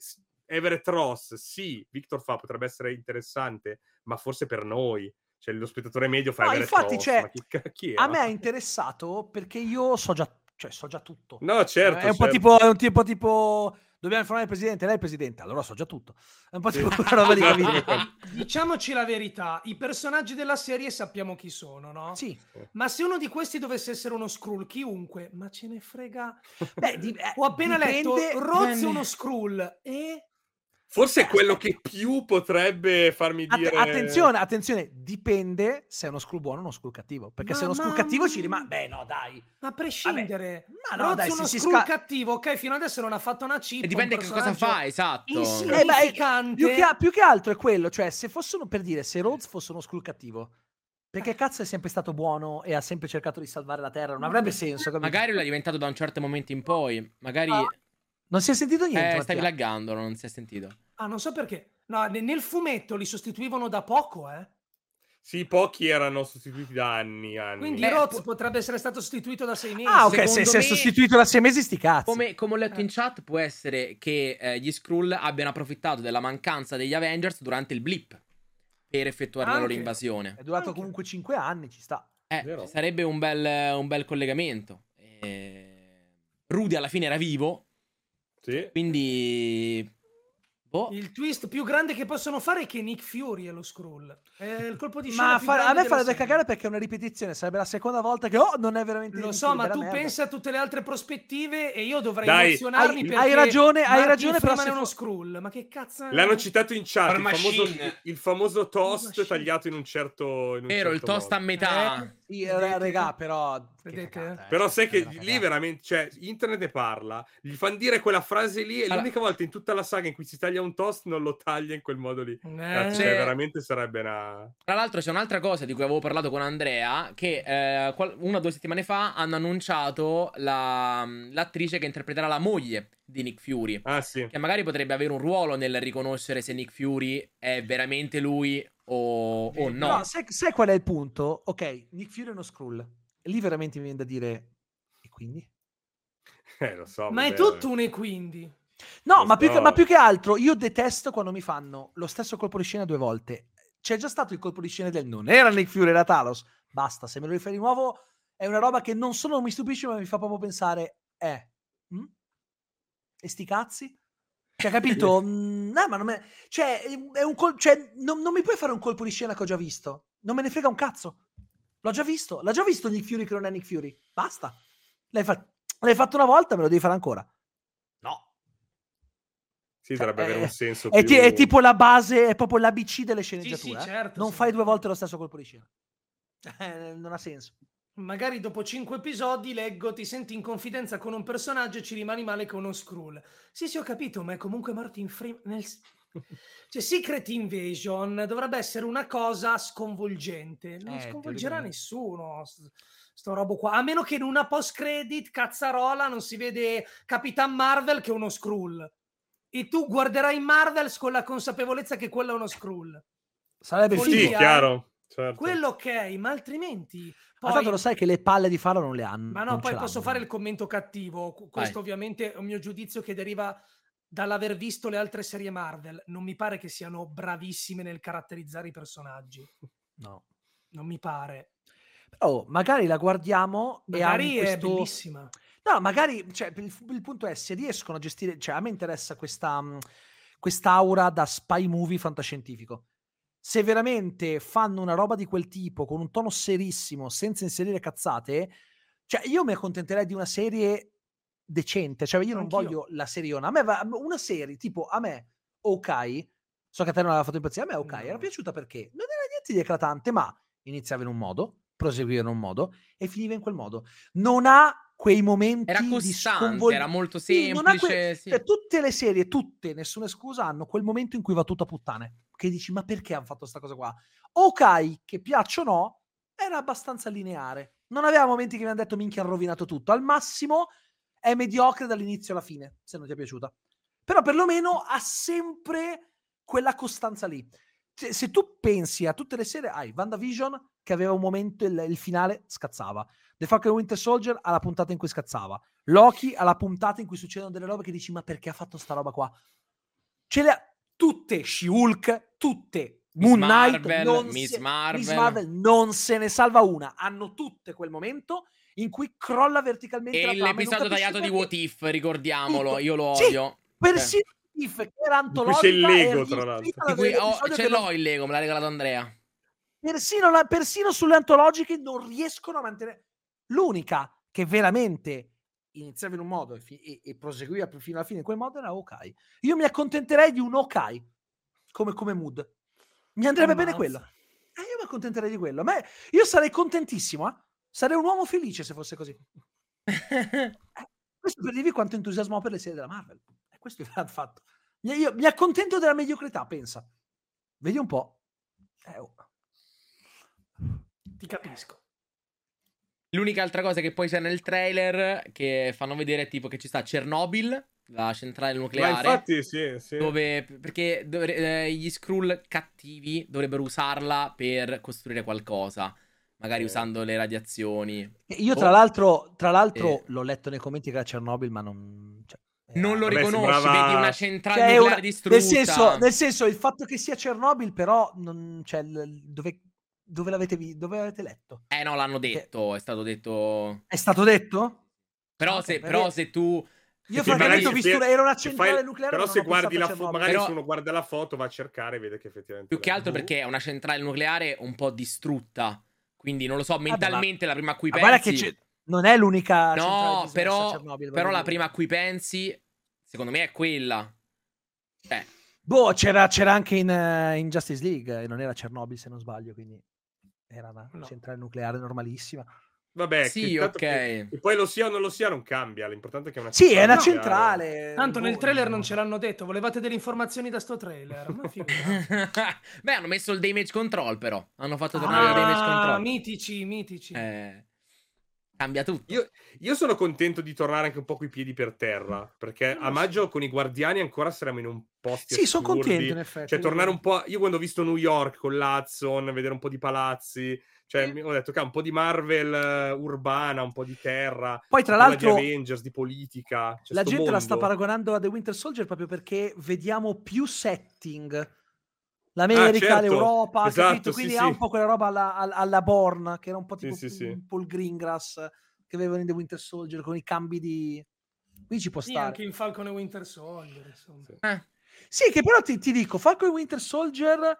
Everett Ross, sì, Victor fa potrebbe essere interessante, ma forse per noi cioè lo spettatore medio fa no, infatti cioè, chi, chi a me ha interessato perché io so già, cioè, so già tutto. No certo è un certo. po' tipo è un tipo tipo dobbiamo informare il presidente lei è il presidente allora so già tutto. È un po' tipo quella roba di capire diciamoci la verità i personaggi della serie sappiamo chi sono no? sì. Ma se uno di questi dovesse essere uno Skrull chiunque ma ce ne frega. Beh, di, ho appena dipende, letto Roz è uno Skrull e Forse è quello che più potrebbe farmi dire. Att- attenzione, attenzione, dipende se è uno screw buono o uno screw cattivo. Perché ma, se è uno screw cattivo ci rimane. Beh, no, dai. A prescindere. Vabbè. Ma no, dai, uno si screw sca- cattivo, ok, fino adesso non ha fatto una chip. E dipende che cosa fa, esatto. Eh, beh, più, che, più che altro è quello, cioè, se fossero per dire, se Rhodes fosse uno screw cattivo. Perché cazzo è sempre stato buono e ha sempre cercato di salvare la Terra? Non avrebbe senso. Capito? Magari lo è diventato da un certo momento in poi. Magari. Ah, non si è sentito niente. Eh, stai laggando, non si è sentito. Ah, non so perché. No, nel fumetto li sostituivano da poco, eh. Sì, pochi erano sostituiti da anni. anni. Quindi eh, Roz potrebbe essere stato sostituito da sei mesi. Ah, ok, se, se, è sostituito da sei mesi, sti cazzi. Come, come ho letto in chat, può essere che eh, gli Skrull abbiano approfittato della mancanza degli Avengers durante il blip per effettuare Anche. la loro invasione. È durato Anche. comunque cinque anni, ci sta. Eh, sarebbe un bel, un bel collegamento. Eh, Rudy alla fine era vivo. Sì. Quindi Boh. Il twist più grande che possono fare è che Nick Fury è lo Skrull. È il colpo di scena. Ma fa- a me farebbe cagare perché è una ripetizione. Sarebbe la seconda volta che oh, non è veramente. Lo so, ma tu merda. pensa a tutte le altre prospettive e io dovrei Dai, emozionarmi hai, perché. Hai ragione, hai Martin ragione. Però è uno Skrull. Ma che cazzo. È? L'hanno citato in chat. Il famoso, il famoso, toast tagliato in un certo. In un Vero, certo il toast modo. a metà. Eh, sì, regà, però Vedete? Eh. Però sai che lì veramente, cioè, internet ne parla, gli fanno dire quella frase lì e allora... l'unica volta in tutta la saga in cui si taglia un toast non lo taglia in quel modo lì. Eh. Cazzo, cioè, veramente sarebbe una... Tra l'altro c'è un'altra cosa di cui avevo parlato con Andrea, che eh, una o due settimane fa hanno annunciato la, l'attrice che interpreterà la moglie di Nick Fury. Ah, sì. Che magari potrebbe avere un ruolo nel riconoscere se Nick Fury è veramente lui o, o no. no sai, sai, qual è il punto? Ok, Nick Fury è uno Skrull. Lì veramente mi viene da dire, e quindi? Eh, lo so. Ma è tutto un e quindi. No, ma più, che, ma più, che, altro, io detesto quando mi fanno lo stesso colpo di scena due volte. C'è già stato il colpo di scena del non era Nick Fury, era Talos. Basta, se me lo rifai di nuovo è una roba che non solo mi stupisce, ma mi fa proprio pensare, eh, hm? e sti cazzi? Cioè, capito? mm, no, ma non me... Cioè, è un col... cioè non, non mi puoi fare un colpo di scena che ho già visto. Non me ne frega un cazzo. L'ho già visto. L'ha già visto Nick Fury che non è Nick Fury. Basta. L'hai, fa... L'hai fatto una volta, me lo devi fare ancora. No. Sì, cioè, dovrebbe avere un senso è, più... è, tipo la base, è proprio l'ABC delle sceneggiature. Sì, sì, certo, non sì. fai due volte lo stesso colpo di scena. Eh, non ha senso. Magari dopo cinque episodi leggo, ti senti in confidenza con un personaggio e ci rimani male con uno Skrull. Sì, sì, ho capito, ma è comunque Martin Freeman. Nel... Cioè, Secret Invasion dovrebbe essere una cosa sconvolgente. Non eh, sconvolgerà nessuno. Sto robo qua. A meno che in una post-credit cazzarola non si vede Capitan Marvel che è uno Skrull. E tu guarderai Marvels con la consapevolezza che quello è uno Skrull. Sarebbe figo. Sì, chiaro. Certo. Quello ok, ma altrimenti... Poi... Ma tanto lo sai che le palle di farlo non le hanno. Ma no, poi posso fare il commento cattivo. Questo Vai. ovviamente è un mio giudizio che deriva dall'aver visto le altre serie Marvel, non mi pare che siano bravissime nel caratterizzare i personaggi. No. Non mi pare. Però magari la guardiamo magari e è questo... bellissima. No, magari cioè, il, il, punto è se riescono a gestire, cioè a me interessa questa quest'aura da spy movie fantascientifico. Se veramente fanno una roba di quel tipo con un tono serissimo, senza inserire cazzate, cioè io mi accontenterei di una serie decente. Cioè, io non Anch'io. voglio la seriona. A me va una serie tipo a me, ok. So che a te non aveva fatto impazzire. A me, ok, no. era piaciuta perché non era niente di eclatante, ma iniziava in un modo, proseguiva in un modo e finiva in quel modo. Non ha quei momenti era costante, sconvol... era molto semplice. Sì, que... sì. cioè, tutte le serie, tutte, nessuna scusa, hanno quel momento in cui va tutto a puttane. Che dici, ma perché hanno fatto questa cosa qua? Ok, che piaccia o no, era abbastanza lineare. Non aveva momenti che mi hanno detto, minchia, ha rovinato tutto. Al massimo è mediocre dall'inizio alla fine, se non ti è piaciuta. Però perlomeno ha sempre quella costanza lì. Se, se tu pensi a tutte le serie, hai WandaVision che aveva un momento, il, il finale scazzava. The Falcon Winter Soldier ha la puntata in cui scazzava. Loki ha la puntata in cui succedono delle robe che dici ma perché ha fatto sta roba qua? Ce le ha tutte, She-Hulk, tutte. Moon Knight, Marvel, non Miss, se, Marvel. Miss Marvel non se ne salva una. Hanno tutte quel momento in cui crolla verticalmente e la l'episodio tagliato di What If, ricordiamolo, Tutto. io lo odio. Sì, persino What If, che era antologica. C'è il Lego, tra l'altro. Cui, oh, ce l'ho il Lego, me l'ha regalato Andrea. Persino, la, persino sulle antologiche non riescono a mantenere... L'unica che veramente iniziava in un modo e, e, e, proseguiva fino alla fine in quel modo era ok. Io mi accontenterei di un ok come, come mood. Mi andrebbe Ammazza. bene quello. Eh, io mi accontenterei di quello. Ma io sarei contentissimo, eh? Sarei un uomo felice se fosse così. eh, questo per dirvi quanto entusiasmo ho per le serie della Marvel. E questo è il fatto. Io mi accontento della mediocrità, pensa. Vedi un po'. Eh, oh. Ti capisco. L'unica altra cosa che poi c'è nel trailer che fanno vedere è tipo che ci sta Chernobyl, la centrale nucleare. Ma infatti, sì, sì. Dove, perché dove, eh, gli Skrull cattivi dovrebbero usarla per costruire qualcosa magari eh. usando le radiazioni. Io tra oh. l'altro, tra l'altro eh. l'ho letto nei commenti che era Chernobyl, ma non... Cioè, non lo riconosci, sembrava... vedi una centrale cioè, nucleare una... distrutta. Nel senso, nel senso, il fatto che sia Chernobyl, però, non... cioè, dove... Dove l'avete, vi... dove l'avete letto? Eh no, l'hanno detto, che... è stato detto... È stato detto? Però, okay, se, però se tu... Io francamente ho visto, era una centrale fai... nucleare. Però se guardi la foto, magari però... se uno guarda la foto, va a cercare e vede che effettivamente. Più che altro perché è una centrale nucleare un po' distrutta. Quindi non lo so, mentalmente Vabbè, ma... la prima a cui ma pensi... Guarda che non è l'unica No, però, però la prima a cui pensi, secondo me, è quella. Eh. Boh, c'era, c'era anche in, uh, in, Justice League, e non era Chernobyl se non sbaglio, quindi era una no. centrale nucleare normalissima. Vabbè, sì, ok. Che, che, poi lo sia o non lo sia non cambia, l'importante è che è una Sì, è una centrale. Tanto nel boh, trailer non ce l'hanno detto, volevate delle informazioni da sto trailer. Beh, hanno messo il damage control però, hanno fatto tornare ah, il damage control. mitici, mitici. Eh, cambia tutto. Io, io, sono contento di tornare anche un po' coi piedi per terra, perché a maggio con i guardiani ancora saremo in un posto Sì, sono contento in effetti. Cioè, tornare un po'... Io quando ho visto New York con l'Hudson, vedere un po' di palazzi cioè, mi ho detto che un po' di Marvel uh, urbana, un po' di terra. Poi, tra l'altro, di Avengers, di politica. La gente mondo. la sta paragonando a The Winter Soldier proprio perché vediamo più setting. L'America, ah, certo. l'Europa, esatto, quindi sì, ha un po' quella roba alla, alla Born, che era un po' tipo sì, sì, Paul Greengrass che avevano in The Winter Soldier con i cambi di. Qui ci può stare. anche in Falcon e Winter Soldier. Insomma. Eh. Sì, che però ti, ti dico, Falcon e Winter Soldier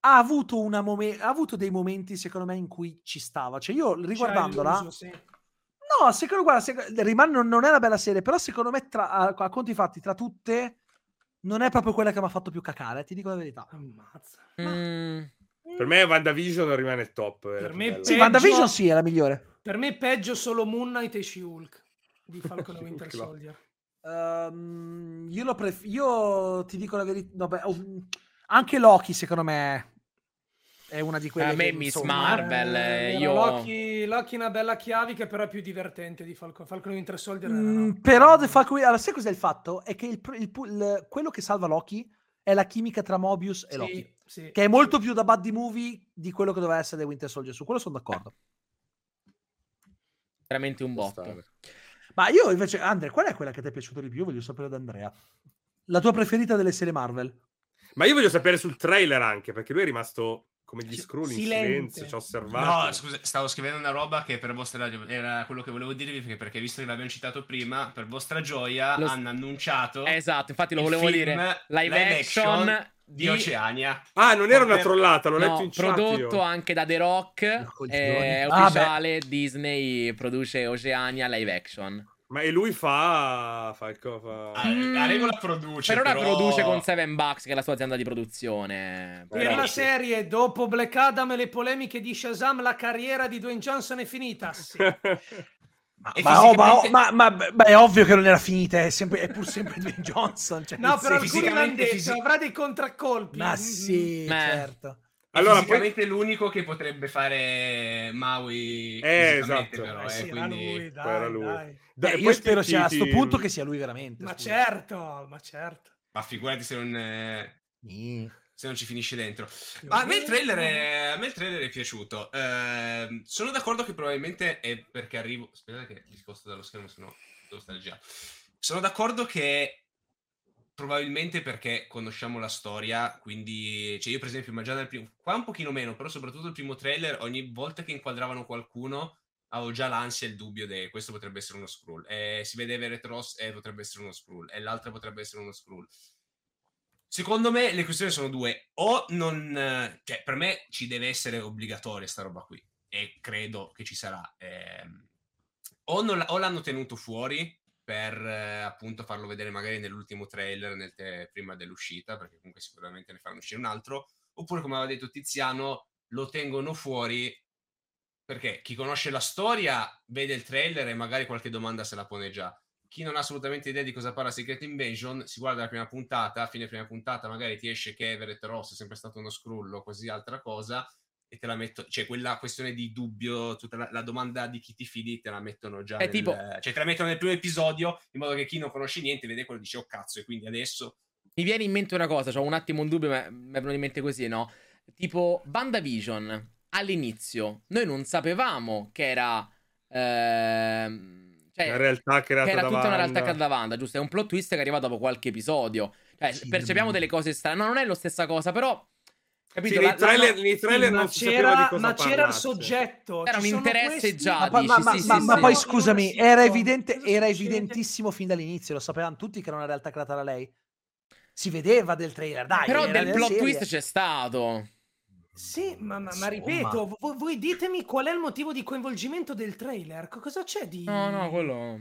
ha avuto, una mom- ha avuto dei momenti, secondo me, in cui ci stava. Cioè, io riguardandola. No, secondo guarda, sec- rimane, non, non, è una bella serie, però secondo me, tra, a, a, conti fatti, tra tutte, non è proprio quella che mi ha fatto più cacare, ti dico la verità. Ammazza. Mm. Per me WandaVision rimane il top. Per me peggio... Sì, WandaVision sì, è la migliore. Per me peggio solo Moon Knight e She-Hulk di Falcon e Winter Soldier. Um, io, lo pref- io ti dico la verità. Oh, anche Loki, secondo me, è una di quelle. A me Miss Marvel. Eh, io... Loki, Loki è una bella chiavi che però è più divertente di Falcon. Falcon Winter Soldier. Mm, no. Però The Falcon. Allora, sai cos'è il fatto? È che il, il, il, quello che salva Loki è la chimica tra Mobius e sì, Loki. Sì, che è molto più da buddy movie di quello che doveva essere The Winter Soldier. Su quello sono d'accordo. Veramente un botto. Ma io invece, Andre, qual è quella che ti è piaciuta di più? Voglio sapere da Andrea. La tua preferita delle serie Marvel? Ma io voglio sapere sul trailer anche, perché lui è rimasto come gli scroll in silenzio, ci ho osservato. No, scusa, stavo scrivendo una roba che per vostra era quello che volevo dirvi perché, perché visto che l'abbiamo citato prima, per vostra gioia Lo... hanno annunciato Esatto, infatti lo volevo dire. Live, live action, action di... di Oceania. Ah, non era una trollata, l'ho no, letto in chat prodotto io. anche da The Rock, è ah, ufficiale, beh. Disney produce Oceania live action. Ma e lui fa. fa, il co- fa... Ah, mm. La regola produce. Per ora però... produce con Seven Bucks, che è la sua azienda di produzione. Per però... la serie, dopo Black Adam e le polemiche di Shazam, la carriera di Dwayne Johnson è finita. Sì. Ma, ma, oh, fisicamente... ma, ma, ma, è ovvio che non era finita, è, sempre, è pur sempre Dwayne Johnson. Cioè, no, però alcuni l'hanno detto, avrà dei contraccolpi. Ma sì, mm-hmm. certo. Allora, poi... l'unico che potrebbe fare Maui eh, esatto. però, eh, sì, quindi... lui, dai, era lui. Dai. Dai, io spero sia a questo punto che sia lui veramente. Ma scusa. certo, ma certo. Ma figurati se non... Mm. Se non ci finisce dentro. Ma a me il trailer è, a me il trailer è piaciuto. Eh, sono d'accordo che probabilmente è perché arrivo. Aspettate che mi sposto dallo schermo, se no devo stare già. Sono d'accordo che probabilmente perché conosciamo la storia, quindi cioè io per esempio, ma già dal primo, qua un pochino meno, però soprattutto il primo trailer, ogni volta che inquadravano qualcuno avevo già l'ansia e il dubbio che questo potrebbe essere uno scroll. Eh, si vedeva Retros e eh, potrebbe essere uno scroll, e l'altra potrebbe essere uno scroll. Secondo me le questioni sono due. O non... Cioè, per me ci deve essere obbligatoria sta roba qui. E credo che ci sarà. Eh, o, non, o, l'hanno tenuto fuori per eh, appunto farlo vedere magari nell'ultimo trailer nel te- prima dell'uscita, perché comunque sicuramente ne faranno uscire un altro. Oppure, come aveva detto Tiziano, lo tengono fuori perché chi conosce la storia vede il trailer e magari qualche domanda se la pone già. Chi non ha assolutamente idea di cosa parla Secret Invasion, si guarda la prima puntata, a fine prima puntata magari ti esce che Everett Ross è sempre stato uno scrullo, così altra cosa, e te la metto, cioè quella questione di dubbio, tutta la, la domanda di chi ti fidi te la mettono già, nel, tipo... cioè te la mettono nel primo episodio, in modo che chi non conosce niente vede quello e dice oh cazzo, e quindi adesso... Mi viene in mente una cosa, ho un attimo un dubbio, ma mi è venuto in mente così, no? Tipo WandaVision all'inizio noi non sapevamo che era... Ehm, cioè, una realtà che era tutta una realtà creata da Wanda, giusto? È un plot twist che arriva dopo qualche episodio. Cioè, sì, percepiamo delle cose strane. No, non è la stessa cosa, però... Capito? Sì, nei trailer, la, nei trailer sì, non si sapeva di cosa Ma c'era il soggetto. Era un interesse questi... già, ma, dici, ma, sì, ma, sì, ma poi scusami, era, evidente, era evidentissimo fin dall'inizio, lo sapevano tutti che era una realtà creata da lei. Si vedeva del trailer, dai. Però del plot serie. twist c'è stato. Sì, ma, ma, ma ripeto, voi, voi, ditemi qual è il motivo di coinvolgimento del trailer. Cosa c'è di... No, no, quello...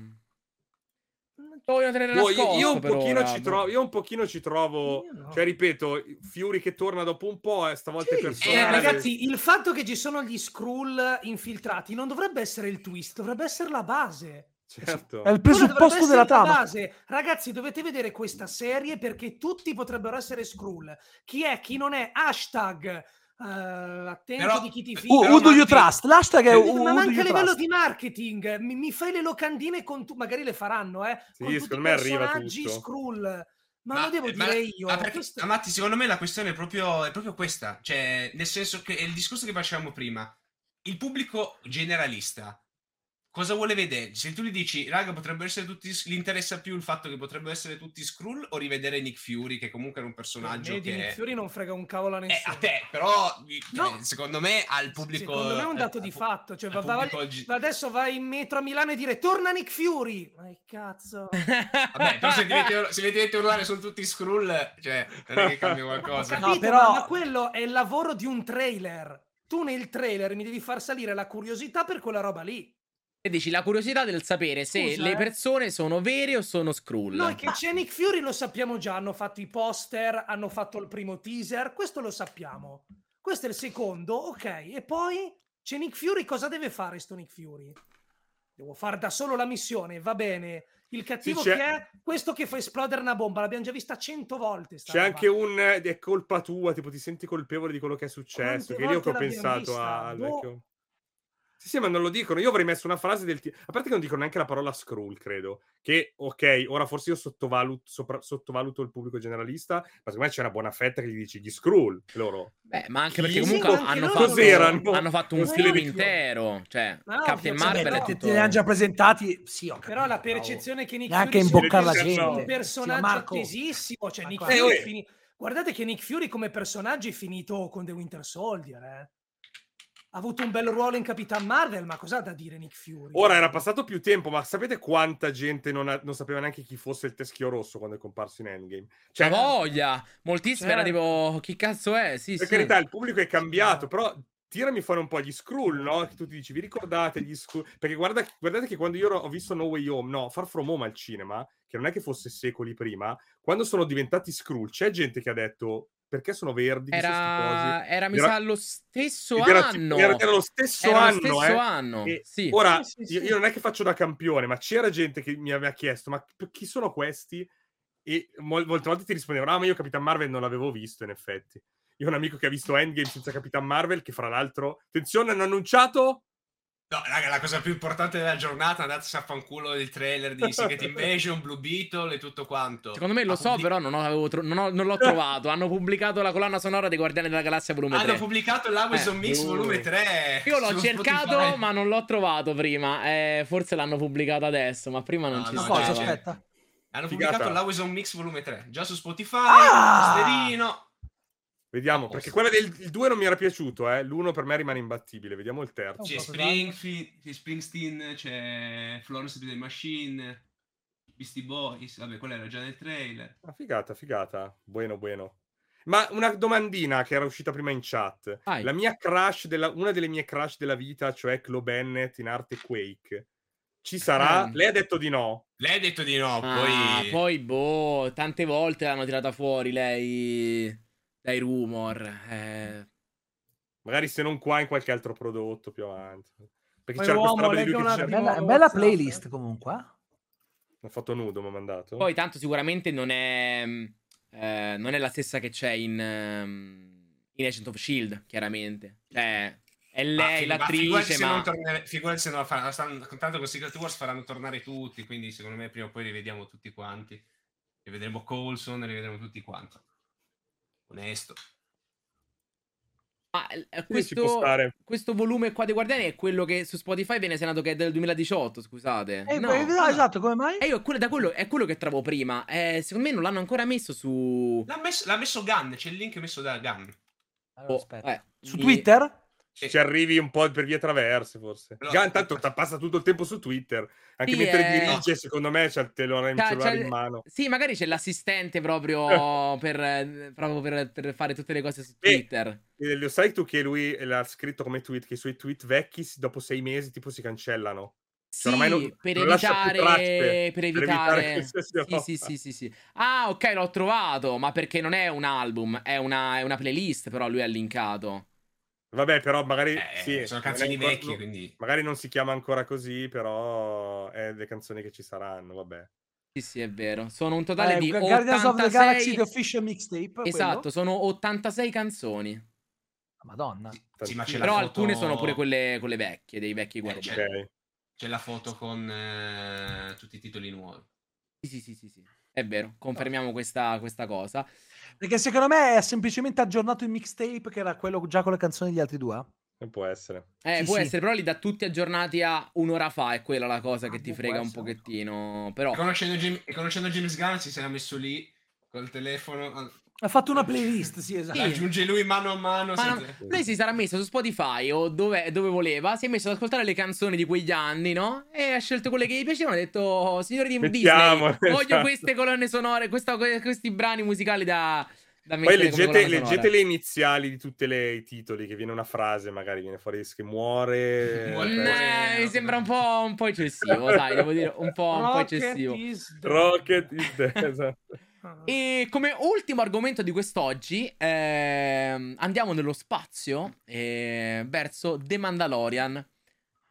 Voglio tenere boh, io, io, un pochino ci trovo, io un pochino ci trovo, no. cioè ripeto, Fury che torna dopo un po', eh, stavolta sì. è personale. Eh, ragazzi, il fatto che ci sono gli Skrull infiltrati non dovrebbe essere il twist, dovrebbe essere la base. Certo. È il presupposto della trama. Base. Ragazzi, dovete vedere questa serie perché tutti potrebbero essere Skrull. Chi è, chi non è, hashtag Uh, attento però, di chi ti fida. Uh, who do you trust? L'hashtag è uh, Ma anche a livello trust. di marketing. Mi, mi, fai le locandine con tu, magari le faranno, eh? Sì, con secondo me arriva tutto. Skrull. Ma, ma, lo devo ma, dire io. Ma perché, questo... Matti, secondo me la questione è proprio, è proprio questa. Cioè, nel senso che è il discorso che facevamo prima. Il pubblico generalista cosa vuole vedere? Se tu gli dici, raga, potrebbero essere tutti. Gli interessa più il fatto che potrebbero essere tutti Skrull o rivedere Nick Fury, che comunque è un personaggio. Che... Nick Fury non frega un cavolo a nessuno. Eh, a te, però, no. secondo me, al pubblico. Secondo me è un dato eh, di fatto. Cioè, va, va, va, adesso vai in metro a Milano e dire, torna Nick Fury. Ma che cazzo. Vabbè, però se diventi, se diventi urlare sono tutti Skrull, cioè, non è che cambia qualcosa. Capito, no, però... ma quello è il lavoro di un trailer. Tu nel trailer mi devi far salire la curiosità per quella roba lì. E dici la curiosità del sapere se Scusa, le eh. persone sono vere o sono Skrull. Noi che c'è Nick Fury lo sappiamo già, hanno fatto i poster, hanno fatto il primo teaser, questo lo sappiamo. Questo è il secondo, ok. E poi c'è Nick Fury, cosa deve fare sto Nick Fury? Devo fare da solo la missione, va bene. Il cattivo sì, che è questo che fa esplodere una bomba, l'abbiamo già vista cento volte. C'è roba. anche un è colpa tua, tipo ti senti colpevole di quello che è successo. Quante che io ho pensato al vecchio. Sì, sì, ma non lo dicono. Io avrei messo una frase del tipo. A parte che non dicono neanche la parola scroll, credo. Che, ok, ora forse io sottovaluto, sopra... sottovaluto il pubblico generalista, ma secondo me c'è una buona fetta che gli dici gli scroll loro. Beh, ma anche perché comunque sì, hanno, fatto, hanno, fatto, un film intero. Cioè, no, Captain Marvel è tutto... Te li hanno già presentati, sì, ho Però la percezione che Nick Fury imboccare la gente. è un personaggio sì, attesissimo. Cioè, Nick Fury eh, fini... Guardate che Nick Fury come personaggio è finito con The Winter Soldier, eh ha avuto un bel ruolo in Capitan Marvel, ma cosa ha da dire Nick Fury? Ora era passato più tempo, ma sapete quanta gente non, ha, non sapeva neanche chi fosse il teschio rosso quando è comparso in Endgame? Cioè, La voglia! Moltissimi era certo. tipo, chi cazzo è? Sì, per sì. carità, il pubblico è cambiato, sì. però tirami fuori un po' gli Skrull, no? Che tu ti dici, vi ricordate gli Skrull? Perché guarda, guardate che quando io ho visto No Way Home, no, Far From Home al cinema, che non è che fosse secoli prima, quando sono diventati Skrull, c'è gente che ha detto, perché sono verdi? Era, era mi era... sa lo stesso era, anno. Era, era, lo stesso era anno. Lo stesso eh. anno. Sì. Ora, sì, sì, io, io, non è che faccio da campione, ma c'era gente che mi aveva chiesto, ma chi sono questi? E molte volte ti rispondevano, ah, ma io Capitan Marvel non l'avevo visto, in effetti. Io ho un amico che ha visto Endgame senza Capitan Marvel, che fra l'altro, attenzione, hanno annunciato No, raga, la cosa più importante della giornata, andate a fanculo il trailer di Secret Invasion, Blue Beetle e tutto quanto. Secondo me lo so, pubblic- però non, ho, tro- non, ho, non, l'ho trovato. Hanno pubblicato la colonna sonora dei Guardiani della Galassia volume 3. Hanno pubblicato l'Amazon eh. Mix volume 3. Io l'ho cercato, Spotify. ma non l'ho trovato prima. Eh, forse l'hanno pubblicato adesso, ma prima non no, ci no, stava. aspetta. Hanno Figata. pubblicato l'Amazon Mix volume 3, già su Spotify, ah! Sterino. Vediamo, perché quella del 2 non mi era piaciuto, eh. L'1 per me rimane imbattibile. Vediamo il terzo. C'è Springfield, c'è Springsteen, c'è Florence the Machine, Beastie Boys. Vabbè, quella era già nel trailer. Ah, figata, figata. Bueno, bueno. Ma una domandina che era uscita prima in chat. Vai. La mia crush, della, una delle mie crush della vita, cioè Chloe Bennett in arte Quake. Ci sarà? Mm. Lei ha detto di no. Lei ha detto di no, ah, poi... poi boh, tante volte l'hanno tirata fuori lei dai rumor. Eh... Magari se non qua in qualche altro prodotto più avanti. Perché c'è questa roba di lui che bella, bella playlist comunque. Eh. Ho fatto nudo, mi ha mandato. Poi tanto sicuramente non è, eh, non è la stessa che c'è in, um, in Agent of S.H.I.E.L.D., chiaramente. Cioè, è lei ma, l'attrice, ma... Figurati se non la faranno, tanto con Secret Wars faranno tornare tutti, quindi secondo me prima o poi li vediamo tutti quanti. Rivedremo Coulson, rivedremo tutti quanti onesto. Ma eh, questo, questo, volume qua dei Guardiani è quello che su Spotify viene senato che è del 2018, scusate. Eh, no, no, esatto, come mai? Eh, io quello, da quello, è quello che trovo prima. Eh, secondo me non l'hanno ancora messo su... L'ha messo, l'ha messo Gunn, c'è il link messo da Gunn. Allora, oh, eh, su mi... Twitter? Sì. Ci arrivi un po' per vie traverse, forse. Però, Già, tanto passa tutto il tempo su Twitter. Anche sì, mentre eh... dirige, secondo me, c'è il cellulare in mano. Sì, magari c'è l'assistente proprio, per, proprio per, per, fare tutte le cose su Twitter. E, lo sai tu che lui l'ha scritto come tweet, che i suoi tweet vecchi dopo sei mesi tipo si cancellano? Cioè, sì, non, per, non evitare, tracce, per evitare... Per evitare sì, sì, sì, sì, sì. Ah, ok, l'ho trovato, ma perché non è un album, è una, è una playlist, però lui ha linkato. Vabbè, però magari eh, sì, sono canzoni vecchie, quindi magari non si chiama ancora così, però è le canzoni che ci saranno, vabbè. Sì, sì, è vero. Sono un totale eh, di Guardians 86... of the Galaxy The Official Mixtape. Esatto, quello? sono 86 canzoni. Madonna. Sì, ma c'è Però foto... alcune sono pure quelle, quelle, vecchie, dei vecchi guardiani. C'è, okay. c'è la foto con eh, tutti i titoli nuovi. Sì, sì, sì, sì, sì. È vero, confermiamo questa, questa cosa. Perché secondo me è semplicemente aggiornato il mixtape che era quello già con le canzoni degli altri due. Può essere. Eh, sì, può sì. essere, però li da tutti aggiornati a un'ora fa, è quella la cosa ah, che ti frega un pochettino. Però... E conoscendo, Jim, e conoscendo James Gunn si era messo lì col telefono ha fatto una playlist, sì, esatto. Sì. Aggiunge lui mano a mano. mano... Senza... Lui si sarà messo su Spotify o dove, dove, voleva, si è messo ad ascoltare le canzoni di quegli anni, no? E ha scelto quelle che gli piacevano. Ha detto, signori di Mettiamo, Disney, voglio esatto. queste colonne sonore, questa, questi brani musicali da... da Poi leggete, leggete, le iniziali di tutti i titoli, che viene una frase, magari viene fuori che muore. muore eh, mi sembra un po', un po', eccessivo, sai, devo dire, un po', un po eccessivo. Rocket is dead, esatto. Ah. E come ultimo argomento di quest'oggi, eh, andiamo nello spazio eh, verso The Mandalorian.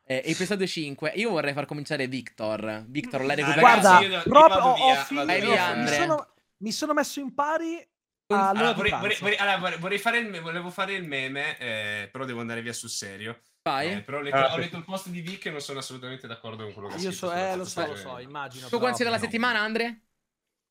Eh, episodio 5. Io vorrei far cominciare Victor. Victor, l'hai recuperato? Guarda, sì, proprio ho, ho finito, mi, sono, mi sono messo in pari allora, vorrei, vorrei, vorrei, allora, vorrei, fare il, volevo fare il meme, eh, però devo andare via sul serio. Vai. Eh, però ho letto, ah, ho letto, il post di Vic e non sono assolutamente d'accordo con quello che Io so, eh, lo so, lo so, immagino. Tu consiglio della settimana, Andre?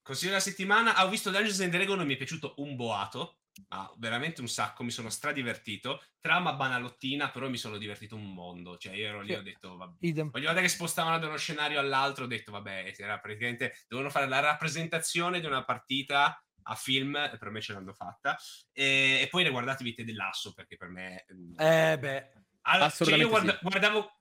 Consiglio della settimana, ho visto Dungeons and Dragons e mi è piaciuto un boato, ah, veramente un sacco, mi sono stradivertito. Trama banalottina, però mi sono divertito un mondo. Cioè, io ero lì e ho detto, vabbè, Idem. voglio vedere che spostavano da uno scenario all'altro, ho detto, vabbè, era praticamente, dovevano fare la rappresentazione di una partita a film, e per me ce l'hanno fatta. E, e poi ne guardatevi Ted Lasso, perché per me... Mm, eh beh... Allora, cioè io guarda, sì. guardavo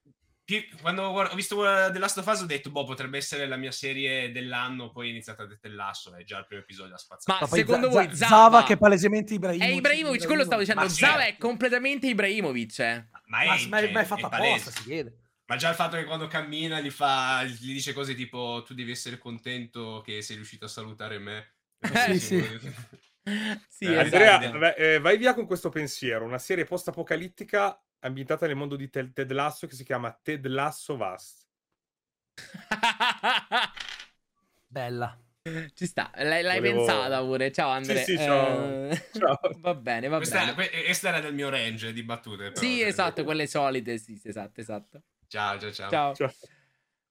quando ho visto The Last of Us ho detto, boh, potrebbe essere la mia serie dell'anno, poi ho iniziato a detto Lasso, è già il primo episodio a spazzare. Ma, Ma secondo voi Z- Zava, che è palesemente Ibrahimovic? È Ibrahimovic, quello stavo dicendo, Zava certo. è completamente Ibrahimovic, eh. Ma è, ma, cioè, ma è fatto apposta, si vede. Ma già il fatto che quando cammina gli, fa, gli dice cose tipo tu devi essere contento che sei riuscito a salutare me. Eh, sì, sì. sì, eh, Andrea, esatto. eh, vai via con questo pensiero. Una serie post-apocalittica ambientata nel mondo di Ted Lasso che si chiama Ted Lasso Vast. Bella. Ci sta, l'hai, l'hai Volevo... pensata pure. Ciao Andrea. Sì, sì, ciao. Eh... ciao. Va bene, va questa, bene. Questa era del mio range di battute. Però, sì, esatto, quelle solite. Sì, esatto, esatto. Ciao, ciao, ciao. Ciao. ciao.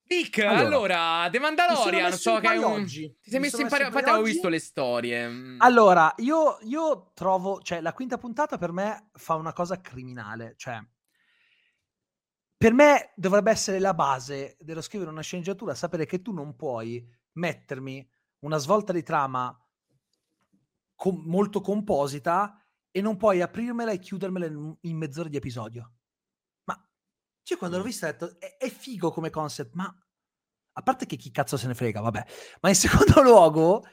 Vic, allora, allora The Mandalorian, so che è un... Oggi. Ti sei messo, messo in pari... Infatti avevo visto le storie. Mm. Allora, io, io trovo... Cioè, la quinta puntata per me fa una cosa criminale. Cioè, per me dovrebbe essere la base dello scrivere una sceneggiatura, sapere che tu non puoi mettermi una svolta di trama com- molto composita e non puoi aprirmela e chiudermela in, in mezz'ora di episodio. Cioè, quando l'ho vista ho detto è, è figo come concept, ma a parte che chi cazzo se ne frega, vabbè. Ma in secondo luogo,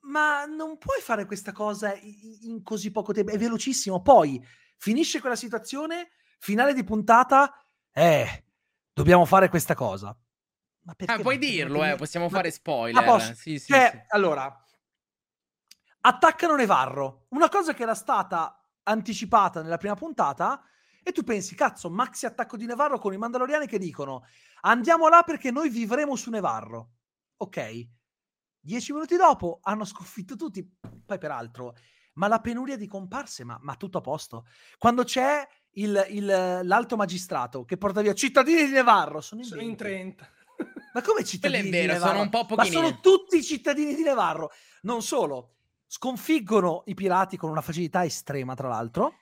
ma non puoi fare questa cosa in, così poco tempo, è velocissimo. Poi finisce quella situazione, finale di puntata eh, dobbiamo fare questa cosa. Ma perché? Ah, puoi dirlo, eh, possiamo ma... fare spoiler. Ah, sì, sì, cioè, sì. allora, attaccano Nevarro, una cosa che era stata anticipata nella prima puntata, e tu pensi, cazzo, maxi attacco di Nevarro con i Mandaloriani che dicono andiamo là perché noi vivremo su Nevarro. Ok. Dieci minuti dopo hanno sconfitto tutti, poi peraltro, ma la penuria di comparse, ma, ma tutto a posto. Quando c'è il, il, l'alto magistrato che porta via cittadini di Nevarro. Sono in, sono in 30. Ma come cittadini vero, di Nevarro? Sono un po' pochini. Ma sono tutti cittadini di Nevarro. Non solo, sconfiggono i pirati con una facilità estrema, tra l'altro.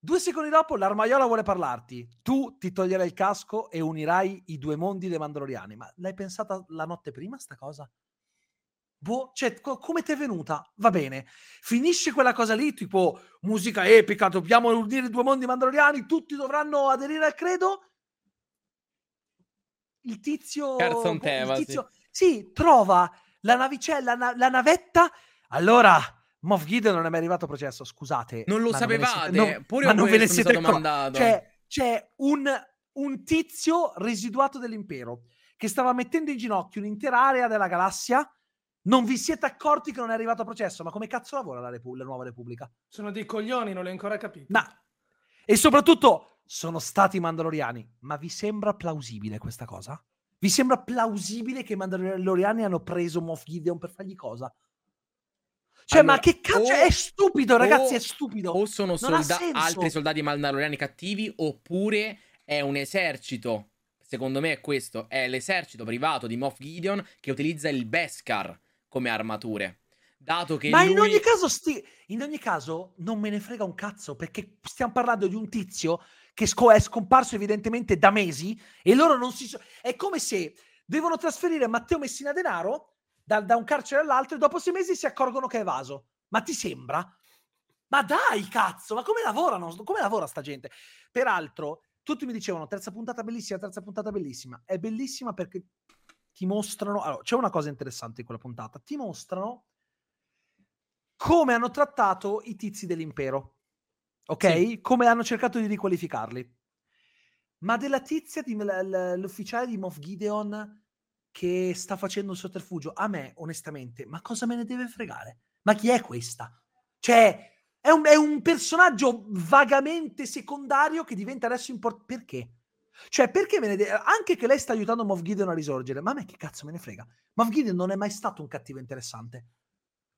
Due secondi dopo l'armaiola vuole parlarti. Tu ti toglierai il casco e unirai i due mondi dei Mandaloriani. Ma l'hai pensata la notte prima sta cosa? Boh, cioè, co- come ti è venuta? Va bene. Finisce quella cosa lì, tipo musica epica, dobbiamo unire i due mondi mandaloriani, tutti dovranno aderire al credo. Il tizio... Carson Teva, il tizio sì. sì. trova la navicella, la, la navetta. Allora, Moff Gideon non è mai arrivato a processo, scusate. Non lo sapevate? Non, Pure ma non ve ne siete domandato. Cioè, c'è un, un tizio residuato dell'impero che stava mettendo in ginocchio un'intera area della galassia. Non vi siete accorti che non è arrivato a processo, ma come cazzo lavora la, Repu- la nuova Repubblica? Sono dei coglioni, non l'hai ancora capito. No. E soprattutto sono stati mandaloriani. Ma vi sembra plausibile questa cosa? Vi sembra plausibile che i mandaloriani hanno preso Moff Gideon per fargli cosa? Cioè, allora, ma che cazzo? è stupido, ragazzi, o, è stupido. O sono solda- altri soldati mandaloriani cattivi, oppure è un esercito. Secondo me è questo: è l'esercito privato di Moff Gideon che utilizza il Beskar come armature. Dato che Ma lui... in ogni caso, sti... in ogni caso, non me ne frega un cazzo perché stiamo parlando di un tizio che sco- è scomparso evidentemente da mesi e loro non si... So- è come se devono trasferire Matteo Messina Denaro da, da un carcere all'altro e dopo sei mesi si accorgono che è evaso. Ma ti sembra? Ma dai, cazzo, ma come lavorano? Come lavora sta gente? Peraltro, tutti mi dicevano terza puntata bellissima, terza puntata bellissima. È bellissima perché ti mostrano... Allora, c'è una cosa interessante in quella puntata. Ti mostrano come hanno trattato i tizi dell'impero ok? Sì. Come hanno cercato di riqualificarli. Ma della tizia, di, l'ufficiale di Moff Gideon che sta facendo un sotterfugio, a me, onestamente, ma cosa me ne deve fregare? Ma chi è questa? Cioè, è un, è un personaggio vagamente secondario che diventa adesso importante. Perché? Cioè, perché me ne deve... Anche che lei sta aiutando Moff Gideon a risorgere, ma a me che cazzo me ne frega? Moff Gideon non è mai stato un cattivo interessante.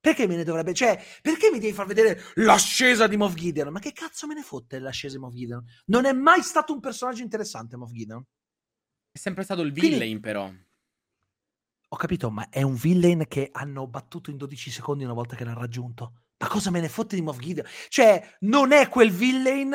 Perché me ne dovrebbe... Cioè, perché mi devi far vedere l'ascesa di Moff Gideon? Ma che cazzo me ne fotte l'ascesa di Moff Gideon? Non è mai stato un personaggio interessante Moff Gideon. È sempre stato il villain, Quindi, però. Ho capito, ma è un villain che hanno battuto in 12 secondi una volta che l'hanno raggiunto. Ma cosa me ne fotte di Moff Gideon? Cioè, non è quel villain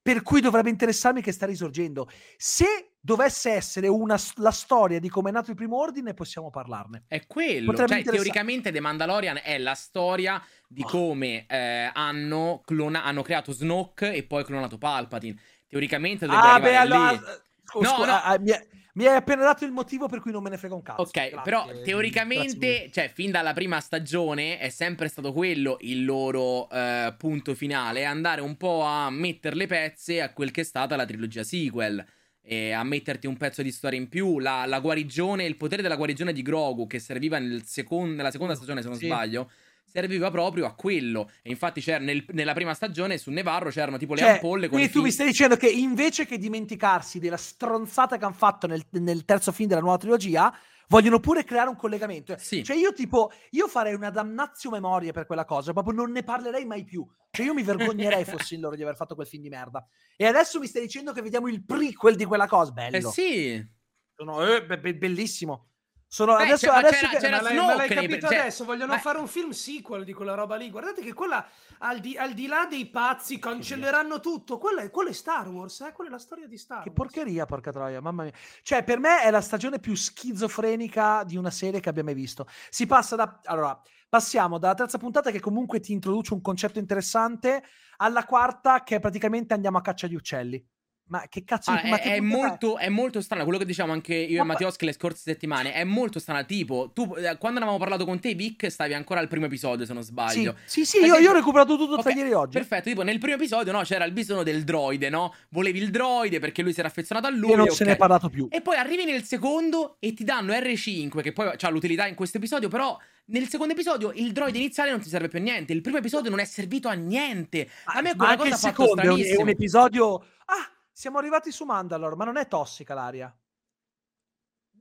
per cui dovrebbe interessarmi che sta risorgendo. Se dovesse essere una, la storia di come è nato il primo ordine, possiamo parlarne. È quello. Cioè, teoricamente The Mandalorian è la storia di oh. come eh, hanno, clona- hanno, creato Snoke e poi clonato Palpatine. Teoricamente dovrebbe ah, beh, allora... lì. Scusa, no, no. Ah, mi, è, mi hai appena dato il motivo per cui non me ne frega un cazzo. Ok, Grazie. però teoricamente, cioè, fin dalla prima stagione è sempre stato quello il loro uh, punto finale: andare un po' a mettere le pezze a quel che è stata la trilogia sequel. E a metterti un pezzo di storia in più. La, la guarigione, il potere della guarigione di Grogu, che serviva nel second, nella seconda stagione, se non sì. sbaglio serviva proprio a quello. E infatti c'era nel, nella prima stagione su Nevarro c'erano tipo le cioè, ampolle. Quindi tu fi- mi stai dicendo che invece che dimenticarsi della stronzata che hanno fatto nel, nel, terzo film della nuova trilogia, vogliono pure creare un collegamento. Sì. Cioè io tipo, io farei una damnazio memoria per quella cosa, proprio non ne parlerei mai più. Cioè io mi vergognerei fossi in loro di aver fatto quel film di merda. E adesso mi stai dicendo che vediamo il prequel di quella cosa, bello. Eh sì. Sono, eh, be- bellissimo. Sono Beh, adesso, c'era, adesso c'era, che... c'era ma, l'hai, capito cioè... adesso? Vogliono ma... fare un film sequel di quella roba lì. Guardate che quella, al di, al di là dei pazzi, cancelleranno tutto. Quella è, quella è Star Wars, eh? quella è la storia di Star Wars. Che porcheria, porca troia, mamma mia. Cioè, per me è la stagione più schizofrenica di una serie che abbia mai visto. Si passa da... Allora, passiamo dalla terza puntata che comunque ti introduce un concetto interessante alla quarta che praticamente andiamo a caccia di uccelli. Ma che cazzo ah, ma è, è, molto, è, molto, strano quello che diciamo anche io ma e Mattioschi le scorse settimane. È molto strano. Tipo, tu eh, quando avevamo parlato con te, Vic, stavi ancora al primo episodio, se non sbaglio. Sì, sì, sì io, io, ho recuperato tutto okay, ieri oggi. Perfetto, tipo nel primo episodio, no, c'era il bisogno del droide, no? Volevi il droide perché lui si era affezionato a lui. E non okay. se ne è parlato più. E poi arrivi nel secondo e ti danno R5, che poi ha l'utilità in questo episodio, però. Nel secondo episodio il droide iniziale non ti serve più a niente. Il primo episodio non è servito a niente. A me quella cosa ha fatto stranissimo. È un, è un episodio. Ah, siamo arrivati su Mandalore, ma non è tossica l'aria.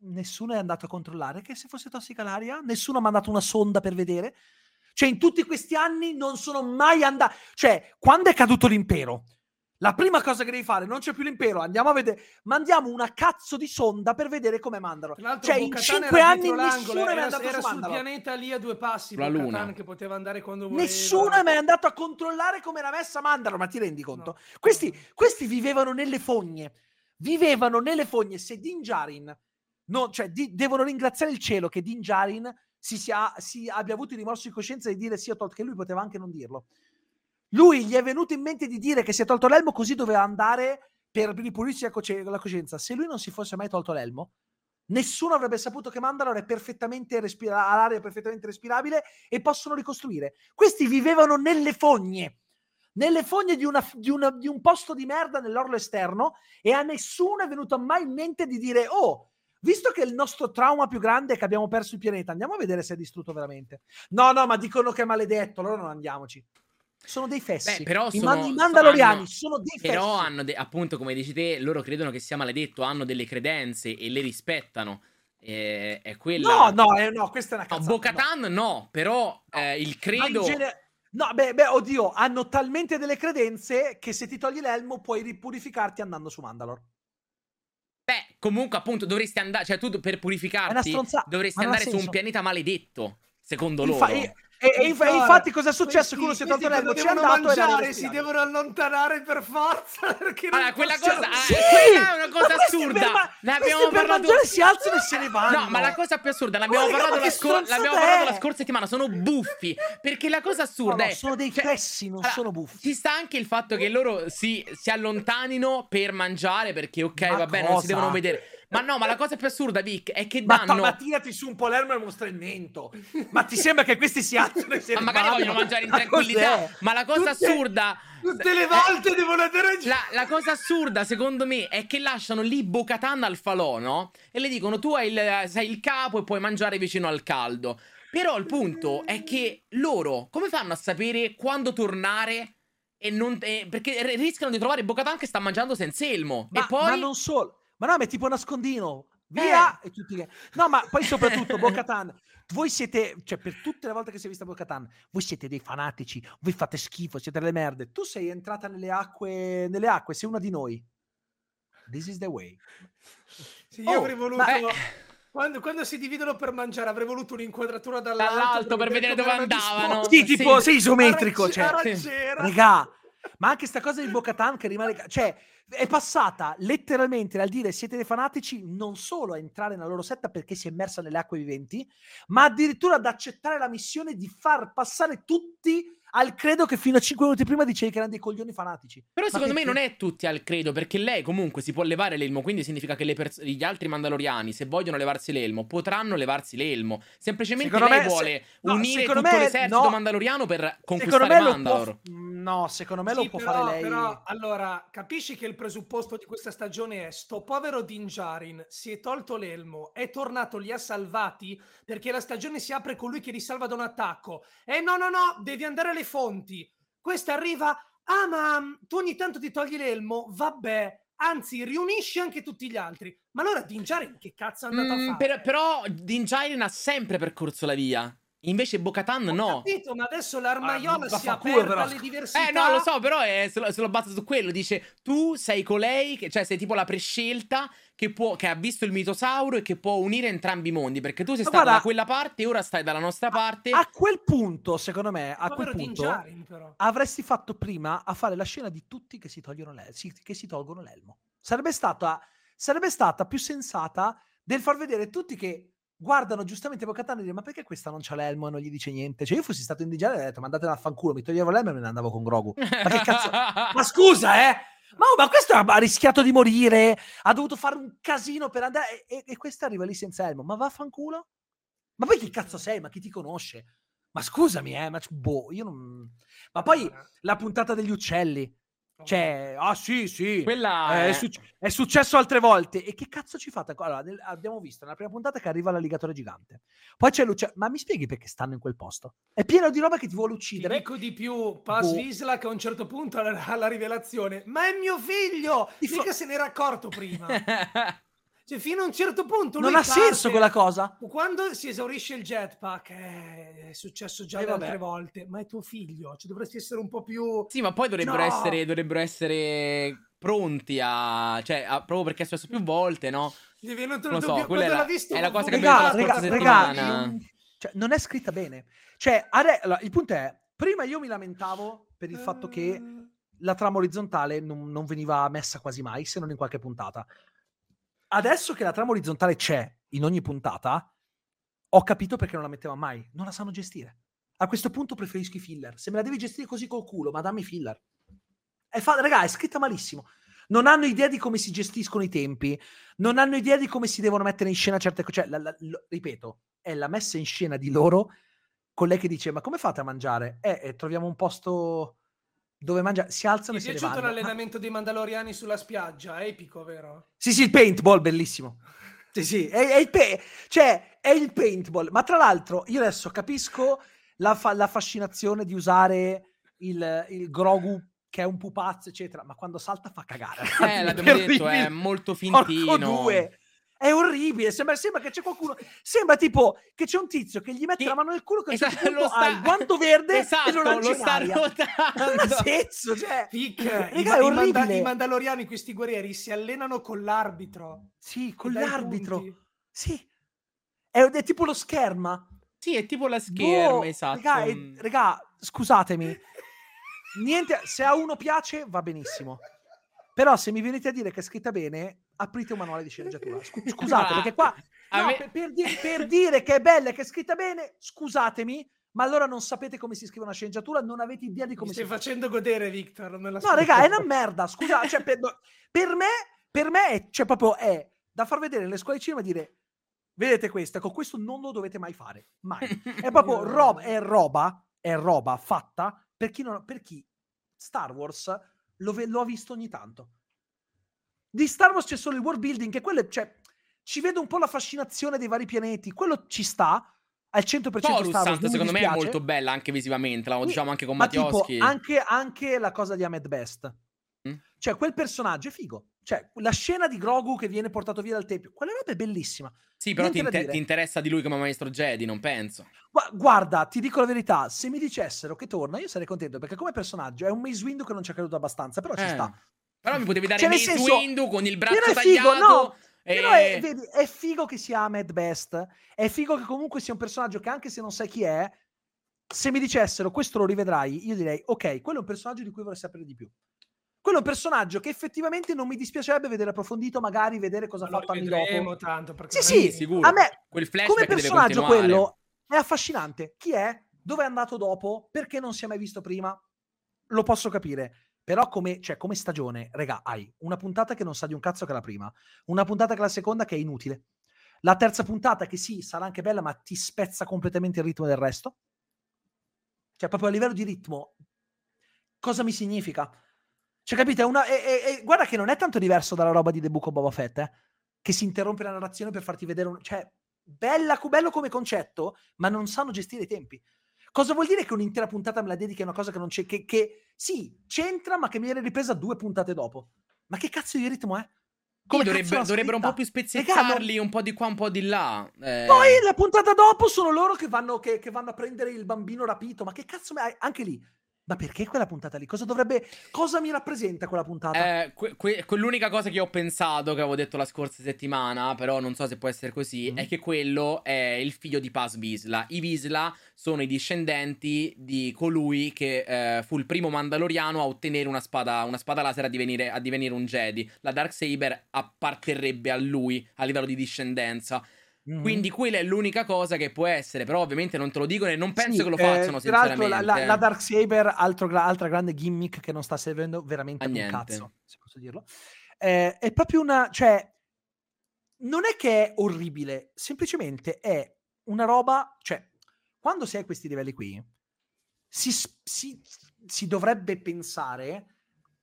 Nessuno è andato a controllare che se fosse tossica l'aria, nessuno ha mandato una sonda per vedere. Cioè, in tutti questi anni non sono mai andati. Cioè, quando è caduto l'impero, la prima cosa che devi fare, non c'è più l'impero, andiamo a vedere, mandiamo una cazzo di sonda per vedere come mandano. Cioè, in cinque anni nessuno è mai andato era sul pianeta lì a due passi, la Luna. che poteva andare quando voleva. Nessuno è mai andato a controllare come era messa Mandalo, ma ti rendi conto? No. Questi, questi, vivevano nelle fogne, vivevano nelle fogne. Se Din Djarin, no, cioè di, devono ringraziare il cielo che Din Djarin si, sia, si abbia avuto il rimorso di coscienza di dire sì, ho tolto, che lui poteva anche non dirlo lui gli è venuto in mente di dire che si è tolto l'elmo così doveva andare per ripulirsi la, co- la coscienza. Se lui non si fosse mai tolto l'elmo, nessuno avrebbe saputo che Mandalore è perfettamente respira- ha l'aria perfettamente respirabile e possono ricostruire. Questi vivevano nelle fogne. nelle fogne di, una, di, una, di un posto di merda nell'orlo esterno e a nessuno è venuto mai in mente di dire oh, visto che il nostro trauma più grande è che abbiamo perso il pianeta, andiamo a vedere se è distrutto veramente. No, no, ma dicono che è maledetto, allora non andiamoci. Sono dei fessi. Beh, però I, sono, I Mandaloriani hanno, sono dei fessi. Però hanno, de- appunto, come dici te, loro credono che sia maledetto, hanno delle credenze e le rispettano. Eh, è quella... No, no, eh, no, questa è una cazzata. No, Bo-Katan no. no, però eh, il credo... No, beh, beh, oddio, hanno talmente delle credenze che se ti togli l'elmo puoi ripurificarti andando su Mandalore. Beh, comunque, appunto, dovresti andare. Cioè, tu per purificarti dovresti andare su un pianeta maledetto. Secondo Infa- loro. E, e, inf- infatti, cosa è successo? Questi, uno si è tolto l'elmo, ci è andato mangiare, si devono allontanare per forza. Perché allora, quella cosa, sì! quella è una cosa assurda. Ma ne abbiamo per parlato. mangiare si alzano e se ne vanno. No, ma la cosa più assurda, l'abbiamo, oh, parlato, la scor- l'abbiamo parlato la scorsa settimana. Sono buffi. Perché la cosa assurda no, no, è. Sono dei cioè, fessi, non allora, sono buffi. Ci sta anche il fatto che loro si, si allontanino per mangiare. Perché, ok, ma va bene, non si devono vedere. Ma no, ma la cosa più assurda, Vic, è che danno... Ma, ma tirati su un po' l'ermo e mostra il mento. Ma ti sembra che questi si alzano e si Ma magari vogliono mangiare in tranquillità. Ma la cosa Tutte... assurda... Tutte le volte devono andare la, la cosa assurda, secondo me, è che lasciano lì Bocatan al falò, no? E le dicono, tu il, sei il capo e puoi mangiare vicino al caldo. Però il punto è che loro, come fanno a sapere quando tornare e non... Eh, perché rischiano di trovare Bocatan che sta mangiando senza elmo. Ma, e poi... ma non solo... Ma no, ma è tipo nascondino. Via! Eh. E tutti... No, ma poi soprattutto Bocatan. Voi siete, cioè per tutte le volte che si è vista Bocatan, voi siete dei fanatici, voi fate schifo, siete delle merde. Tu sei entrata nelle acque, nelle acque, sei una di noi. This is the way. Sì, io oh, avrei voluto... Ma... Quando, quando, si dividono per mangiare avrei voluto un'inquadratura dall'alto, dall'alto per, vedere dove andavano. Sì, tipo, sei isometrico. Cioè, regà, ma anche sta cosa di Bocatan che rimane... Cioè, è passata letteralmente dal dire siete dei fanatici non solo a entrare nella loro setta perché si è immersa nelle acque viventi, ma addirittura ad accettare la missione di far passare tutti al credo che fino a 5 minuti prima dicevi che erano dei coglioni fanatici. Però Ma secondo me non è tutti al credo, perché lei comunque si può levare l'elmo, quindi significa che pers- gli altri mandaloriani, se vogliono levarsi l'elmo, potranno levarsi l'elmo. Semplicemente secondo lei me, vuole se... no, unire tutto me, l'esercito no. mandaloriano per conquistare Mandalore. Può... No, secondo me sì, lo può però, fare lei. Però, allora, capisci che il presupposto di questa stagione è sto povero Din Djarin si è tolto l'elmo, è tornato, li ha salvati, perché la stagione si apre con lui che li salva da un attacco. E no, no, no, devi andare alle fonti. Questa arriva, ah ma tu ogni tanto ti togli l'elmo, vabbè, anzi riunisci anche tutti gli altri. Ma allora Din Djarin che cazzo è andato mm, a fare? Per, però Din Djarin ha sempre percorso la via. Invece Bocatan no. Ho capito, ma adesso l'armaiola ah, si è aperta alle diversità. Eh no, lo so, però è, se, lo, se, lo, basa su quello. Dice, tu sei colei, che, cioè sei tipo la prescelta che, può, che ha visto il mitosauro e che può unire entrambi i mondi. Perché tu sei ma stata guarda, da quella parte e ora stai dalla nostra parte. A, a quel punto, secondo me, a quel punto Jarin, avresti fatto prima a fare la scena di tutti che si, l'el- che si tolgono l'elmo. Sarebbe stata, sarebbe stata più sensata del far vedere tutti che guardano giustamente Bocatano e dicono ma perché questa non c'ha l'elmo e non gli dice niente? Cioè io fossi stato in digitale e avrei detto mandatela a fanculo, mi toglievo l'elmo e me ne andavo con Grogu. Ma che cazzo? ma scusa, eh! Ma, oh, ma, questo ha rischiato di morire, ha dovuto fare un casino per andare e, e, e questo arriva lì senza elmo. Ma vaffanculo? Ma poi chi cazzo sei? Ma chi ti conosce? Ma scusami, eh, ma boh, io non... Ma poi la puntata degli uccelli, cioè, ah sì, sì, Quella è, suc- è, successo altre volte. E che cazzo ci fate? Allora, nel, abbiamo visto nella prima puntata che arriva l'alligatore gigante. Poi c'è l'uccello. Ma mi spieghi perché stanno in quel posto? È pieno di roba che ti vuole uccidere. Ti dico di più, Paz boh. che a un certo punto ha la rivelazione. Ma è mio figlio! Mica se n'era accorto prima. Cioè, fino a un certo punto. Non ha parte, senso quella cosa. Quando si esaurisce il jetpack, eh, è successo già eh, altre volte, ma è tuo figlio, cioè, dovresti essere un po' più. Sì, ma poi dovrebbero, no. essere, dovrebbero essere pronti a. cioè, a, proprio perché è successo più volte, no? Gli è venuto non so, quella è la, visto, è la cosa che abbiamo detto la scorsa settimana. Regà, cioè, non è scritta bene. Cioè, ade- allora, il punto è: prima io mi lamentavo per il fatto che eh. la trama orizzontale non, non veniva messa quasi mai, se non in qualche puntata adesso che la trama orizzontale c'è in ogni puntata, ho capito perché non la metteva mai. Non la sanno gestire. A questo punto preferisco i filler. Se me la devi gestire così col culo, ma dammi filler. È fa- raga, è scritta malissimo. Non hanno idea di come si gestiscono i tempi, non hanno idea di come si devono mettere in scena certe cose. Cioè, la, la, lo, ripeto, è la messa in scena di loro con lei che dice: Ma come fate a mangiare? Eh, eh troviamo un posto dove mangia, si alzano Ti e ne vanno. Ti è piaciuto l'allenamento dei Mandaloriani sulla spiaggia? Epico, vero? Sì, sì, il paintball, bellissimo. Sì, sì, è, è il, pe- cioè, è il paintball. Ma tra l'altro, io adesso capisco la, fa- la fascinazione di usare il, il Grogu che è un pupazzo, eccetera, ma quando salta fa cagare. Eh, l'abbiamo detto, è molto fintino. due. È orribile, sembra, sembra, che c'è qualcuno, sembra tipo che c'è un tizio che gli mette che... la mano nel culo che esatto, lo sta... ha il guanto verde esatto, e lo lancia lo sta rotando. Non ha senso, cioè... Fic, Raga, i, i, manda- i, mandaloriani, questi guerrieri, si allenano con l'arbitro. Sì, con l'arbitro. Sì. È, è, tipo lo scherma. Sì, è tipo la scherma, boh, esatto. Raga, è, raga, scusatemi. Niente, se a uno piace va benissimo. Però se mi venite a dire che è scritta bene, aprite un manuale di sceneggiatura. Scusate, perché qua no, me... per, per, dire, per, dire, che è bella e che è scritta bene, scusatemi, ma allora non sapete come si scrive una sceneggiatura, non avete idea di come mi si stai facendo godere, Victor. no, raga, è una merda. Scusa, cioè, per, per, me, per me, cioè, proprio è da far vedere nelle scuole di cinema e dire vedete questo, con questo non lo dovete mai fare. Mai. È proprio roba, è roba, è roba fatta per chi, non, per chi Star Wars lo, ve- lo, ha visto ogni tanto. Di Star Wars c'è solo il world building, che quello, cioè, ci vedo un po' la fascinazione dei vari pianeti, quello ci sta. Al 100% Coruscant, Star Wars, secondo me è molto bella anche visivamente, la diciamo anche con Ma Mattioschi. Tipo, anche, anche la cosa di Ahmed Best. Mm? Cioè, quel personaggio è figo. Cioè, la scena di Grogu che viene portato via dal tempio, quella roba è bellissima. Sì, però ti, inter- ti, interessa di lui come maestro Jedi, non penso. Gu- guarda, ti dico la verità, se mi dicessero che torna, io sarei contento, perché come personaggio è un Mace Windu che non ci ha creduto abbastanza, però eh. ci sta. Però mi potevi dare cioè, Mace senso, Windu con il braccio tagliato. Figo, no. E... Però è, vedi, è figo che sia Ahmed Best, è figo che comunque sia un personaggio che anche se non sai chi è, se mi dicessero questo lo rivedrai, io direi ok, quello è un personaggio di cui vorrei sapere di più. Quello è un personaggio che effettivamente non mi dispiacerebbe vedere approfondito, magari vedere cosa ha fatto anni dopo. tanto, sì, sì, sicuro. A me, Quel come personaggio quello è affascinante. Chi è? Dove è andato dopo? Perché non si è mai visto prima? Lo posso capire. Però come, cioè, come stagione, regà, hai una puntata che non sa di un cazzo che è la prima, una puntata che è la seconda che è inutile, la terza puntata che sì, sarà anche bella, ma ti spezza completamente il ritmo del resto. Cioè, proprio a livello di ritmo, cosa mi significa? Cioè, capite? Una, e, e, guarda che non è tanto diverso dalla roba di The Book of Boba Fett, eh? Che si interrompe la narrazione per farti vedere un... Cioè, bella, bello come concetto, ma non sanno gestire i tempi. Cosa vuol dire che un'intera puntata me la dedichi a una cosa che non c'è... Che, che sì, c'entra, ma che mi viene ripresa due puntate dopo. Ma che cazzo di ritmo è? Come dovrebbe, dovrebbero un po' più spezzettarli, un po' di qua, un po' di là. Eh... Poi la puntata dopo sono loro che vanno, che, che vanno a prendere il bambino rapito. Ma che cazzo... Anche lì, ma perché quella puntata lì? Cosa dovrebbe. Cosa mi rappresenta quella puntata? Eh, que- que- l'unica cosa che ho pensato, che avevo detto la scorsa settimana, però non so se può essere così, mm. è che quello è il figlio di Paz Visla. I Visla sono i discendenti di colui che eh, fu il primo Mandaloriano a ottenere una spada, una spada laser a divenire, a divenire un Jedi. La Dark Saber apparterrebbe a lui a livello di discendenza. Mm-hmm. Quindi quella è l'unica cosa che può essere, però ovviamente non te lo dicono e non penso sì, che lo facciano eh, Tra l'altro la, la, la Dark Saber, altro, altra grande gimmick che non sta servendo veramente a un cazzo, se posso dirlo. Eh, è proprio una... cioè, non è che è orribile, semplicemente è una roba... cioè, quando si è a questi livelli qui, si, si, si dovrebbe pensare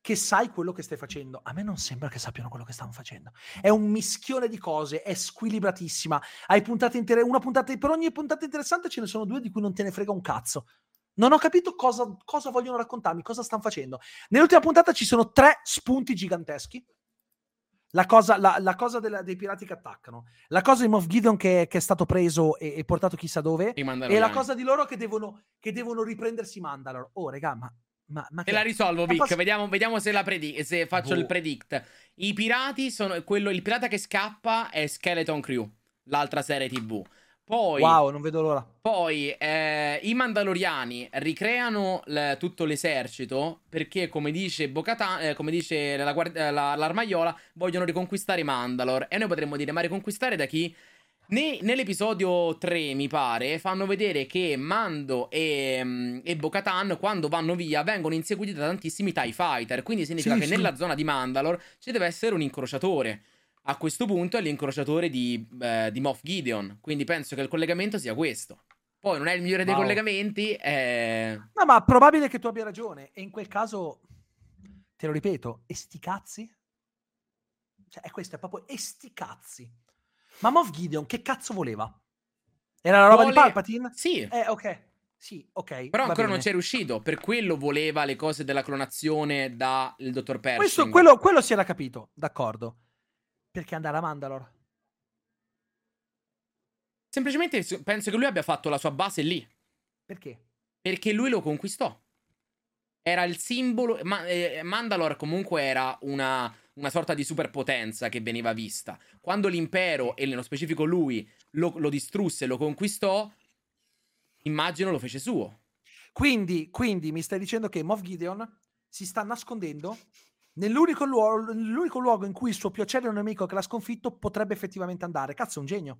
che sai quello che stai facendo. A me non sembra che sappiano quello che stanno facendo. È un mischione di cose, è squilibratissima. Hai puntate inter- una puntata, per ogni puntata interessante ce ne sono due di cui non te ne frega un cazzo. Non ho capito cosa, cosa vogliono raccontarmi, cosa stanno facendo. Nell'ultima puntata ci sono tre spunti giganteschi. La cosa, la, la cosa della, dei pirati che attaccano, la cosa di Moff Gideon che, che è stato preso e, e, portato chissà dove, e la cosa di loro che devono, che devono riprendersi Mandalore. Oh, regà, ma ma, ma Te la risolvo, Vic. Posso... Vediamo, vediamo, se, la predi- se faccio boh. il predict. I pirati sono. Quello, il pirata che scappa è Skeleton Crew, l'altra serie TV. Poi, wow, non vedo l'ora. Poi eh, i Mandaloriani ricreano l- tutto l'esercito perché, come dice Bocatan, eh, come dice la guard- la, l'armaiola, vogliono riconquistare Mandalore. E noi potremmo dire: ma riconquistare da chi? Ne, nell'episodio 3, mi pare, fanno vedere che Mando e, mm, e Bo-Katan, quando vanno via, vengono inseguiti da tantissimi TIE Fighter. Quindi significa sì, che sì. nella zona di Mandalore ci deve essere un incrociatore. A questo punto è l'incrociatore di, eh, di Moff Gideon. Quindi penso che il collegamento sia questo. Poi non è il migliore wow. dei collegamenti. È... No, ma probabile che tu abbia ragione. E in quel caso, te lo ripeto, e sti cazzi? Cioè, è questo, è proprio e sti cazzi. Ma Moff Gideon che cazzo voleva? Era la roba Vuole... di Palpatine? Sì. Eh, ok. Sì, ok. Però ancora bene. non c'è riuscito. Per quello voleva le cose della clonazione dal dottor Pershing. Questo, quello, quello si era capito, d'accordo. Perché andare a Mandalore? Semplicemente penso che lui abbia fatto la sua base lì. Perché? Perché lui lo conquistò. Era il simbolo. Ma, eh, Mandalore comunque era una, una, sorta di superpotenza che veniva vista. Quando l'impero, e nello specifico lui, lo, lo distrusse lo conquistò, immagino lo fece suo. Quindi, quindi mi stai dicendo che Moff Gideon si sta nascondendo nell'unico luogo, nell'unico luogo in cui il suo più acerrimo nemico che l'ha sconfitto potrebbe effettivamente andare. Cazzo, è un genio.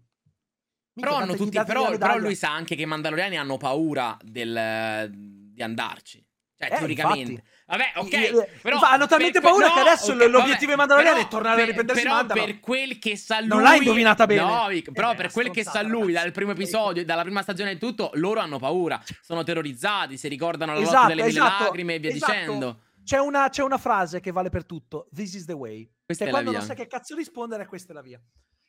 Però, hanno tutti, però, però, lui sa anche che i Mandaloriani hanno paura del, di andarci. Cioè, eh, teoricamente. Infatti. Vabbè, ok. Però, hanno talmente per, paura no, che adesso okay, l'obiettivo dei Mandaloriani è tornare per, a riprendersi però Mandalor. per quel che sa lui... Non l'hai indovinata bene. No, però eh, per quel che sa lui dal primo episodio, dalla prima stagione e tutto, loro hanno paura. Sono terrorizzati, si ricordano la esatto, lotta delle esatto, mille lacrime e via esatto. dicendo. C'è una, c'è una, frase che vale per tutto. This is the way. Questa e è quando non sai che cazzo rispondere, questa è la via.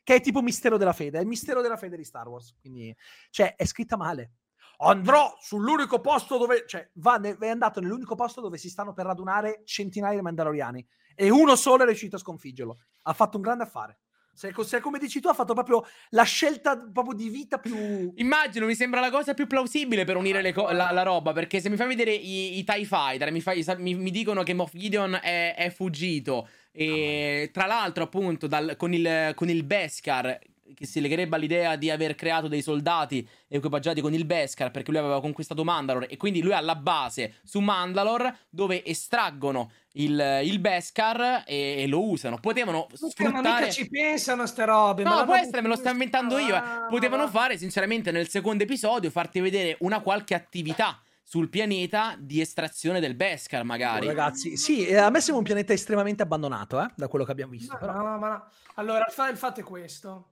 Che è tipo mistero della fede. È il mistero della fede di Star Wars. Quindi, cioè, è scritta male andrò sull'unico posto dove, cioè, va, è andato nell'unico posto dove si stanno per radunare centinaia di Mandaloriani e uno solo è riuscito a sconfiggerlo. Ha fatto un grande affare. Se, se, come dici tu, ha fatto proprio la scelta proprio di vita più. Immagino, mi sembra la cosa più plausibile per unire co- la, la, roba. Perché se mi fai vedere i, i TIE Fighter, mi, fai, mi, mi, dicono che Moff Gideon è, è fuggito. E tra l'altro, appunto, dal, con, il, con il Beskar che si legherebbe all'idea di aver creato dei soldati equipaggiati con il Beskar perché lui aveva conquistato Mandalore e quindi lui ha la base su Mandalore dove estraggono il, il Beskar e, e, lo usano. Potevano sfruttare... Ma mica ci pensano ste robe. No, può essere, me lo sto inventando io. Eh. Potevano fare, sinceramente, nel secondo episodio farti vedere una qualche attività sul pianeta di estrazione del Beskar, magari. Oh, ragazzi, sì, eh, a me sembra un pianeta estremamente abbandonato, eh, da quello che abbiamo visto. Ma, però... no, ma no. Allora, il fatto è questo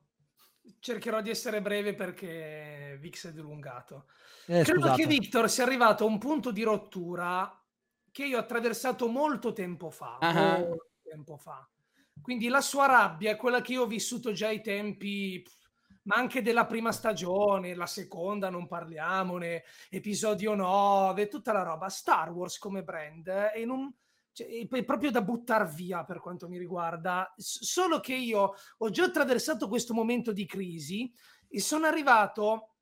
cercherò di essere breve perché Vix è dilungato. Eh, Credo scusate. che Victor sia arrivato a un punto di rottura che io ho attraversato molto tempo fa. Uh-huh. Molto tempo fa. Quindi la sua rabbia è quella che io ho vissuto già ai tempi, ma anche della prima stagione, la seconda non parliamone, episodio 9, tutta la roba. Star Wars come brand è in un cioè, è proprio da buttare via per quanto mi riguarda. solo che io ho già attraversato questo momento di crisi e sono arrivato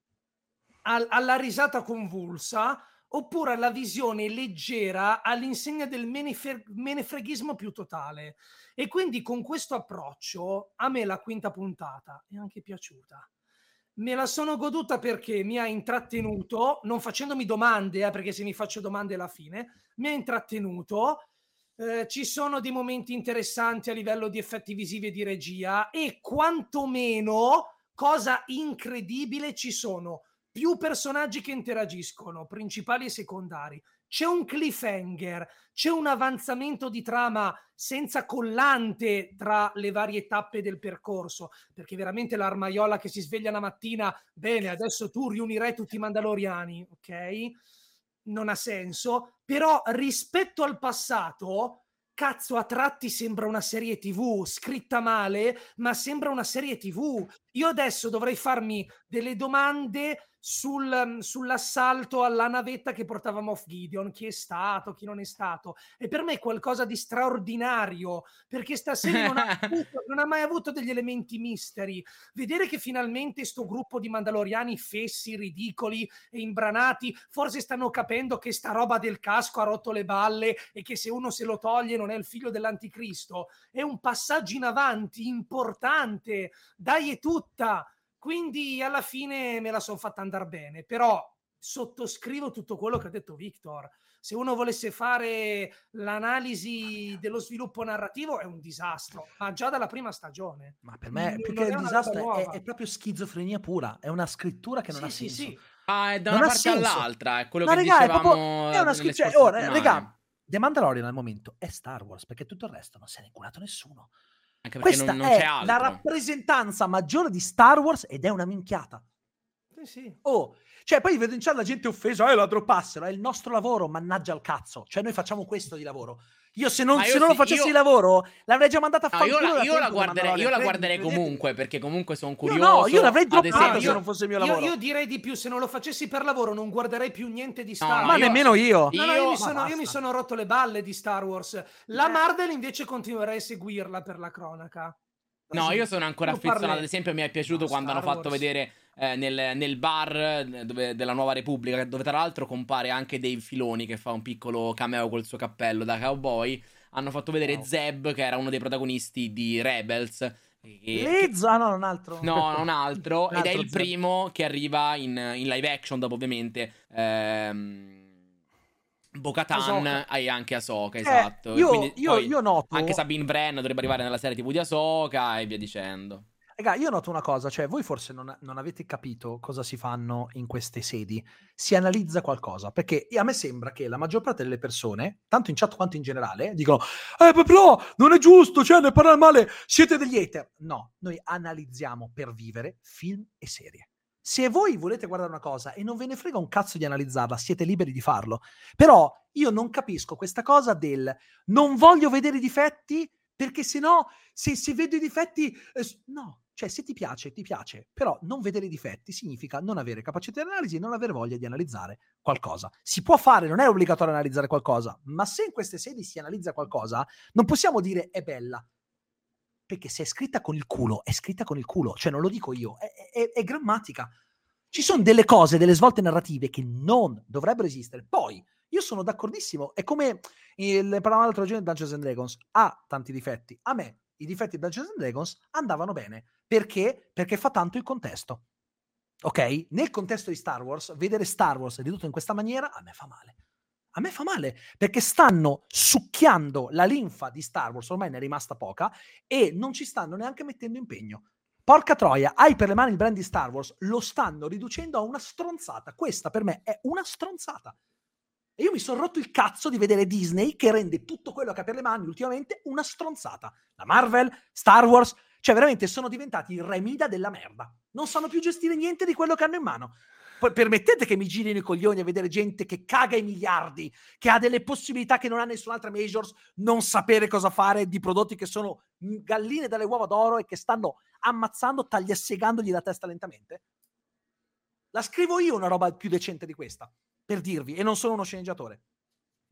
al, alla risata convulsa oppure alla visione leggera all'insegna del menefre- menefreghismo più totale. E quindi con questo approccio a me la quinta puntata è anche piaciuta. Me la sono goduta perché mi ha intrattenuto, non facendomi domande, eh, perché se mi faccio domande alla fine, mi ha intrattenuto eh, ci sono dei momenti interessanti a livello di effetti visivi e di regia e quantomeno, cosa incredibile, ci sono più personaggi che interagiscono, principali e secondari. C'è un cliffhanger, c'è un avanzamento di trama senza collante tra le varie tappe del percorso, perché veramente l'armaiola che si sveglia la mattina, bene, adesso tu riunirai tutti i Mandaloriani, ok? Non ha senso, però rispetto al passato, cazzo, a tratti sembra una serie TV, scritta male, ma sembra una serie TV. Io adesso dovrei farmi delle domande sul, mhmm, sull'assalto alla navetta che portava Moff Gideon, chi è stato, chi non è stato. E per me è qualcosa di straordinario, perché stasera non ha, avuto, non ha mai avuto degli elementi misteri. Vedere che finalmente sto gruppo di mandaloriani fessi, ridicoli e imbranati, forse stanno capendo che sta roba del casco ha rotto le balle e che se uno se lo toglie non è il figlio dell'anticristo, è un passaggio in avanti importante. Dai è tutta quindi alla fine me la sono fatta andare bene, però sottoscrivo tutto quello che ha detto Victor. Se uno volesse fare l'analisi dello sviluppo narrativo è un disastro, ma già dalla prima stagione. Ma per me, più che il disastro, è, è, proprio schizofrenia pura, è una scrittura che non sì, ha senso. Sì, sì. Ah, è da non una parte all'altra, è quello ma che regà, dicevamo è, proprio, è una. Cioè, ora, regà, The Mandalorian al momento è Star Wars, perché tutto il resto non se ne è inculato nessuno. Anche perché Questa non, non è c'è altro. la rappresentanza maggiore di Star Wars ed è una minchiata. Sì, sì. Oh, cioè, poi vedo in chat la gente offesa, eh, la droppassero, è il nostro lavoro, mannaggia al cazzo. Cioè, noi facciamo questo di lavoro. Io se non, io se non lo facessi io... lavoro, l'avrei già mandata a fare. No, io, la, io la guarderei, io la guarderei comunque, perché comunque sono curioso. no, io l'avrei droppato se non fosse il mio lavoro. Io, direi di più, se non lo facessi per lavoro non guarderei più niente di Star Wars. No, ma nemmeno io. No, no, io, mi sono, io mi sono rotto le balle di Star Wars. La eh. Marvel invece continuerei a seguirla per la cronaca. No, io sono ancora affezionato. Ad esempio, mi è piaciuto no, quando Star hanno fatto Wars. vedere eh, nel, nel, bar eh, dove, della Nuova Repubblica, dove tra l'altro compare anche Dave Filoni che fa un piccolo cameo col suo cappello da cowboy. Hanno fatto vedere wow. Zeb, che era uno dei protagonisti di Rebels. E, Lezza, no, un altro. No, un altro. un ed altro è il Zeb. primo che arriva in, in, live action dopo, ovviamente. Ehm, Bocatan e anche Ahsoka, eh, esatto. Io, io, io noto... Anche Sabine Bren dovrebbe arrivare nella serie TV di Ahsoka e via dicendo. Raga, io noto una cosa, cioè voi forse non, non, avete capito cosa si fanno in queste sedi, si analizza qualcosa, perché a me sembra che la maggior parte delle persone, tanto in chat quanto in generale, dicono eh però non è giusto, cioè ne parlare male, siete degli hater. No, noi analizziamo per vivere film e serie. Se voi volete guardare una cosa e non ve ne frega un cazzo di analizzarla, siete liberi di farlo. Però io non capisco questa cosa del non voglio vedere i difetti perché se no, se, se vedo i difetti, eh, no, cioè, se ti piace, ti piace, però non vedere i difetti significa non avere capacità di analisi e non avere voglia di analizzare qualcosa. Si può fare, non è obbligatorio analizzare qualcosa, ma se in queste sedi si analizza qualcosa, non possiamo dire è bella. Perché se è scritta con il culo, è scritta con il culo, cioè non lo dico io, è, è, è grammatica. Ci sono delle cose, delle svolte narrative che non dovrebbero esistere. Poi, io sono d'accordissimo, è come il, parlavamo l'altro giorno di Dungeons and Dragons, ha tanti difetti, a me i difetti di Dungeons and Dragons andavano bene. Perché? Perché fa tanto il contesto. Ok? Nel contesto di Star Wars, vedere Star Wars ridotto in questa maniera a me fa male. A me fa male perché stanno succhiando la linfa di Star Wars, ormai ne è rimasta poca, e non ci stanno neanche mettendo impegno. Porca troia, hai per le mani il brand di Star Wars, lo stanno riducendo a una stronzata. Questa per me è una stronzata. E io mi sono rotto il cazzo di vedere Disney che rende tutto quello che ha per le mani ultimamente una stronzata. La Marvel, Star Wars, cioè veramente sono diventati il remida della merda. Non sanno più gestire niente di quello che hanno in mano. Poi permettete che mi girino i coglioni a vedere gente che caga i miliardi, che ha delle possibilità che non ha nessun'altra majors, non sapere cosa fare di prodotti che sono galline dalle uova d'oro e che stanno ammazzando, tagliassegandogli la testa lentamente? La scrivo io una roba più decente di questa per dirvi, e non sono uno sceneggiatore.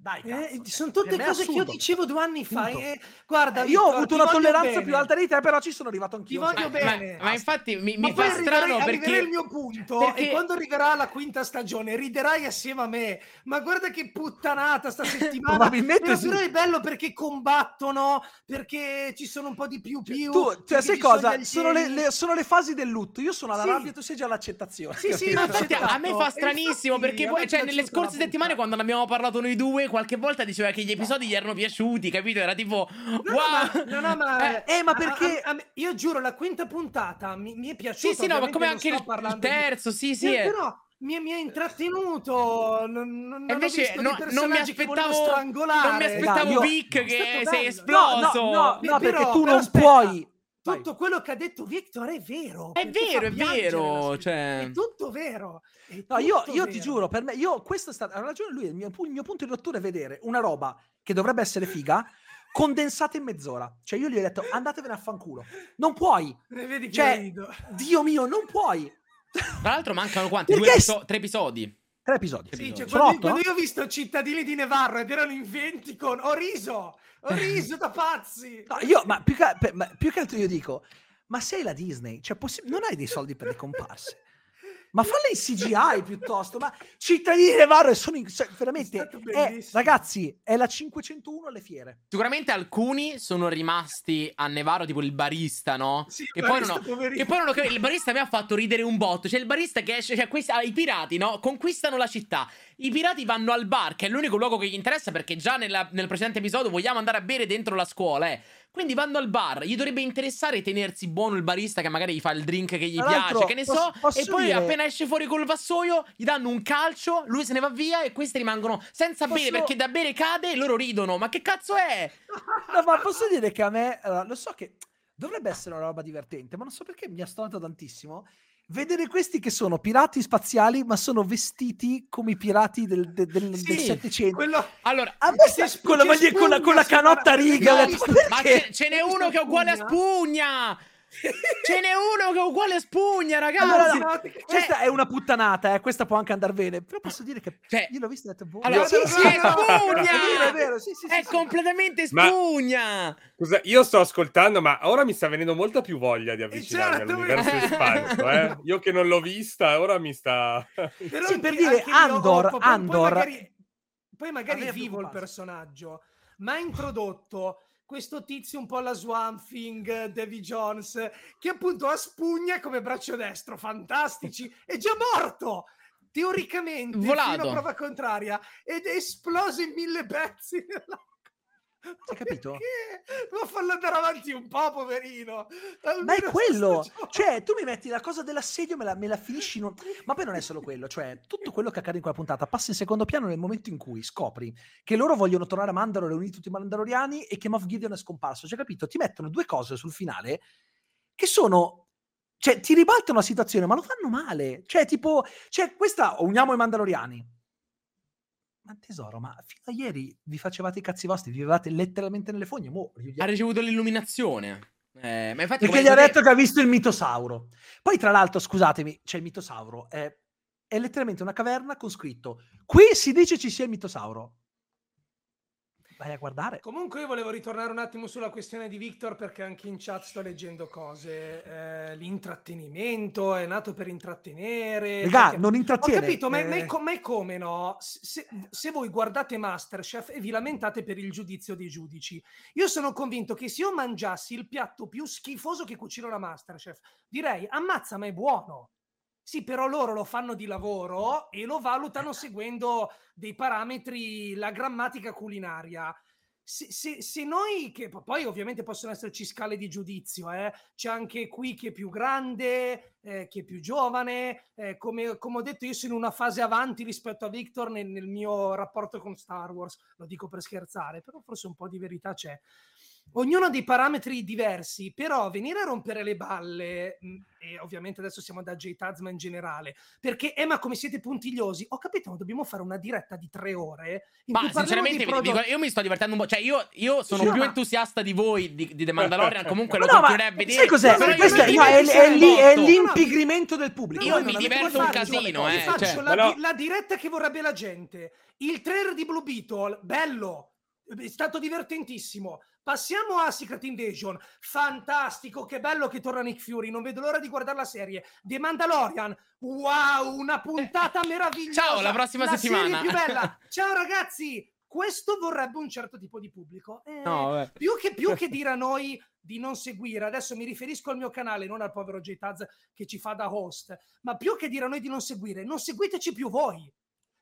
Dai, eh, cazzo, eh, sono tutte cose che io dicevo due anni fa. E, guarda, eh, io ho avuto una tolleranza bene. più alta di te, però ci sono arrivato anch'io. Ti voglio cioè. bene. Ma, ma infatti mi, mi fa strano perché il mio punto perché... e quando arriverà la quinta stagione riderai assieme a me. Ma guarda che puttanata sta settimana. Probabilmente sì. però è bello perché combattono, perché ci sono un po' di più cioè, più. Tu, cioè, sai cosa? Sono le, le, sono le, fasi del lutto. Io sono alla sì. rabbia, tu sei già all'accettazione. Sì, sì, infatti, a me fa stranissimo perché cioè, nelle scorse settimane quando ne abbiamo parlato noi due, qualche volta diceva che gli episodi gli erano piaciuti, capito? Era tipo no, wow. No, no, ma, eh, ma perché a, a, a, io giuro la quinta puntata mi, mi è piaciuta. Sì, sì, no, ma come anche il, il terzo, di... sì, sì. Eh, però mi, mi, ha intrattenuto. Non, non, e invece no, non mi aspettavo strangolare. Non mi aspettavo Vic che sei esploso. No, no, no, perché tu non aspetta. puoi tutto Vai. quello che ha detto Victor è vero. È vero, è vero. Cioè... È tutto vero. È no, io, io ti giuro, per me, io, questo è stato, ha ragione lui, il mio, il mio punto di rottura è vedere una roba che dovrebbe essere figa, condensata in mezz'ora. Cioè io gli ho detto andatevene a fanculo. Non puoi. Vedi cioè, Dio mio, non puoi. Tra l'altro mancano quanti? Due episo- tre episodi. Tre episodi. Sì, cioè, quando, quando, io ho visto Cittadini di Nevarro ed erano in 20 con... Ho riso! Ho riso da pazzi! No, io, ma più, che, ma più che altro io dico, ma sei la Disney, cioè possi- non hai dei soldi per le comparse ma falle in CGI piuttosto. Ma cittadini Nevarro sono in, cioè, veramente è, ragazzi, è la 501 alle fiere. Sicuramente alcuni sono rimasti a Nevarro, tipo il barista, no? Sì, che, poi non, che poi non ho capito. Il barista mi ha fatto ridere un botto. C'è il barista che esce, cioè questi, ah, i pirati, no? Conquistano la città. I pirati vanno al bar, che è l'unico luogo che gli interessa perché già nella, nel precedente episodio vogliamo andare a bere dentro la scuola, eh. Quindi vanno al bar, gli dovrebbe interessare tenersi buono il barista che magari gli fa il drink che gli piace, che ne posso, so, posso e poi dire... appena esce fuori col vassoio gli danno un calcio, lui se ne va via e questi rimangono senza posso... bere perché da bere cade e loro ridono. Ma che cazzo è? no, ma posso dire che a me, allora, lo so che dovrebbe essere una roba divertente, ma non so perché mi ha stonato tantissimo vedere questi che sono pirati spaziali, ma sono vestiti come i pirati del, del, del, sì, del 700. Quello... Allora, a me sta, con, la maglia, con, la, con la canotta riga. Ma ce, ce n'è uno che è uguale a Spugna. Ce n'è uno che è uguale a Spugna, ragazzi. Allora, no, cioè... Questa è una puttanata, eh. questa può anche andare bene. Però posso dire che cioè... io l'ho vista e ho detto, boh, allora, sì, sì, è Spugna! è, vero, sì, sì, è completamente Spugna! Ma, scusa, io sto ascoltando, ma ora mi sta venendo molta più voglia di avvicinarmi certo, all'universo espanso. Eh? Io che non l'ho vista, ora mi sta... Però sì, per dire, Andor, Andor... Poi magari, poi magari vivo il personaggio, ma ha introdotto questo tizio un po' alla Swamp Thing, Davy Jones, che appunto ha spugna come braccio destro, fantastici, è già morto! Teoricamente, Volato. fino a prova contraria, ed è esploso in mille pezzi. Hai capito? Ma fallo andare avanti un po', poverino. Almeno Ma è quello. Cioè, tu mi metti la cosa dell'assedio, me la, me la finisci. In un... Ma poi non è solo quello. Cioè, tutto quello che accade in quella puntata passa in secondo piano nel momento in cui scopri che loro vogliono tornare a Mandalore, riuniti tutti i Mandaloriani e che Moff Gideon è scomparso. Cioè, capito? Ti mettono due cose sul finale che sono cioè, ti ribaltano la situazione, ma lo fanno male. Cioè, tipo, cioè, questa uniamo i Mandaloriani ma tesoro, ma fino a ieri vi facevate i cazzi vostri, vivevate letteralmente nelle fogne. Mo, ha ricevuto l'illuminazione. Eh, ma infatti Perché gli ha detto che ha visto il mitosauro. Poi, tra l'altro, scusatemi, c'è il mitosauro. È, è letteralmente una caverna con scritto: Qui si dice ci sia il mitosauro vai a guardare. Comunque io volevo ritornare un attimo sulla questione di Victor perché anche in chat sto leggendo cose. Eh, l'intrattenimento è nato per intrattenere. Raga, perché... non intrattiene. Ho capito, eh... ma, è, ma, è, come no? Se, se, voi guardate Masterchef e vi lamentate per il giudizio dei giudici, io sono convinto che se io mangiassi il piatto più schifoso che cucino la Masterchef, direi ammazza ma è buono. Sì, però loro lo fanno di lavoro e lo valutano seguendo dei parametri, la grammatica culinaria. Se, se, se, noi, che poi ovviamente possono esserci scale di giudizio, eh, c'è anche qui chi è più grande, eh, chi è più giovane, eh, come, come, ho detto io sono in una fase avanti rispetto a Victor nel, nel mio rapporto con Star Wars, lo dico per scherzare, però forse un po' di verità c'è ognuno ha dei parametri diversi, però venire a rompere le balle, mh, e ovviamente adesso siamo da J Tazma in generale, perché eh ma come siete puntigliosi, ho capito, ma dobbiamo fare una diretta di tre ore. ma sinceramente prodotti... dico, io mi sto divertendo un po', cioè io, io sono sì, più ma... entusiasta di voi di, di The Mandalorian, comunque lo no, continuerei a vedere. Sai cos'è? Però Questo è, no, è, è, lì, è, l'impigrimento del pubblico. Io mi diverto un casino, eh. Faccio cioè, la, no. la diretta che vorrebbe la gente. Il trailer di Blue Beetle, bello, è stato divertentissimo Passiamo a Secret Invasion. Fantastico, che bello che torna Nick Fury. Non vedo l'ora di guardare la serie. The Mandalorian. Wow, una puntata meravigliosa. Ciao, la prossima la settimana. più bella. Ciao ragazzi. Questo vorrebbe un certo tipo di pubblico. Eh, no, più, che, più che dire a noi di non seguire, adesso mi riferisco al mio canale, non al povero J-Taz che ci fa da host, ma più che dire a noi di non seguire, non seguiteci più voi.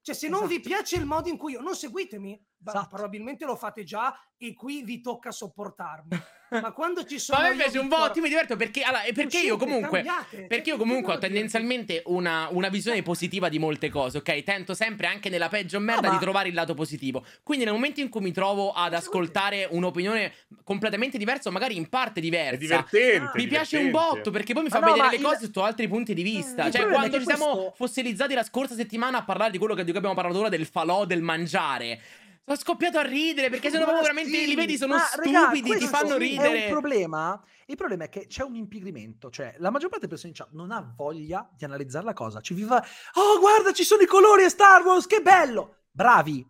Cioè, se non esatto. vi piace il modo in cui io non seguitemi, esatto. probabilmente lo fate già e qui vi tocca sopportarmi. Ma quando ci sono. Me piace un po', ti mi diverto perché, allora, perché io comunque. Cambiate, perché io comunque ho tendenzialmente una, una, visione positiva di molte cose, ok? Tento sempre, anche nella peggio merda, no, ma... di trovare il lato positivo. Quindi nel momento in cui mi trovo ad ascoltare un'opinione completamente diversa, o magari in parte diversa, è divertente, mi piace un botto perché poi mi fa no, vedere le il... cose sotto altri punti di vista. Eh, cioè, quando ci questo... siamo fossilizzati la scorsa settimana a parlare di quello che, di cui abbiamo parlato ora del falò del mangiare. Sono scoppiato a ridere perché sono proprio veramente sì, li vedi, sono stupidi, ti fanno ridere. È un problema. Il problema è che c'è un impigrimento, cioè la maggior parte delle persone in chat non ha voglia di analizzare la cosa. Ci viva, oh guarda, ci sono i colori a Star Wars, che bello! Bravi.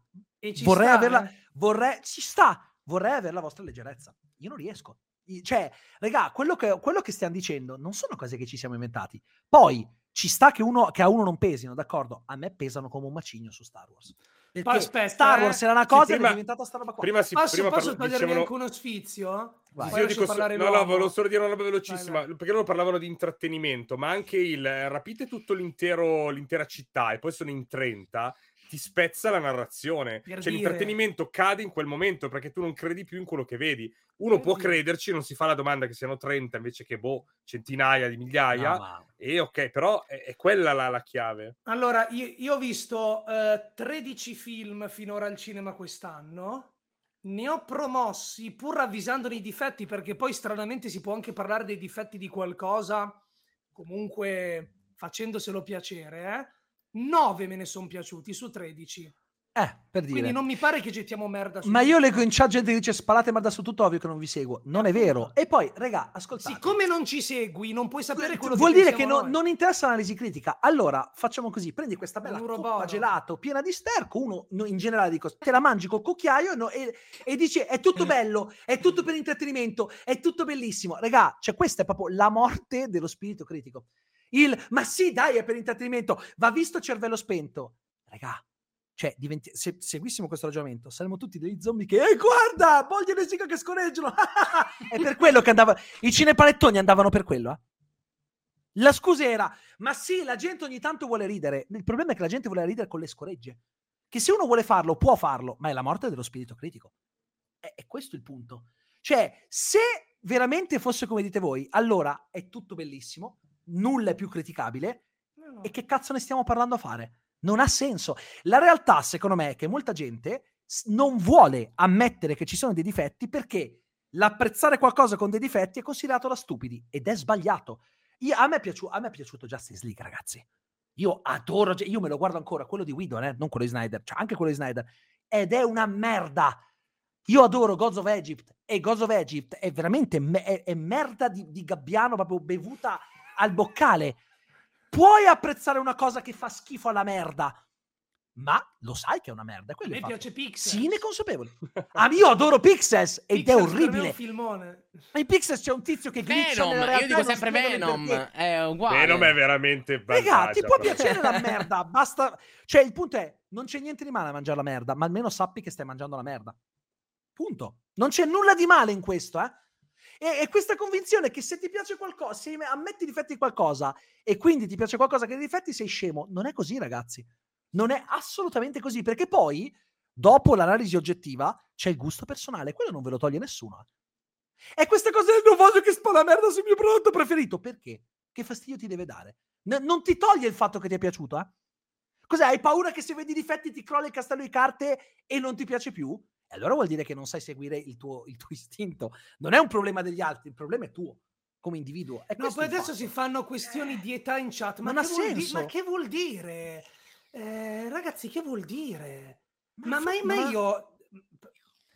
vorrei sta, averla, eh? vorrei, ci sta, vorrei avere la vostra leggerezza. Io non riesco. Cioè, raga, quello che, quello che stiamo dicendo non sono cose che ci siamo inventati. Poi ci sta che, uno, che a uno non pesino, d'accordo? A me pesano come un macigno su Star Wars. Aspetta, Star Wars eh? era una cosa sì, prima, è diventata sta roba qua. Prima si, posso, prima posso togliermi dicevano... anche uno sfizio? Vai. Io dico, no, no, volevo solo dire una roba velocissima, vai, vai. perché loro parlavano di intrattenimento, ma anche il eh, rapite tutto l'intero, l'intera città e poi sono in 30 ti spezza la narrazione. Per cioè, dire... l'intrattenimento cade in quel momento perché tu non credi più in quello che vedi. Uno per può dire. crederci, non si fa la domanda che siano 30 invece che boh, centinaia di migliaia. No, ma... E ok, però è, è quella la, la, chiave. Allora, io, io ho visto uh, eh, 13 film finora al cinema quest'anno. Ne ho promossi pur avvisandone i difetti, perché poi stranamente si può anche parlare dei difetti di qualcosa comunque facendoselo piacere, eh, 9 me ne sono piaciuti su 13. Eh, per dire. Quindi non mi pare che gettiamo merda su Ma io leggo in chat gente che dice spalate merda su tutto, ovvio che non vi seguo. Non è vero. E poi, raga, ascoltate. Siccome non ci segui, non puoi sapere quello Vuol che dire che no, non interessa l'analisi critica. Allora, facciamo così, prendi questa bella coppa gelato piena di sterco, uno in generale dico, te la mangi col cucchiaio no, e, e, dici è tutto bello, è tutto per intrattenimento, è tutto bellissimo. Raga, cioè questa è proprio la morte dello spirito critico. Il, ma sì, dai, è per intrattenimento, va visto cervello spento. Raga, cioè, diventi- se seguissimo questo ragionamento, saremmo tutti dei zombie che, eh, guarda, voglio le siga che scorreggiano. è per quello che andava. I cinepalettoni andavano per quello, eh? La scusa era, ma sì, la gente ogni tanto vuole ridere. Il problema è che la gente vuole ridere con le scoregge. Che se uno vuole farlo, può farlo, ma è la morte dello spirito critico. È, è questo il punto. Cioè, se veramente fosse come dite voi, allora è tutto bellissimo, nulla è più criticabile. No. E che cazzo ne stiamo parlando a fare? Non ha senso. La realtà, secondo me, è che molta gente non vuole ammettere che ci sono dei difetti perché l'apprezzare qualcosa con dei difetti è considerato da stupidi ed è sbagliato. Io, a, me è piaciuto, a me è piaciuto Justice League, ragazzi. Io adoro, io me lo guardo ancora, quello di Whedon, eh? non quello di Snyder, cioè anche quello di Snyder, ed è una merda. Io adoro Gods of Egypt e Gods of Egypt è veramente me- è, è merda di, di gabbiano proprio bevuta al boccale puoi apprezzare una cosa che fa schifo alla merda, ma lo sai che è una merda. A me piace Pixels. Sì, ne consapevole. ah, io adoro Pixels ed Pixels è orribile. È filmone. Ma in Pixels c'è un tizio che glitcha Venom, io dico sempre Venom, è uguale. Venom è veramente Raga, ti può piacere la merda, basta... Cioè, il punto è, non c'è niente di male a mangiare la merda, ma almeno sappi che stai mangiando la merda. Punto. Non c'è nulla di male in questo, eh? E, e, questa convinzione che se ti piace qualcosa, se ammetti i difetti di qualcosa e quindi ti piace qualcosa che ha difetti, sei scemo. Non è così, ragazzi. Non è assolutamente così, perché poi, dopo l'analisi oggettiva, c'è il gusto personale. Quello non ve lo toglie nessuno. E questa cosa del non voglio che spala merda sul mio prodotto preferito. Perché? Che fastidio ti deve dare? N- non ti toglie il fatto che ti è piaciuto, eh? Cos'è? Hai paura che se vedi i difetti ti crolli il castello di carte e non ti piace più? E allora vuol dire che non sai seguire il tuo, il tuo istinto. Non è un problema degli altri, il problema è tuo come individuo. È no, poi adesso si fanno questioni di età in chat. Ma, non che, vuol di- ma che vuol dire? Eh, ragazzi, che vuol dire? Ma, ma, ma, ma io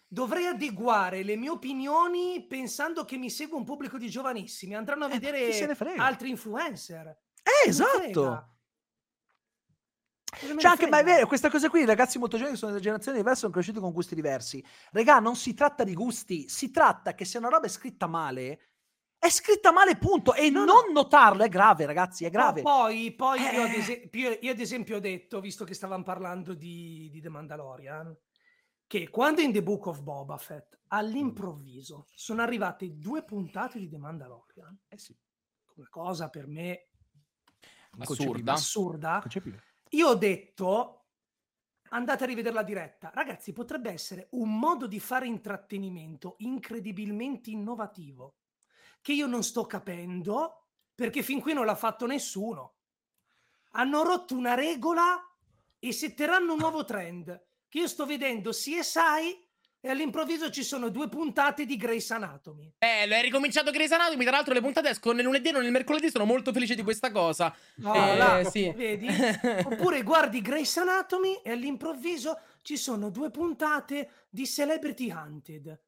dovrei adeguare le mie opinioni pensando che mi segue un pubblico di giovanissimi. Andranno a eh, vedere eh, altri influencer. Eh, esatto. C'è anche, ma è vero, questa cosa qui, i ragazzi molto giovani sono di generazioni diverse, sono cresciuti con gusti diversi. Regà, non si tratta di gusti, si tratta che se una roba è scritta male, è scritta male, punto. E no, non no. notarlo è grave, ragazzi, è grave. No, poi, poi eh... io, ad eh. esempio, io, io, ad esempio, ho detto, visto che stavamo parlando di, di The Mandalorian, che quando in The Book of Boba Fett, all'improvviso, sono arrivate due puntate di The Mandalorian, eh sì, una cosa per me assurda. assurda io ho detto, andate a rivedere la diretta. Ragazzi, potrebbe essere un modo di fare intrattenimento incredibilmente innovativo, che io non sto capendo, perché fin qui non l'ha fatto nessuno. Hanno rotto una regola e setteranno un nuovo trend, che io sto vedendo CSI e all'improvviso ci sono due puntate di Grace Anatomy. Eh, è ricominciato Grace Anatomy, tra l'altro le puntate escono nel lunedì e non nel mercoledì, sono molto felice di questa cosa. No, eh, sì. vedi? Oppure guardi Grace Anatomy e all'improvviso ci sono due puntate di Celebrity Hunted.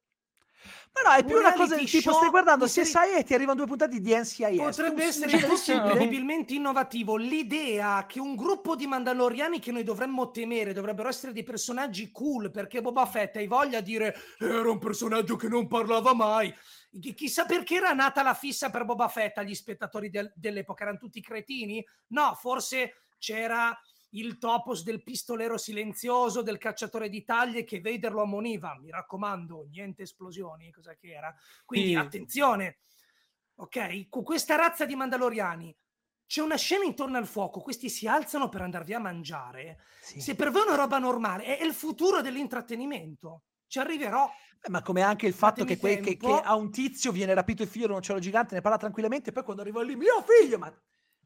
Ma no, è più una cosa del tipo, stai guardando CSI e ti arrivano due puntate di NCIS. Potrebbe essere incredibilmente innovativo l'idea che un gruppo di mandaloriani che noi dovremmo temere dovrebbero essere dei personaggi cool, perché Boba Fett hai voglia di dire era un personaggio che non parlava mai. Chissà perché era nata la fissa per Boba Fett agli spettatori del, dell'epoca, erano tutti cretini? No, forse c'era il topos del pistolero silenzioso, del cacciatore di taglie che vederlo ammoniva. Mi raccomando, niente esplosioni, cosa che era. Quindi sì. attenzione, ok? Con questa razza di mandaloriani c'è una scena intorno al fuoco, questi si alzano per andare via a mangiare. Sì. Se per voi è una roba normale, è, il futuro dell'intrattenimento. Ci arriverò. Eh, ma come anche il fatto che, que- che, che, a un tizio viene rapito il figlio di un uccello gigante, ne parla tranquillamente, e poi quando arriva lì, mio figlio, ma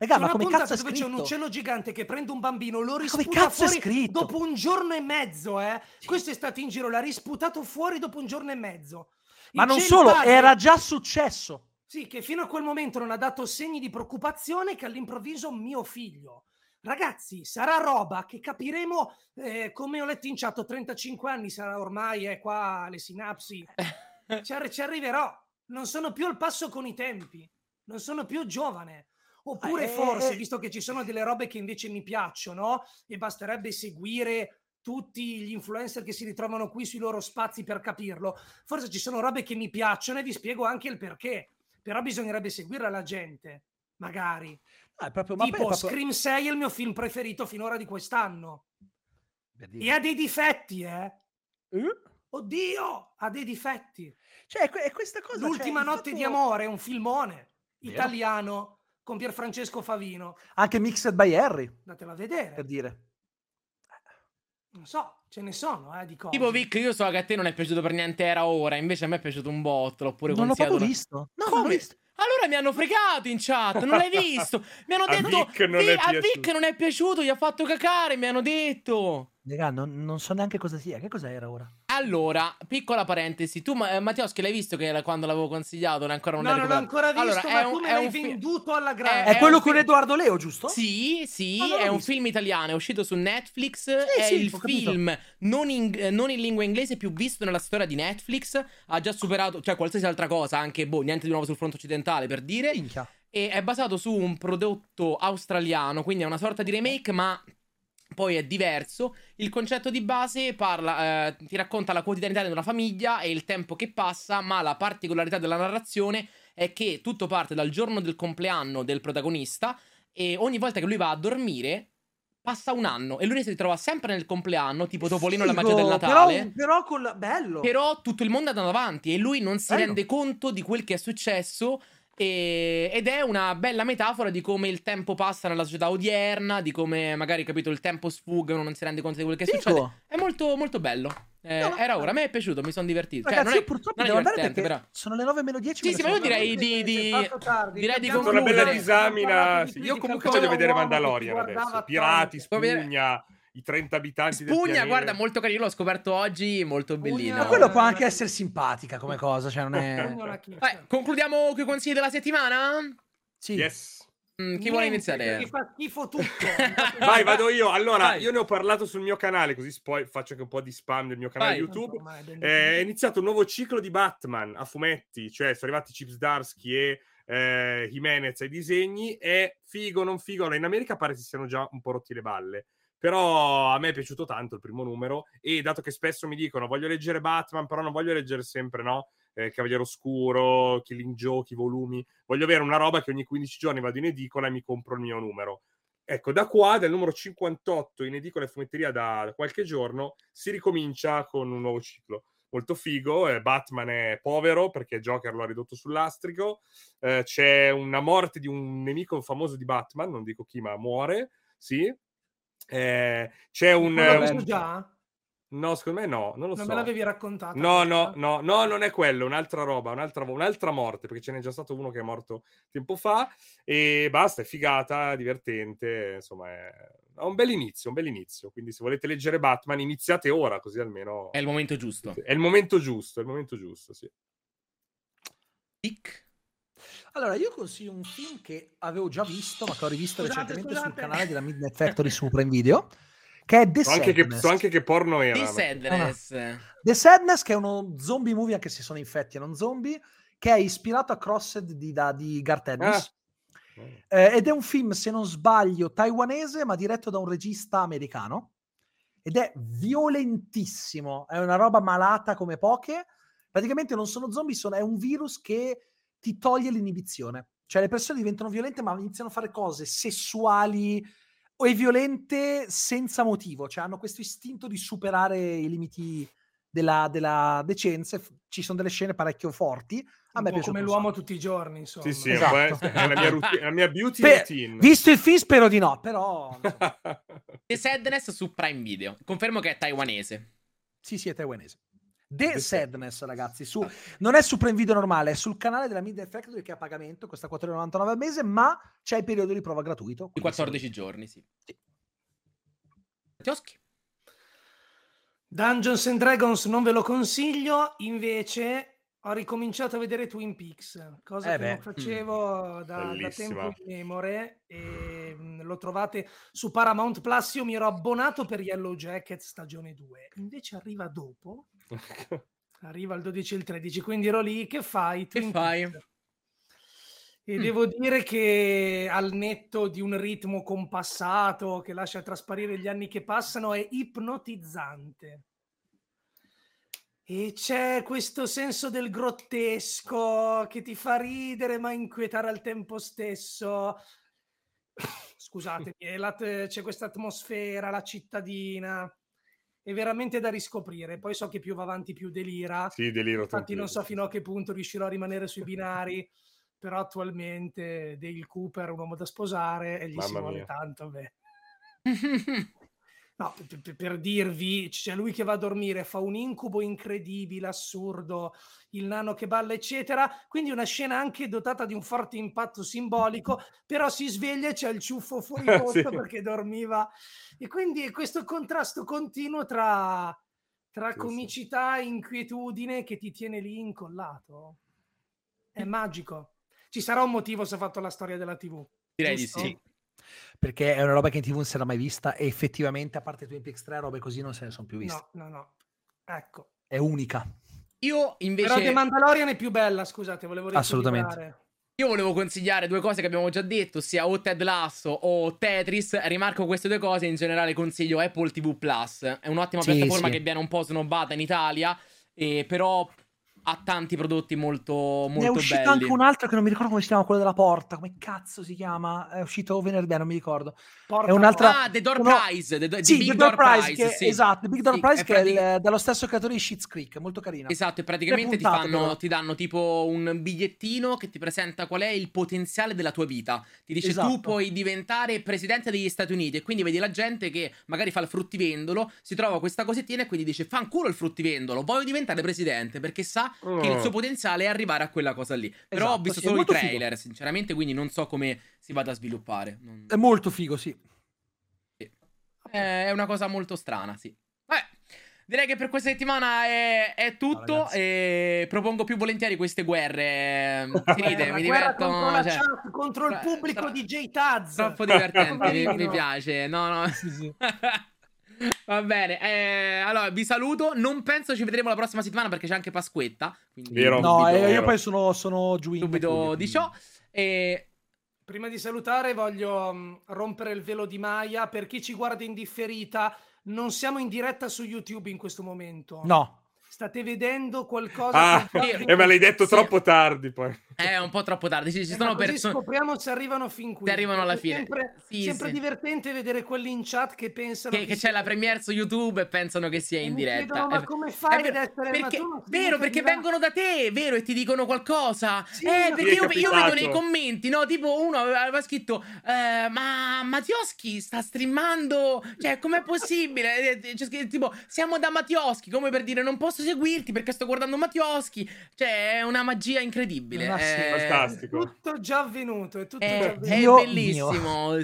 Raga, ma come cazzo è dove c'è un uccello gigante che prende un bambino, lo risputa fuori dopo un giorno e mezzo, eh? Sì. Questo è stato in giro, l'ha risputato fuori dopo un giorno e mezzo. Ma Il non solo, padre... era già successo. Sì, che fino a quel momento non ha dato segni di preoccupazione che all'improvviso mio figlio. Ragazzi, sarà roba che capiremo eh, come ho letto in chat, 35 anni sarà ormai, è eh, qua le sinapsi. Ci, arri- ci arriverò. Non sono più al passo con i tempi. Non sono più giovane. Oppure ah, forse, eh, visto che ci sono delle robe che invece mi piacciono e basterebbe seguire tutti gli influencer che si ritrovano qui sui loro spazi per capirlo, forse ci sono robe che mi piacciono e vi spiego anche il perché. Però bisognerebbe seguire la gente, magari. Ah, proprio, tipo proprio... Scream 6 è il mio film preferito finora di quest'anno. E ha dei difetti, eh? Uh? Oddio, ha dei difetti. Cioè, è questa cosa... L'ultima cioè, notte fatto... di amore è un filmone italiano con Pierfrancesco Favino. Anche Mixed by Harry. Datela a vedere. Per dire. Non so, ce ne sono, eh, di cose. Tipo Vic, io so che a te non è piaciuto per niente Era Ora, invece a me è piaciuto un botto, l'ho pure Non l'ho proprio visto. No, Come? Visto. Allora mi hanno fregato in chat, non l'hai visto? Mi hanno detto a Vic non, è a Vic non è piaciuto, gli ha fatto cacare, mi hanno detto. Raga, non, non so neanche cosa sia. Che cos'era ora? Allora, piccola parentesi, tu eh, Mattioschi l'hai visto che quando l'avevo consigliato non ancora non No, non l'ho ancora visto, allora, ma un, come l'hai fi- venduto alla grande? È, è quello con film... Edoardo Leo, giusto? Sì, sì, oh, è un visto. film italiano, è uscito su Netflix, sì, è sì, il film non in, non in, lingua inglese più visto nella storia di Netflix, ha già superato, cioè qualsiasi altra cosa, anche, boh, niente di nuovo sul fronte occidentale, per dire. Minchia. E è basato su un prodotto australiano, quindi è una sorta di remake, ma poi è diverso. Il concetto di base parla, eh, ti racconta la quotidianità di una famiglia e il tempo che passa, ma la particolarità della narrazione è che tutto parte dal giorno del compleanno del protagonista e ogni volta che lui va a dormire passa un anno e lui si ritrova sempre nel compleanno, tipo Topolino la magia del Natale. Però, però con la... bello. Però tutto il mondo è andato avanti e lui non si bello. rende conto di quel che è successo e, ed è una bella metafora di come il tempo passa nella società odierna, di come magari capito il tempo sfugga uno non si rende conto di quello che Dico. succede. È molto, molto bello. Eh, no, era ora, a me è piaciuto, mi sono divertito. Ragazzi, cioè, non è, purtroppo devo andare perché però... sono le 9 meno 10. Sì, sì, ma io direi di, di, direi di concludere. Una bella disamina. Sì, io comunque voglio vedere Mandalorian adesso. Pirati, spugna i 30 abitanti Spugna, guarda, molto carino, l'ho scoperto oggi, molto bellino. Ma quello può anche essere simpatica come cosa, cioè non è... Vai, concludiamo con i consigli della settimana? Sì. Yes. Mm, chi vuole iniziare? Mi fa schifo tutto. Vai, vado io. Allora, Vai. io ne ho parlato sul mio canale, così poi faccio anche un po' di spam del mio canale Vai. YouTube. Eh, è iniziato un nuovo ciclo di Batman a fumetti, cioè sono arrivati Chips Darsky e eh, Jimenez ai disegni. È figo, non figo. Allora, in America pare si siano già un po' rotti le balle. Però a me è piaciuto tanto il primo numero e dato che spesso mi dicono voglio leggere Batman, però non voglio leggere sempre, no? Eh, Cavaliere Oscuro, Killing Joke, i volumi. Voglio avere una roba che ogni 15 giorni vado in edicola e mi compro il mio numero. Ecco, da qua, del numero 58 in edicola e fumetteria da, da qualche giorno, si ricomincia con un nuovo ciclo molto figo. Eh, Batman è povero perché Joker lo ha ridotto sull'astrico. Eh, c'è una morte di un nemico famoso di Batman, non dico chi, ma muore. Sì, eh, c'è un... L'ho già? No, secondo me no, non lo non so. me l'avevi raccontato. No, no, no, no, non è quello, un'altra roba, un'altra, un'altra morte, perché ce n'è già stato uno che è morto tempo fa e basta, è figata, divertente, insomma, è, è un bel inizio, un bel inizio. Quindi se volete leggere Batman iniziate ora, così almeno... È il momento giusto. È il momento giusto, è il momento giusto, sì. Pic. Allora, io consiglio un film che avevo già visto, ma che ho rivisto scusate, recentemente scusate. sul canale della Midnight Factory su Prime Video, che è The so anche che, so anche che porno era. The Sadness. Ah, The Sadness, che è uno zombie movie, anche se sono infetti e non zombie, che è ispirato a Crossed di, da, di Garth Ennis. Ah. Eh, ed è un film, se non sbaglio, taiwanese, ma diretto da un regista americano. Ed è violentissimo, è una roba malata come poche. Praticamente non sono zombie, sono, è un virus che ti toglie l'inibizione. Cioè le persone diventano violente ma iniziano a fare cose sessuali o violente senza motivo, cioè hanno questo istinto di superare i limiti della, della decenza. Ci sono delle scene parecchio forti. A me come l'uomo tutti i giorni, insomma. Sì, sì, esatto. è, la mia, routine, la mia beauty per, routine. Visto il film, spero di no, però. The Sadness su Prime Video. Confermo che è taiwanese. Sì, sì, è taiwanese. The Sadness, ragazzi. Su, non è su Prime Video normale, è sul canale della Midnight Factory che è a pagamento, costa 4,99 al mese, ma c'è il periodo di prova gratuito. Di 14 se... giorni, sì. sì. Tioschi. Dungeons and Dragons non ve lo consiglio, invece ho ricominciato a vedere Twin Peaks, cosa Eh che beh. non facevo da, da Bellissima. tempo in memore e mm, lo trovate su Paramount Plus. Io mi ero abbonato per Yellow Jacket stagione 2, invece arriva dopo, arriva il 12 e il 13, quindi ero lì, che fai? Che fai? E Mm. devo dire che al netto di un ritmo compassato che lascia trasparire gli anni che passano è ipnotizzante. E c'è questo senso del grottesco che ti fa ridere ma inquietare al tempo stesso. Scusatemi, c'è questa atmosfera, la cittadina. È veramente da riscoprire. Poi so che più va avanti più delira. Sì, deliro Infatti non so fino a che punto riuscirò a rimanere sui binari, però attualmente Dale Cooper è un uomo da sposare e gli si Mamma vuole mia. tanto. Beh. No, per, per- dirvi, c'è lui che va a dormire, fa un incubo incredibile, assurdo, il nano che balla, eccetera. Quindi una scena anche dotata di un forte impatto simbolico, però si sveglia e c'è il ciuffo fuori posto Sì. perché dormiva. E quindi questo contrasto continuo tra, tra Sì, comicità e inquietudine che ti tiene lì incollato. È magico. Ci sarà un motivo se ha fatto la storia della TV. Direi di giusto? sì. Perché è una roba che in TV non si era mai vista e effettivamente, a parte Twin Peaks 3, robe così non se ne sono più viste. No, no, no. Ecco. È unica. Io invece Però The Mandalorian è più bella, scusate, volevo Assolutamente. Io volevo consigliare due cose che abbiamo già detto, ossia o Ted Lasso o Tetris. Rimarco queste due cose, in generale consiglio Apple TV Plus. È un'ottima Sì, piattaforma sì. che viene un po' snobbata in Italia, e però ha tanti prodotti molto, molto ne è uscito belli. anche un altro che non mi ricordo come si chiama, quello della porta. Come cazzo si chiama? È uscito venerdì, non mi ricordo. Porta È un'altra- Ah, The Door No. Prize, The, The Sì, Big The Door Prize, Prize, che- sì. esatto, The Big Door Sì, Prize è che è pratic- il- dallo stesso creatore di Shit's Creek, molto carina. Esatto, e praticamente ti, puntate, fanno, però. ti danno tipo un bigliettino che ti presenta qual è il potenziale della tua vita. Ti dice Esatto. tu puoi diventare presidente degli Stati Uniti e quindi vedi la gente che magari fa il fruttivendolo, si trova questa cosettina e quindi dice fanculo il fruttivendolo, voglio diventare presidente perché sa che il suo potenziale è arrivare a quella cosa lì. Però ho Esatto, visto sì, solo i molto figo. trailer, sinceramente, quindi non so come si vada a sviluppare. Non- È molto figo, sì. È una cosa molto strana, sì. Vabbè, direi che per questa settimana è, è tutto. e propongo più volentieri queste guerre. Finite, mi diverto. contro la cioè, chat, contro il pubblico tra- di J-Taz. Troppo divertente, mi, mi piace. No, no. Va bene, eh, allora vi saluto. Non penso ci vedremo la prossima settimana perché c'è anche Pasquetta. Quindi Vero. No, eh, io poi sono, sono giù in subito di ciò. E Prima di salutare voglio mm, rompere il velo di Maya. Per chi ci guarda in differita, non siamo in diretta su YouTube in questo momento. No, State vedendo qualcosa Ah, che Io- e me l'hai detto Sì. troppo tardi poi. È un po' troppo tardi. Ci, ci Eh, sono persone. scopriamo se arrivano fin qui. Se arrivano alla È fine. Sempre, Sì, sempre sì. divertente vedere quelli in chat che pensano Che, che c'è sia- la premiere su YouTube e pensano che sia E in diretta. chiedono, ma come fai vero, ad essere- perché, tu non vero, perché vengono da te, vero, e ti dicono qualcosa. Sì, eh, perché io, io vedo nei commenti, no? Tipo uno aveva, scritto: eh, Ma Mattioschi sta streamando. Cioè, com'è possibile? Eh, C'è scritto tipo: Siamo da Mattioschi, come per dire, non posso seguirti perché sto guardando Mattioschi. Cioè, è una magia incredibile. Ma sì, è, fantastico. Tutto già avvenuto, è tutto già è, avvenuto. è Dio bellissimo.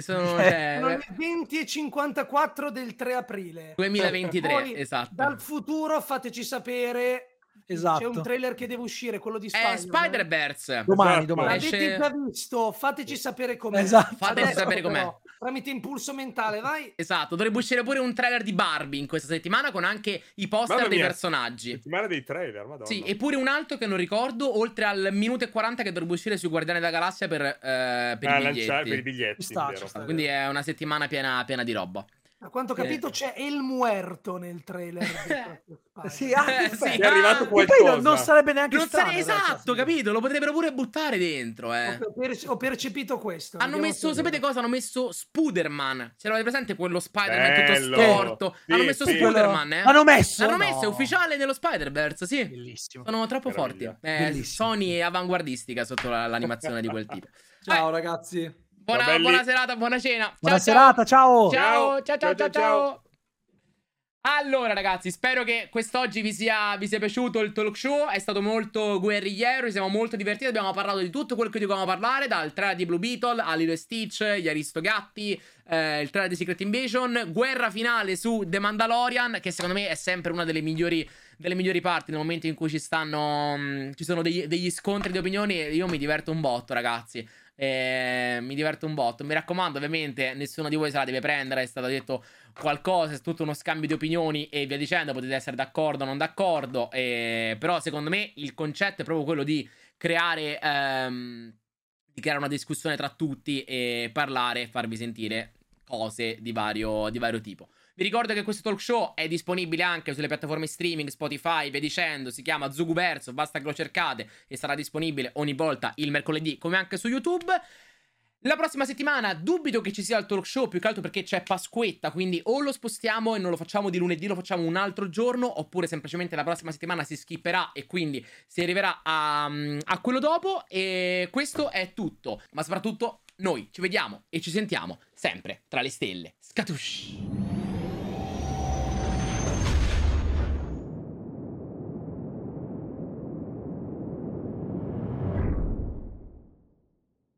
Sono, cioè, Sono le 20 e 54 del 3 aprile. 2023, Poi, esatto. Dal futuro fateci sapere. esatto. C'è un trailer che deve uscire, quello di È Spider-Man. Spider-Verse. Domani, Esatto. domani. L'avete già visto? Fateci sapere com'è. Esatto. Fateci Adesso sapere com'è. però, Tramite impulso mentale, vai. Esatto, dovrebbe uscire pure un trailer di Barbie in questa settimana con anche i poster dei mia. personaggi. Settimana dei trailer, madonna. Sì, e pure un altro che non ricordo, oltre al minuto e 40 che dovrebbe uscire sui Guardiani della Galassia per, eh, per Ah, i biglietti. lanciare per i biglietti, sta, sta. Quindi è una settimana piena, piena di roba. A quanto ho capito c'è El Muerto nel trailer. Sì, ah, Eh, sì. È arrivato Ah, E poi qualcosa. non, non sarebbe neanche Non strano. sare- esatto, capito? Lo potrebbero pure buttare dentro, eh. Ho, per- ho percepito questo. Hanno messo, sapete cosa? Hanno messo Spuderman. Ce l'avete presente quello Spider-Man Bello. tutto storto? Sì, Hanno messo sì. Spuderman, eh? L'hanno messo? L'hanno No. messo, è ufficiale nello Spider-Verse, sì. Bellissimo. Sono troppo Meraviglia. forti. Eh. Sony è avanguardistica sotto la- l'animazione di quel tipo. Ciao ragazzi. Buona, Ciao, buona serata, buona cena. Buona ciao, serata, ciao. Ciao, ciao, ciao, ciao, Ciao, ciao, ciao. ciao. Allora. Allora, ragazzi, spero che quest'oggi vi sia, vi sia piaciuto il talk show. È stato molto guerrigliero. Ci siamo molto divertiti. Abbiamo parlato di tutto quello che dovevamo parlare: dal trailer di Blue Beetle a Lilo Stitch, gli Aristogatti, eh, il trailer di Secret Invasion, guerra finale su The Mandalorian, che secondo me è sempre una delle migliori, delle migliori parti nel momento in cui ci stanno. Mh, mm, ci sono degli, degli scontri di opinioni. Io mi diverto un botto, ragazzi. Eh, mi diverto un botto. Mi raccomando, ovviamente, nessuno di voi se la deve prendere. È stato detto qualcosa, è tutto uno scambio di opinioni e via dicendo. Potete essere d'accordo o non d'accordo. Eh, però, secondo me, il concetto è proprio quello di creare. Ehm, di creare una discussione tra tutti e parlare e farvi sentire cose di vario, di vario tipo. Vi ricordo che questo talk show è disponibile anche sulle piattaforme streaming, Spotify, via dicendo, si chiama Zuguverso, basta che lo cercate e sarà disponibile ogni volta il mercoledì come anche su YouTube. La prossima settimana dubito che ci sia il talk show, più che altro perché c'è Pasquetta, quindi o lo spostiamo e non lo facciamo di lunedì, lo facciamo un altro giorno, oppure semplicemente la prossima settimana si skipperà e quindi si arriverà a, a quello dopo. E questo è tutto, ma soprattutto noi ci vediamo e ci sentiamo sempre tra le stelle. Scatush!